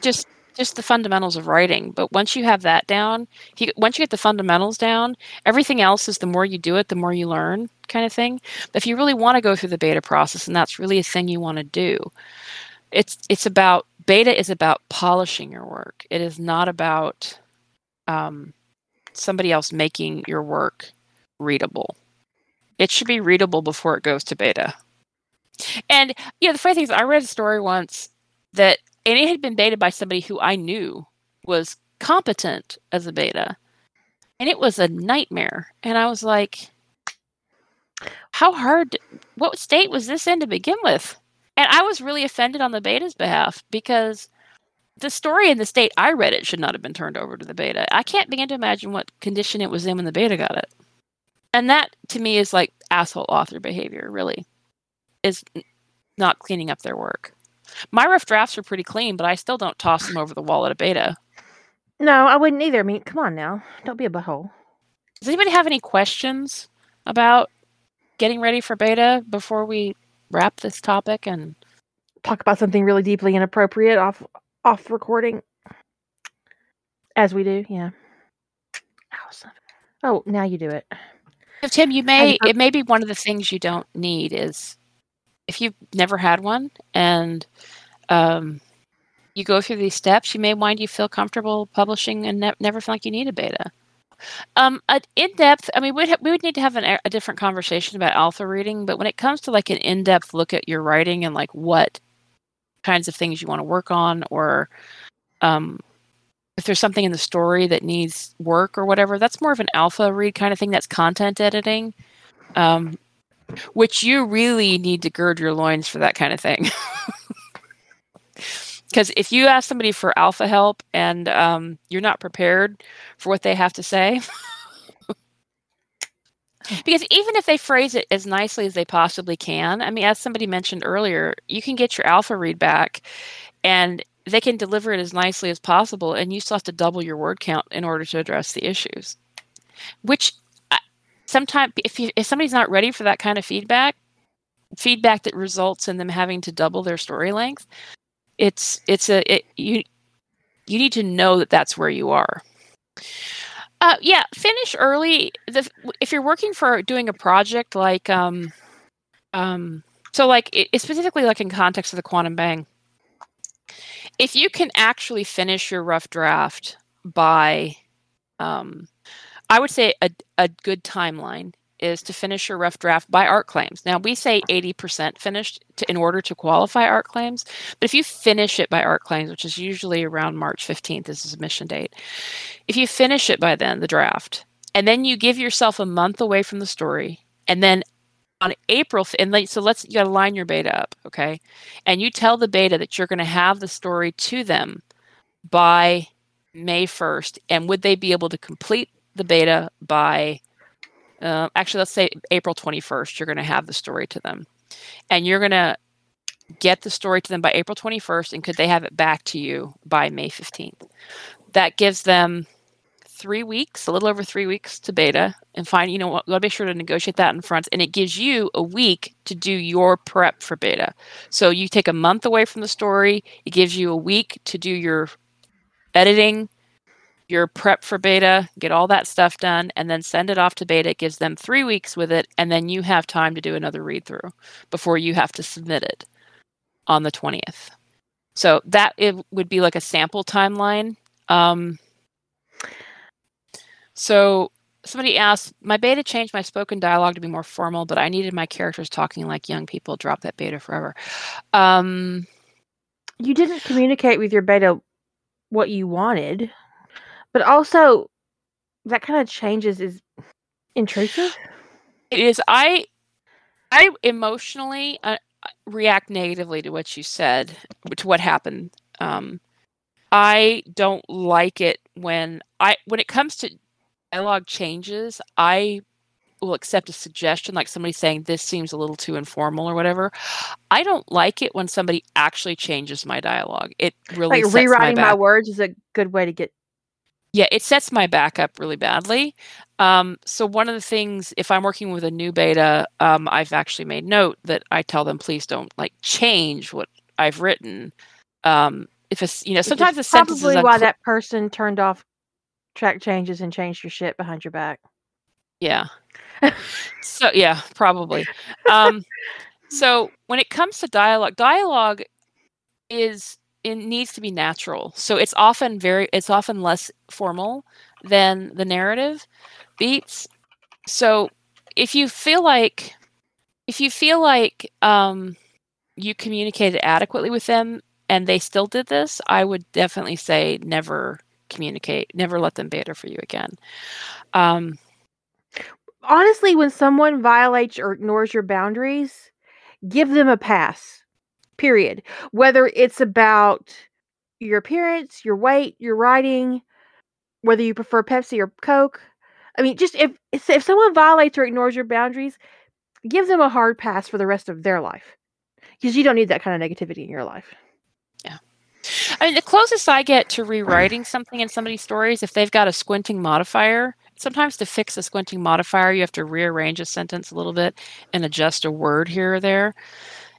just just the fundamentals of writing. But once you have that down, you, once you get the fundamentals down, everything else is the more you do it, the more you learn, kind of thing. But if you really want to go through the beta process, and that's really a thing you want to do, it's it's about beta is about polishing your work. It is not about um, somebody else making your work readable. It should be readable before it goes to beta. And yeah, the funny thing is, I read a story once that, and it had been beta by somebody who I knew was competent as a beta, and it was a nightmare. And I was like, how hard? What state was this in to begin with? And I was really offended on the beta's behalf because the story in the state I read it should not have been turned over to the beta. I can't begin to imagine what condition it was in when the beta got it. And that to me is like asshole author behavior, really, is not cleaning up their work. My rough drafts are pretty clean, but I still don't toss them over the wall at a beta. No, I wouldn't either. I mean, come on now. Don't be a butthole. Does anybody have any questions about getting ready for beta before we wrap this topic and talk about something really deeply inappropriate off off recording as we do yeah oh now you do it tim you may it may be one of the things you don't need is if you've never had one and um, you go through these steps you may find you feel comfortable publishing and ne- never feel like you need a beta um, in depth, I mean, we'd ha- we would need to have an, a different conversation about alpha reading. But when it comes to like an in depth look at your writing and like what kinds of things you want to work on, or um, if there's something in the story that needs work or whatever, that's more of an alpha read kind of thing. That's content editing, um, which you really need to gird your loins for that kind of thing. because if you ask somebody for alpha help and um, you're not prepared for what they have to say because even if they phrase it as nicely as they possibly can i mean as somebody mentioned earlier you can get your alpha read back and they can deliver it as nicely as possible and you still have to double your word count in order to address the issues. Which sometimes if, you, if somebody's not ready for that kind of feedback feedback that results in them having to double their story length it's it's a it, you you need to know that that's where you are. Uh, yeah finish early. The, if you're working for doing a project like um um so like it, specifically like in context of the quantum bang if you can actually finish your rough draft by um i would say a, a good timeline is to finish your rough draft by art claims. Now we say 80% finished to, in order to qualify art claims, but if you finish it by art claims, which is usually around March 15th is the submission date, if you finish it by then, the draft, and then you give yourself a month away from the story, and then on April, and so let's you got to line your beta up, okay, and you tell the beta that you're going to have the story to them by May 1st, and would they be able to complete the beta by uh, actually, let's say April 21st, you're going to have the story to them. And you're going to get the story to them by April 21st, and could they have it back to you by May 15th? That gives them three weeks, a little over three weeks to beta, and find, you know what, got to be sure to negotiate that in front. And it gives you a week to do your prep for beta. So you take a month away from the story, it gives you a week to do your editing, your prep for beta, get all that stuff done, and then send it off to beta. It gives them three weeks with it, and then you have time to do another read through before you have to submit it on the 20th. So that it would be like a sample timeline. Um, so somebody asked, my beta changed my spoken dialogue to be more formal, but I needed my characters talking like young people. Drop that beta forever. Um, you didn't communicate with your beta what you wanted. But also, that kind of changes is intrusive. It is. I I emotionally uh, react negatively to what you said, to what happened. Um, I don't like it when I when it comes to dialogue changes. I will accept a suggestion like somebody saying this seems a little too informal or whatever. I don't like it when somebody actually changes my dialogue. It really like rewriting my, my, words is a good way to get yeah, it sets my back up really badly. Um, so one of the things, if I'm working with a new beta, um, I've actually made note that I tell them, please don't like change what I've written. Um, if it's, you know, sometimes the sentence probably why that person turned off track changes and changed your shit behind your back. Yeah. so yeah, probably. Um, so when it comes to dialogue, dialogue is it needs to be natural. So it's often very it's often less formal than the narrative beats. So if you feel like if you feel like um, you communicated adequately with them and they still did this, I would definitely say never communicate, never let them beta for you again. Um, Honestly, when someone violates or ignores your boundaries, give them a pass period. Whether it's about your appearance, your weight, your writing, whether you prefer Pepsi or Coke. I mean, just if if someone violates or ignores your boundaries, give them a hard pass for the rest of their life. Because you don't need that kind of negativity in your life. I mean, the closest I get to rewriting something in somebody's stories, if they've got a squinting modifier, sometimes to fix a squinting modifier, you have to rearrange a sentence a little bit and adjust a word here or there.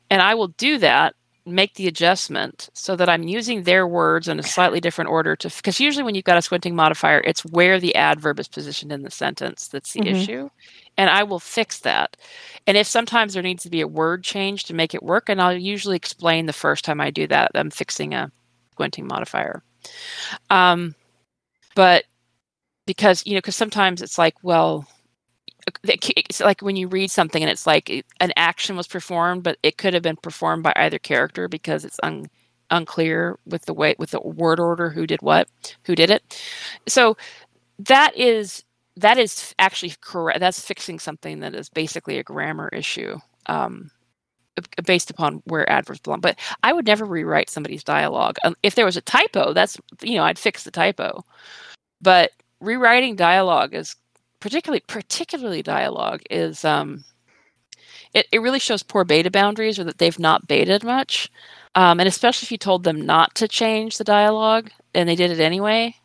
And I will do that, make the adjustment so that I'm using their words in a slightly different order to because usually when you've got a squinting modifier, it's where the adverb is positioned in the sentence that's the mm-hmm. issue. And I will fix that. And if sometimes there needs to be a word change to make it work, and I'll usually explain the first time I do that, I'm fixing a squinting modifier. Um, but because you know, because sometimes it's like, well, it's like when you read something and it's like an action was performed, but it could have been performed by either character because it's un, unclear with the way with the word order who did what, who did it. So that is that is actually correct. That's fixing something that is basically a grammar issue. Um, based upon where adverbs belong. But I would never rewrite somebody's dialogue. Um, if there was a typo, that's you know I'd fix the typo. But rewriting dialogue is particularly particularly dialogue is um, it, it really shows poor beta boundaries or that they've not betaed much. Um, and especially if you told them not to change the dialogue and they did it anyway.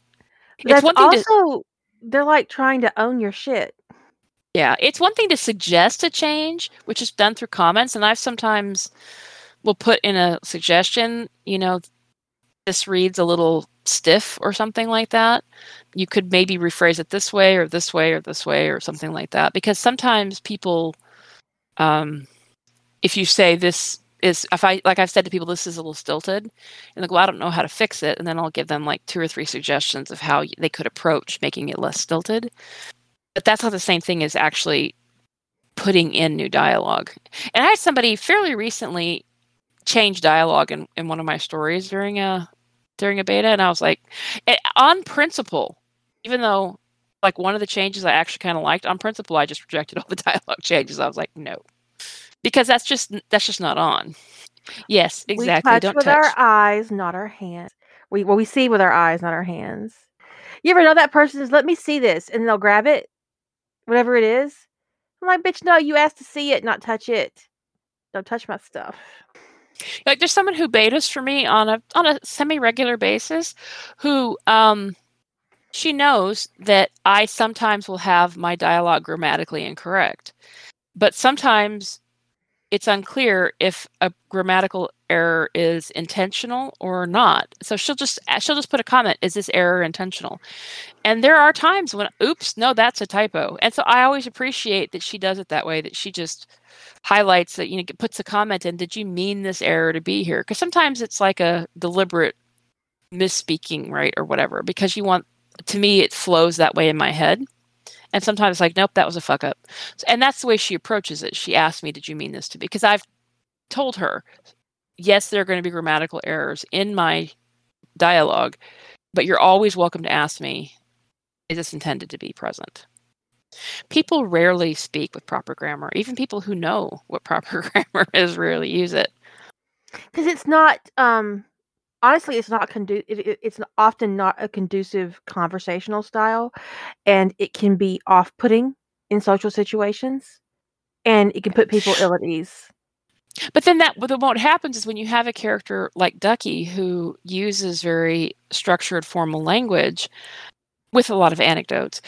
That's also to, they're like trying to own your shit. Yeah, it's one thing to suggest a change, which is done through comments, and I've sometimes will put in a suggestion, you know, this reads a little stiff or something like that. You could maybe rephrase it this way or this way or this way or something like that because sometimes people um, if you say this is if i like i've said to people this is a little stilted and like well i don't know how to fix it and then i'll give them like two or three suggestions of how they could approach making it less stilted but that's not the same thing as actually putting in new dialogue and i had somebody fairly recently change dialogue in, in one of my stories during a during a beta and i was like it, on principle even though like one of the changes I actually kind of liked on principle, I just rejected all the dialogue changes. I was like, no, because that's just that's just not on. Yes, exactly. We touch Don't with touch. our eyes, not our hands. We well, we see with our eyes, not our hands. You ever know that person is let me see this, and they'll grab it, whatever it is. I'm like, bitch, no, you asked to see it, not touch it. Don't touch my stuff. Like there's someone who betas for me on a on a semi regular basis, who um she knows that I sometimes will have my dialogue grammatically incorrect. But sometimes it's unclear if a grammatical error is intentional or not. So she'll just uh, she'll just put a comment, is this error intentional? And there are times when oops, no, that's a typo. And so I always appreciate that she does it that way that she just highlights that you know puts a comment in did you mean this error to be here? Because sometimes it's like a deliberate misspeaking, right or whatever because you want to me it flows that way in my head. And sometimes like, nope, that was a fuck up. And that's the way she approaches it. She asked me, did you mean this to be? Because I've told her, yes, there are going to be grammatical errors in my dialogue, but you're always welcome to ask me, is this intended to be present? People rarely speak with proper grammar. Even people who know what proper grammar is rarely use it. Because it's not, um, honestly, it's not condu- it, it, it's often not a conducive conversational style, and it can be off-putting in social situations, and it can put people ill at ease. But then that what happens is when you have a character like Ducky who uses very structured formal language with a lot of anecdotes,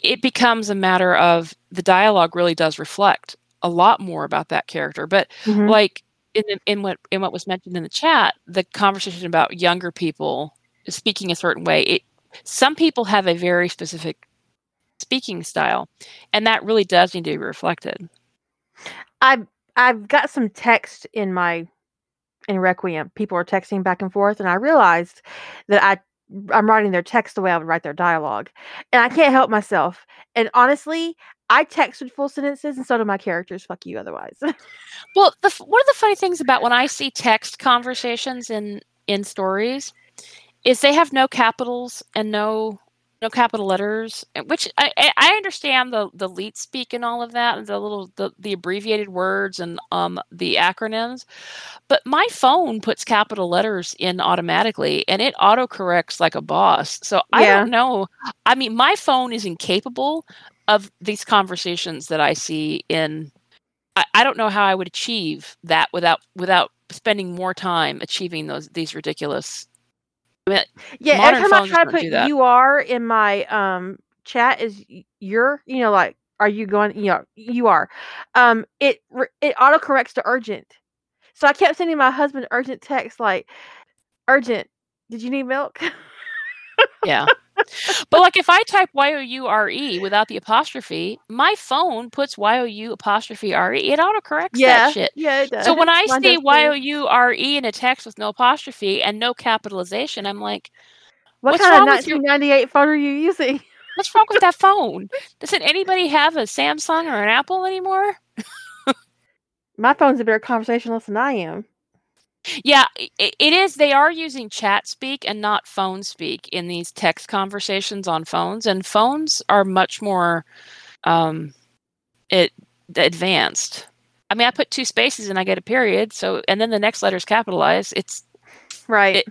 it becomes a matter of the dialogue really does reflect a lot more about that character. But mm-hmm. like in the, in what in what was mentioned in the chat, the conversation about younger people speaking a certain way, it some people have a very specific speaking style, and that really does need to be reflected. I've I've got some text in my in Requiem. People are texting back and forth, and I realized that I I'm writing their text the way I would write their dialogue. And I can't help myself. And honestly, I text with full sentences and so do my characters. Fuck you otherwise. well, the, one of the funny things about when I see text conversations in in stories is they have no capitals and no no capital letters, which I, I understand the the leet speak and all of that, and the little the, the abbreviated words and um the acronyms, but my phone puts capital letters in automatically, and it autocorrects like a boss. So I yeah. don't know. I mean, my phone is incapable of these conversations that I see in. I, I don't know how I would achieve that without without spending more time achieving those these ridiculous yeah, every time I try to put you are in my um chat is you're, you know, like are you going, you know, you are. Um it it autocorrects to urgent. So I kept sending my husband urgent text like urgent, did you need milk? yeah. But like if I type Y O U R E without the apostrophe, my phone puts Y O U apostrophe R E. It autocorrects yeah, that shit. Yeah, it does. So when I Mine see Y O U R E in a text with no apostrophe and no capitalization, I'm like, what kind of 1998 phone are you using? What's wrong with that phone? Doesn't anybody have a Samsung or an Apple anymore? My phone's a better conversationalist than I am. Yeah, it, is. They are using chat speak and not phone speak in these text conversations on phones, and phones are much more um, it advanced. I mean, I put two spaces and I get a period. So, and then the next letter is capitalized. It's right. It,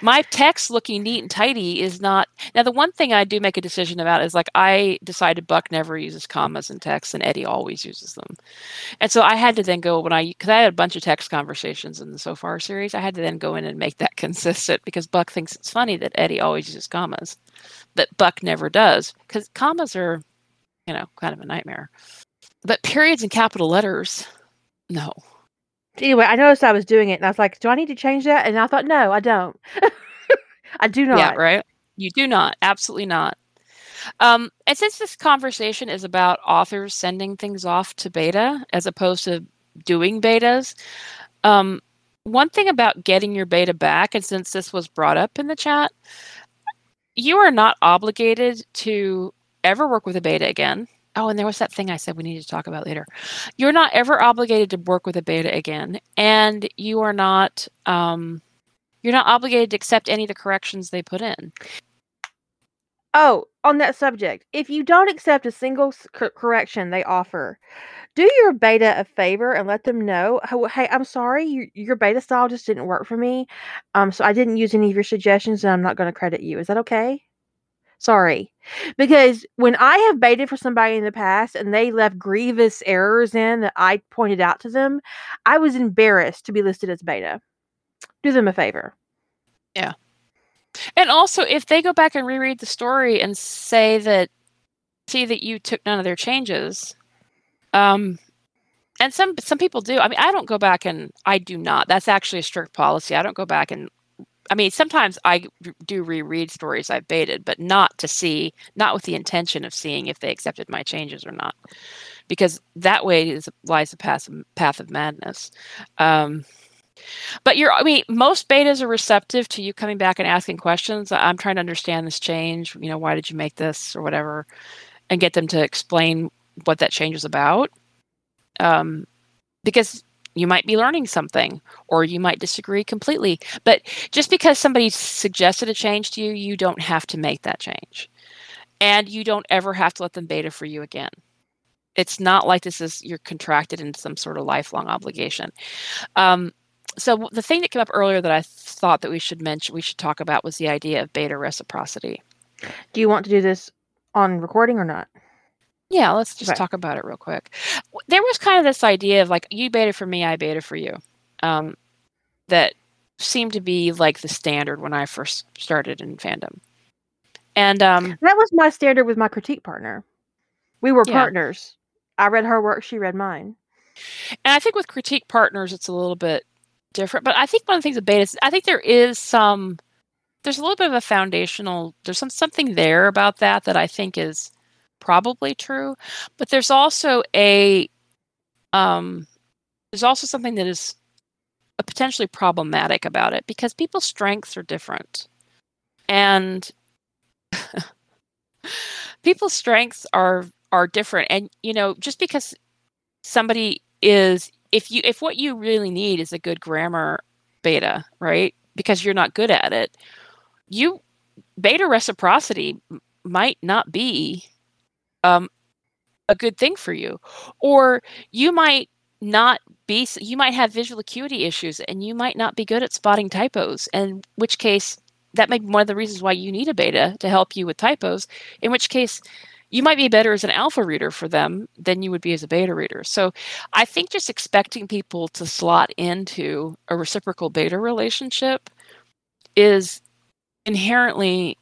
my text looking neat and tidy is not now the one thing i do make a decision about is like i decided buck never uses commas in text and eddie always uses them. And so i had to then go when i because i had a bunch of text conversations in the so far series i had to then go in and make that consistent because buck thinks it's funny that eddie always uses commas but buck never does because commas are you know kind of a nightmare. But periods and capital letters no Anyway, I noticed I was doing it and I was like, do I need to change that? And I thought, no, I don't. I do not. Yeah, right. You do not. Absolutely not. Um, and since this conversation is about authors sending things off to beta as opposed to doing betas, um, one thing about getting your beta back, and since this was brought up in the chat, you are not obligated to ever work with a beta again. Oh, and there was that thing I said we need to talk about later. You're not ever obligated to work with a beta again, and you are not um, you're not obligated to accept any of the corrections they put in. Oh, on that subject, if you don't accept a single correction they offer, do your beta a favor and let them know, "Hey, I'm sorry, your, your beta style just didn't work for me. Um, so I didn't use any of your suggestions, and I'm not going to credit you. Is that okay?" Sorry. Because when I have betaed for somebody in the past and they left grievous errors in that I pointed out to them, I was embarrassed to be listed as beta. Do them a favor. Yeah. And also, if they go back and reread the story and say that, see that you took none of their changes, um, and some some people do. I mean, I don't go back and I do not. That's actually a strict policy. I don't go back and I mean, sometimes I do reread stories I've betaed, but not to see, not with the intention of seeing if they accepted my changes or not, because that way is, lies the path path of madness. Um, but you're, I mean, most betas are receptive to you coming back and asking questions. I'm trying to understand this change. You know, why did you make this or whatever, and get them to explain what that change is about. Um, because you might be learning something or you might disagree completely. But just because somebody suggested a change to you, you don't have to make that change. And you don't ever have to let them beta for you again. It's not like this is you're contracted into some sort of lifelong obligation. Um, so the thing that came up earlier that I thought that we should mention, we should talk about was the idea of beta reciprocity. Do you want to do this on recording or not? Yeah, let's just talk about it real quick. There was kind of this idea of like you beta for me, I beta for you. Um, that seemed to be like the standard when I first started in fandom. And um, that was my standard with my critique partner. We were yeah. partners. I read her work, she read mine. And I think with critique partners, it's a little bit different. But I think one of the things with beta is I think there is some, there's a little bit of a foundational, there's some something there about that that I think is probably true, but there's also a um, there's also something that is potentially problematic about it because people's strengths are different, and people's strengths are are different. And you know, just because somebody is if you if what you really need is a good grammar beta, right? Because you're not good at it, you beta reciprocity might not be um, a good thing for you. Or you might not be, you might have visual acuity issues and you might not be good at spotting typos, in which case, that may be one of the reasons why you need a beta to help you with typos, in which case, you might be better as an alpha reader for them than you would be as a beta reader. So I think just expecting people to slot into a reciprocal beta relationship is inherently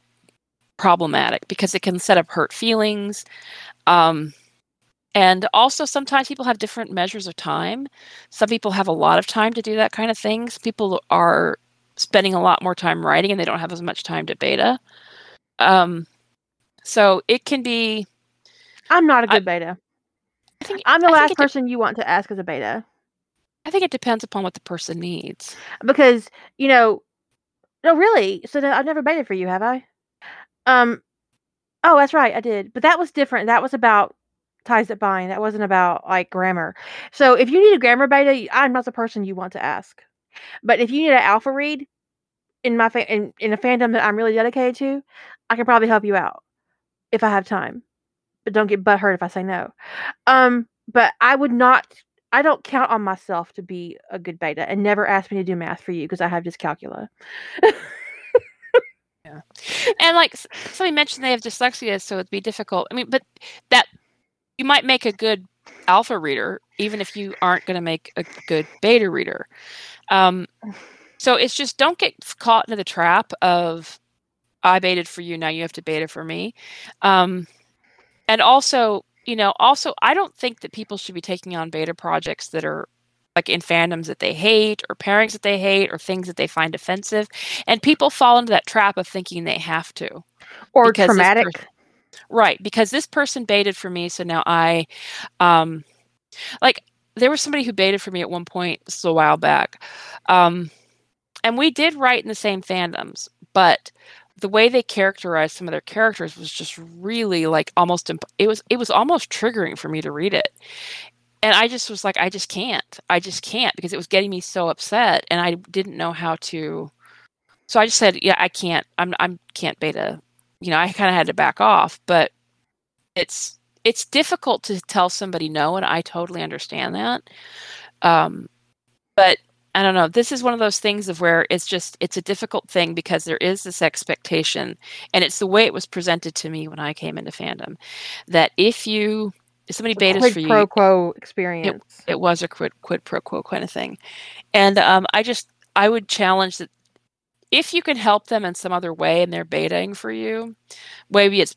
problematic because it can set up hurt feelings. Um, and also, sometimes people have different measures of time. Some people have a lot of time to do that kind of things. People are spending a lot more time writing and they don't have as much time to beta. Um, so it can be. I'm not a good I, beta. I think, I'm the I last person de- you want to ask as a beta. I think it depends upon what the person needs. Because, you know, no, really. So I've never beta for you, have I? Um, oh, that's right, I did. But that was different. That was about ties that bind. That wasn't about like grammar. So if you need a grammar beta, I'm not the person you want to ask. But if you need an alpha read in my fa- in, in a fandom that I'm really dedicated to, I can probably help you out if I have time. But don't get butthurt if I say no. Um, but I would not. I don't count on myself to be a good beta, and never ask me to do math for you because I have dyscalculia. Yeah. And like somebody mentioned they have dyslexia, so it'd be difficult. I mean, but that you might make a good alpha reader, even if you aren't going to make a good beta reader. Um, so it's just don't get caught into the trap of I betaed for you, now you have to beta for me. Um, and also, you know, also I don't think that people should be taking on beta projects that are like in fandoms that they hate or pairings that they hate or things that they find offensive and people fall into that trap of thinking they have to or traumatic. person, right because this person betaed for me so now i um like there was somebody who betaed for me at one point this a while back um and we did write in the same fandoms but the way they characterized some of their characters was just really like almost imp- it was it was almost triggering for me to read it and I just was like, I just can't. I just can't because it was getting me so upset, and I didn't know how to. So I just said, yeah, I can't. I'm I'm can't beta. You know, I kind of had to back off, but it's it's difficult to tell somebody no, and I totally understand that. Um, but I don't know. This is one of those things of where it's just it's a difficult thing because there is this expectation, and it's the way it was presented to me when I came into fandom, that if you somebody betas quid for you, pro quo experience. It, it, was a quid quid pro quo kind of thing, and um, I just I would challenge that if you can help them in some other way and they're betaing for you, maybe it's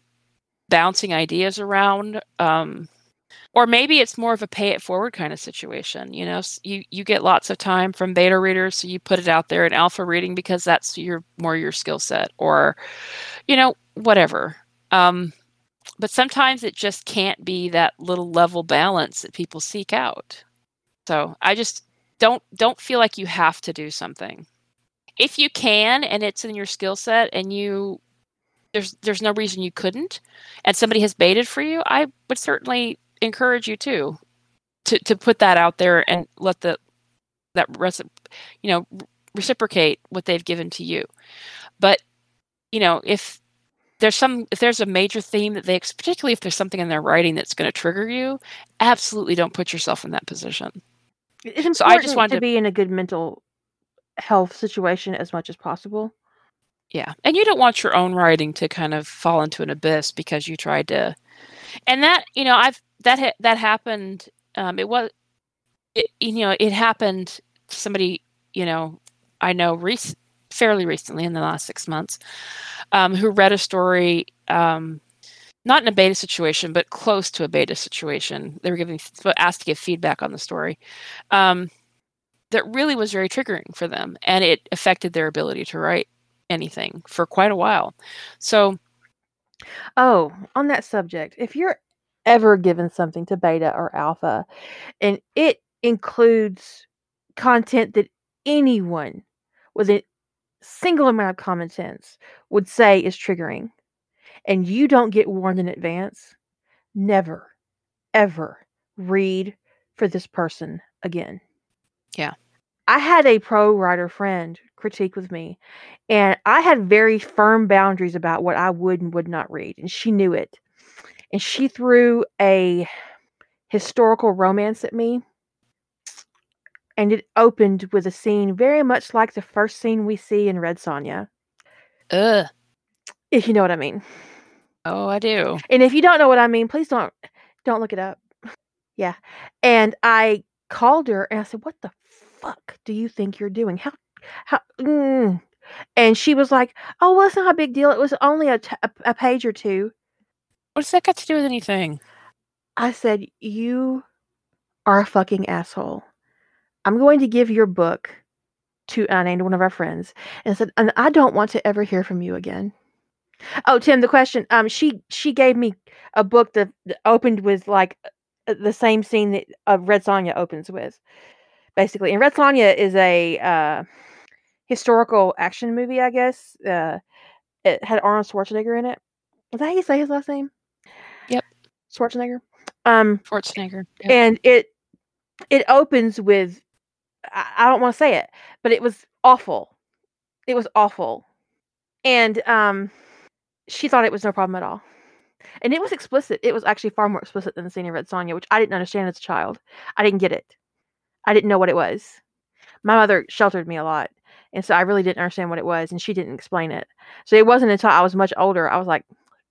bouncing ideas around. Um, or maybe it's more of a pay it forward kind of situation you know you you get lots of time from beta readers so you put it out there in alpha reading because that's your more your skill set or you know whatever um, but sometimes it just can't be that little level balance that people seek out. So i just don't don't feel like you have to do something. If you can and it's in your skill set and you there's there's no reason you couldn't and somebody has betaed for you i would certainly encourage you too to to put that out there and let the that reci- you know reciprocate what they've given to you. But you know if there's some if there's a major theme that they particularly if there's something in their writing that's going to trigger you absolutely don't put yourself in that position it's important so I just want to, to be in a good mental health situation as much as possible yeah and you don't want your own writing to kind of fall into an abyss because you tried to and that you know i've that ha- that happened. Um, it was, it, you know, it happened. Somebody, you know, I know rec- fairly recently in the last six months, um, who read a story, um, not in a beta situation, but close to a beta situation. They were giving asked to give feedback on the story. Um, that really was very triggering for them, and it affected their ability to write anything for quite a while. So, oh, on that subject, if you're ever given something to beta or alpha. And it includes content that anyone with a single amount of common sense would say is triggering. And you don't get warned in advance, never, ever read for this person again. Yeah. I had a pro writer friend critique with me, and I had very firm boundaries about what I would and would not read, and she knew it and she threw a historical romance at me. And it opened with a scene very much like the first scene we see in Red Sonja. Ugh. If you know what I mean. Oh, I do. And if you don't know what I mean, please don't don't look it up. yeah. And I called her and I said, "What the fuck do you think you're doing? How how mm. And she was like, "Oh, well, it's not a big deal. It was only a, t- a, a page or two. What's that got to do with anything? I said, You are a fucking asshole. I'm going to give your book to I named one of our friends and said, and I don't want to ever hear from you again. Oh, Tim, the question. Um, she she gave me a book that, that opened with like uh, the same scene that uh, Red Sonja opens with, basically. And Red Sonja is a uh, historical action movie, I guess. Uh, it had Arnold Schwarzenegger in it. Is that how you say his last name? Yep. Schwarzenegger. Um, Schwarzenegger. Yep. And it it opens with I, don't want to say it, but it was awful. It was awful. And um she thought it was no problem at all. And it was explicit. It was actually far more explicit than the scene in Red Sonja, which I didn't understand as a child. I didn't get it. I didn't know what it was. My mother sheltered me a lot. And so I really didn't understand what it was, and she didn't explain it. So it wasn't until I was much older, I was like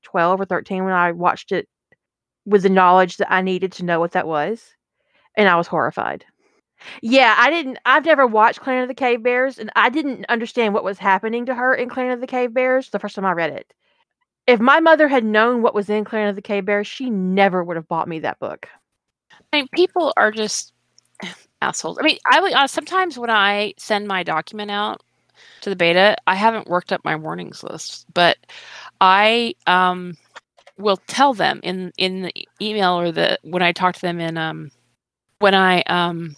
12 or 13 when I watched it with the knowledge that I needed to know what that was. And I was horrified. Yeah, I didn't I've never watched Clan of the Cave Bears and I didn't understand what was happening to her in Clan of the Cave Bears the first time I read it. If my mother had known what was in Clan of the Cave Bears, she never would have bought me that book. I mean, people are just assholes. I mean, I uh, sometimes when I send my document out to the beta, I haven't worked up my warnings list, but I um, will tell them in in the email or the when I talk to them in um, when I um,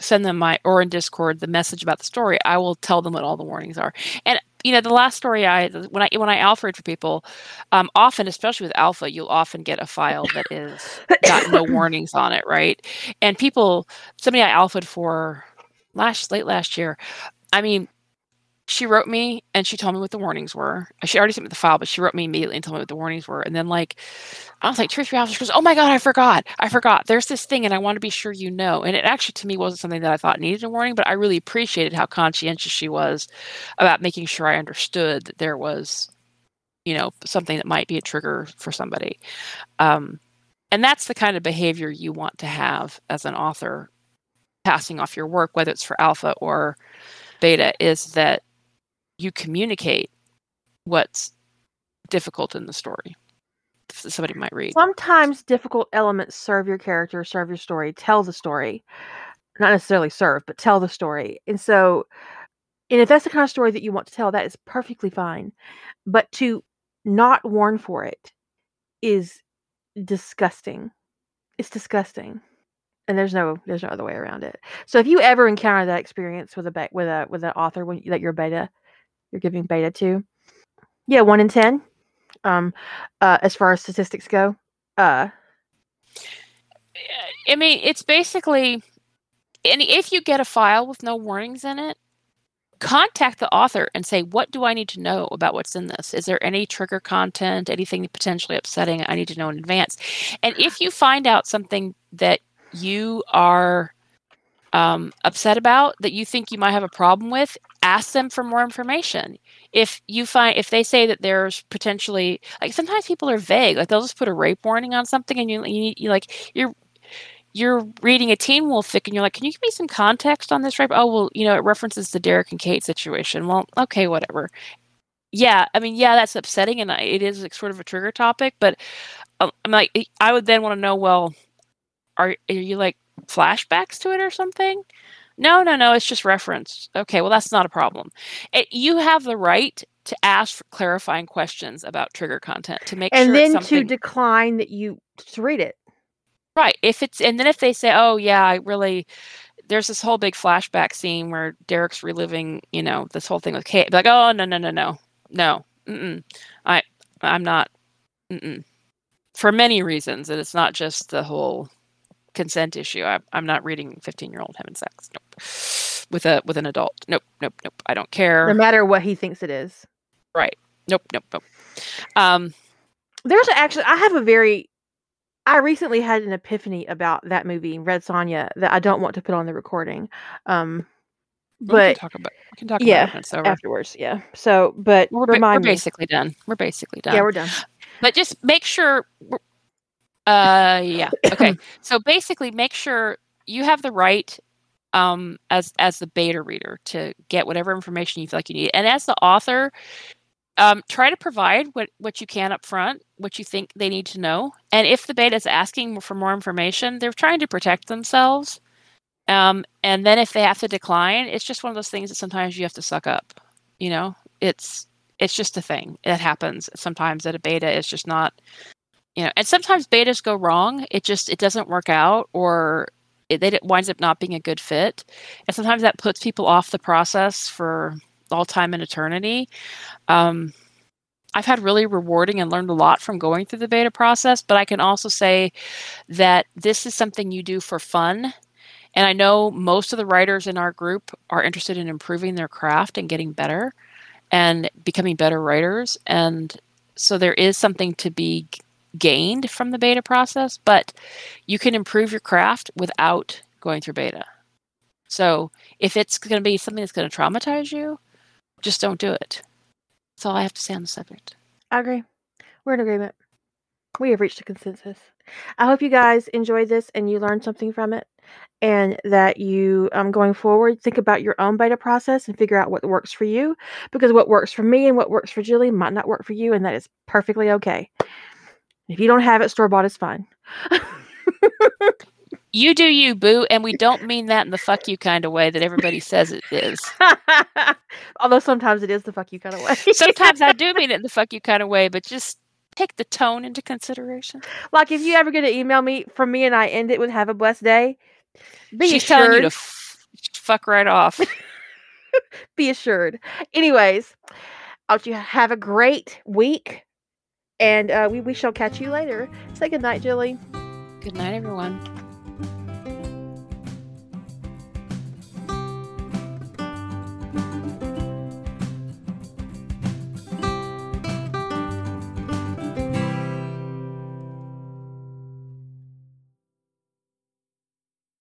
send them my or in Discord the message about the story, I will tell them what all the warnings are. And you know, the last story I when I when I alpha for people, um, often, especially with alpha, you'll often get a file that is got no warnings on it, right? And people, somebody I alphaed for last late last year. I mean, she wrote me and she told me what the warnings were. She already sent me the file, but she wrote me immediately and told me what the warnings were. And then, like, I was like two or three hours. She goes, "Oh my god, I forgot! I forgot. There's this thing, and I want to be sure you know." And it actually, to me, wasn't something that I thought needed a warning, but I really appreciated how conscientious she was about making sure I understood that there was, you know, something that might be a trigger for somebody. Um, and that's the kind of behavior you want to have as an author, passing off your work, whether it's for alpha or beta, is that you communicate what's difficult in the story somebody might read. Sometimes difficult elements serve your character, serve your story, tell the story. Not necessarily serve, but tell the story. And so, and if that's the kind of story that you want to tell, that is perfectly fine. But to not warn for it is disgusting. It's disgusting. And there's no there's no other way around it. So if you ever encounter that experience with a be- with a with an author when that you're beta, you're giving beta to, yeah, one in ten. Um, uh, as far as statistics go, uh, I mean, it's basically, and if you get a file with no warnings in it, contact the author and say, What do I need to know about what's in this? Is there any trigger content, anything potentially upsetting I need to know in advance? And if you find out something that you are um, upset about, that you think you might have a problem with, ask them for more information. If you find, if they say that there's potentially, like sometimes people are vague, like they'll just put a rape warning on something and you, you, you like, you're, you're reading a Teen Wolf fic and you're like, can you give me some context on this rape? Oh, well, you know, it references the Derek and Kate situation. Well, okay, whatever. Yeah, I mean, yeah, that's upsetting and it is like sort of a trigger topic, but um, I'm like, I would then want to know, well, are, are you like flashbacks to it or something? No, no, no, it's just reference. Okay, well, that's not a problem. It, you have the right to ask for clarifying questions about trigger content to make sure and sure then to decline that you to read it. right. If it's and then if they say, "Oh yeah, I really," there's this whole big flashback scene where Derek's reliving, you know, this whole thing with Kate. Like, "Oh no, no, no, no, no, mm-mm. I, I'm not." Mm-mm. For many reasons, and it's not just the whole consent issue. I, I'm not reading 15 year old having sex. Nope. With a with an adult. Nope, nope, nope. I don't care. No matter what he thinks it is. Right. Nope, nope, nope. Um, There's actually I have a very I recently had an epiphany about that movie, Red Sonja, that I don't want to put on the recording. Um we can but talk about we can talk yeah, about it when it's over. afterwards, yeah. So, but We're, we're remind me. basically done. We're basically done. Yeah, we're done. but just make sure we're- uh yeah. Okay. So basically make sure you have the right um as as the beta reader to get whatever information you feel like you need. And as the author um try to provide what what you can up front what you think they need to know. And if the beta is asking for more information they're trying to protect themselves. Um and then if they have to decline it's just one of those things that sometimes you have to suck up you know? It's it's just a thing that happens sometimes that a beta is just not you know and sometimes betas go wrong it just it doesn't work out or it, it winds up not being a good fit. And sometimes that puts people off the process for all time and eternity. Um, i've had really rewarding and learned a lot from going through the beta process but i can also say that this is something you do for fun. And i know most of the writers in our group are interested in improving their craft and getting better and becoming better writers. And so there is something to be gained from the beta process, but you can improve your craft without going through beta. So if it's going to be something that's going to traumatize you, just don't do it. That's all I have to say on the subject. I agree. We're in agreement. We have reached a consensus. I hope you guys enjoyed this and you learned something from it, and that you, um, going forward, think about your own beta process and figure out what works for you. Because what works for me and what works for Julie might not work for you, and that is perfectly okay. If you don't have it, store bought is fine. You do you, boo, and we don't mean that in the fuck you kind of way that everybody says it is. Although sometimes it is the fuck you kind of way. Sometimes I do mean it in the fuck you kind of way, but just take the tone into consideration. like if you ever get an email me from me and I end it with "Have a blessed day," be She's assured. telling you to f- fuck right off. be assured. Anyways, I want you have a great week, and uh, we we shall catch you later. Say good night, Julie. Good night, everyone.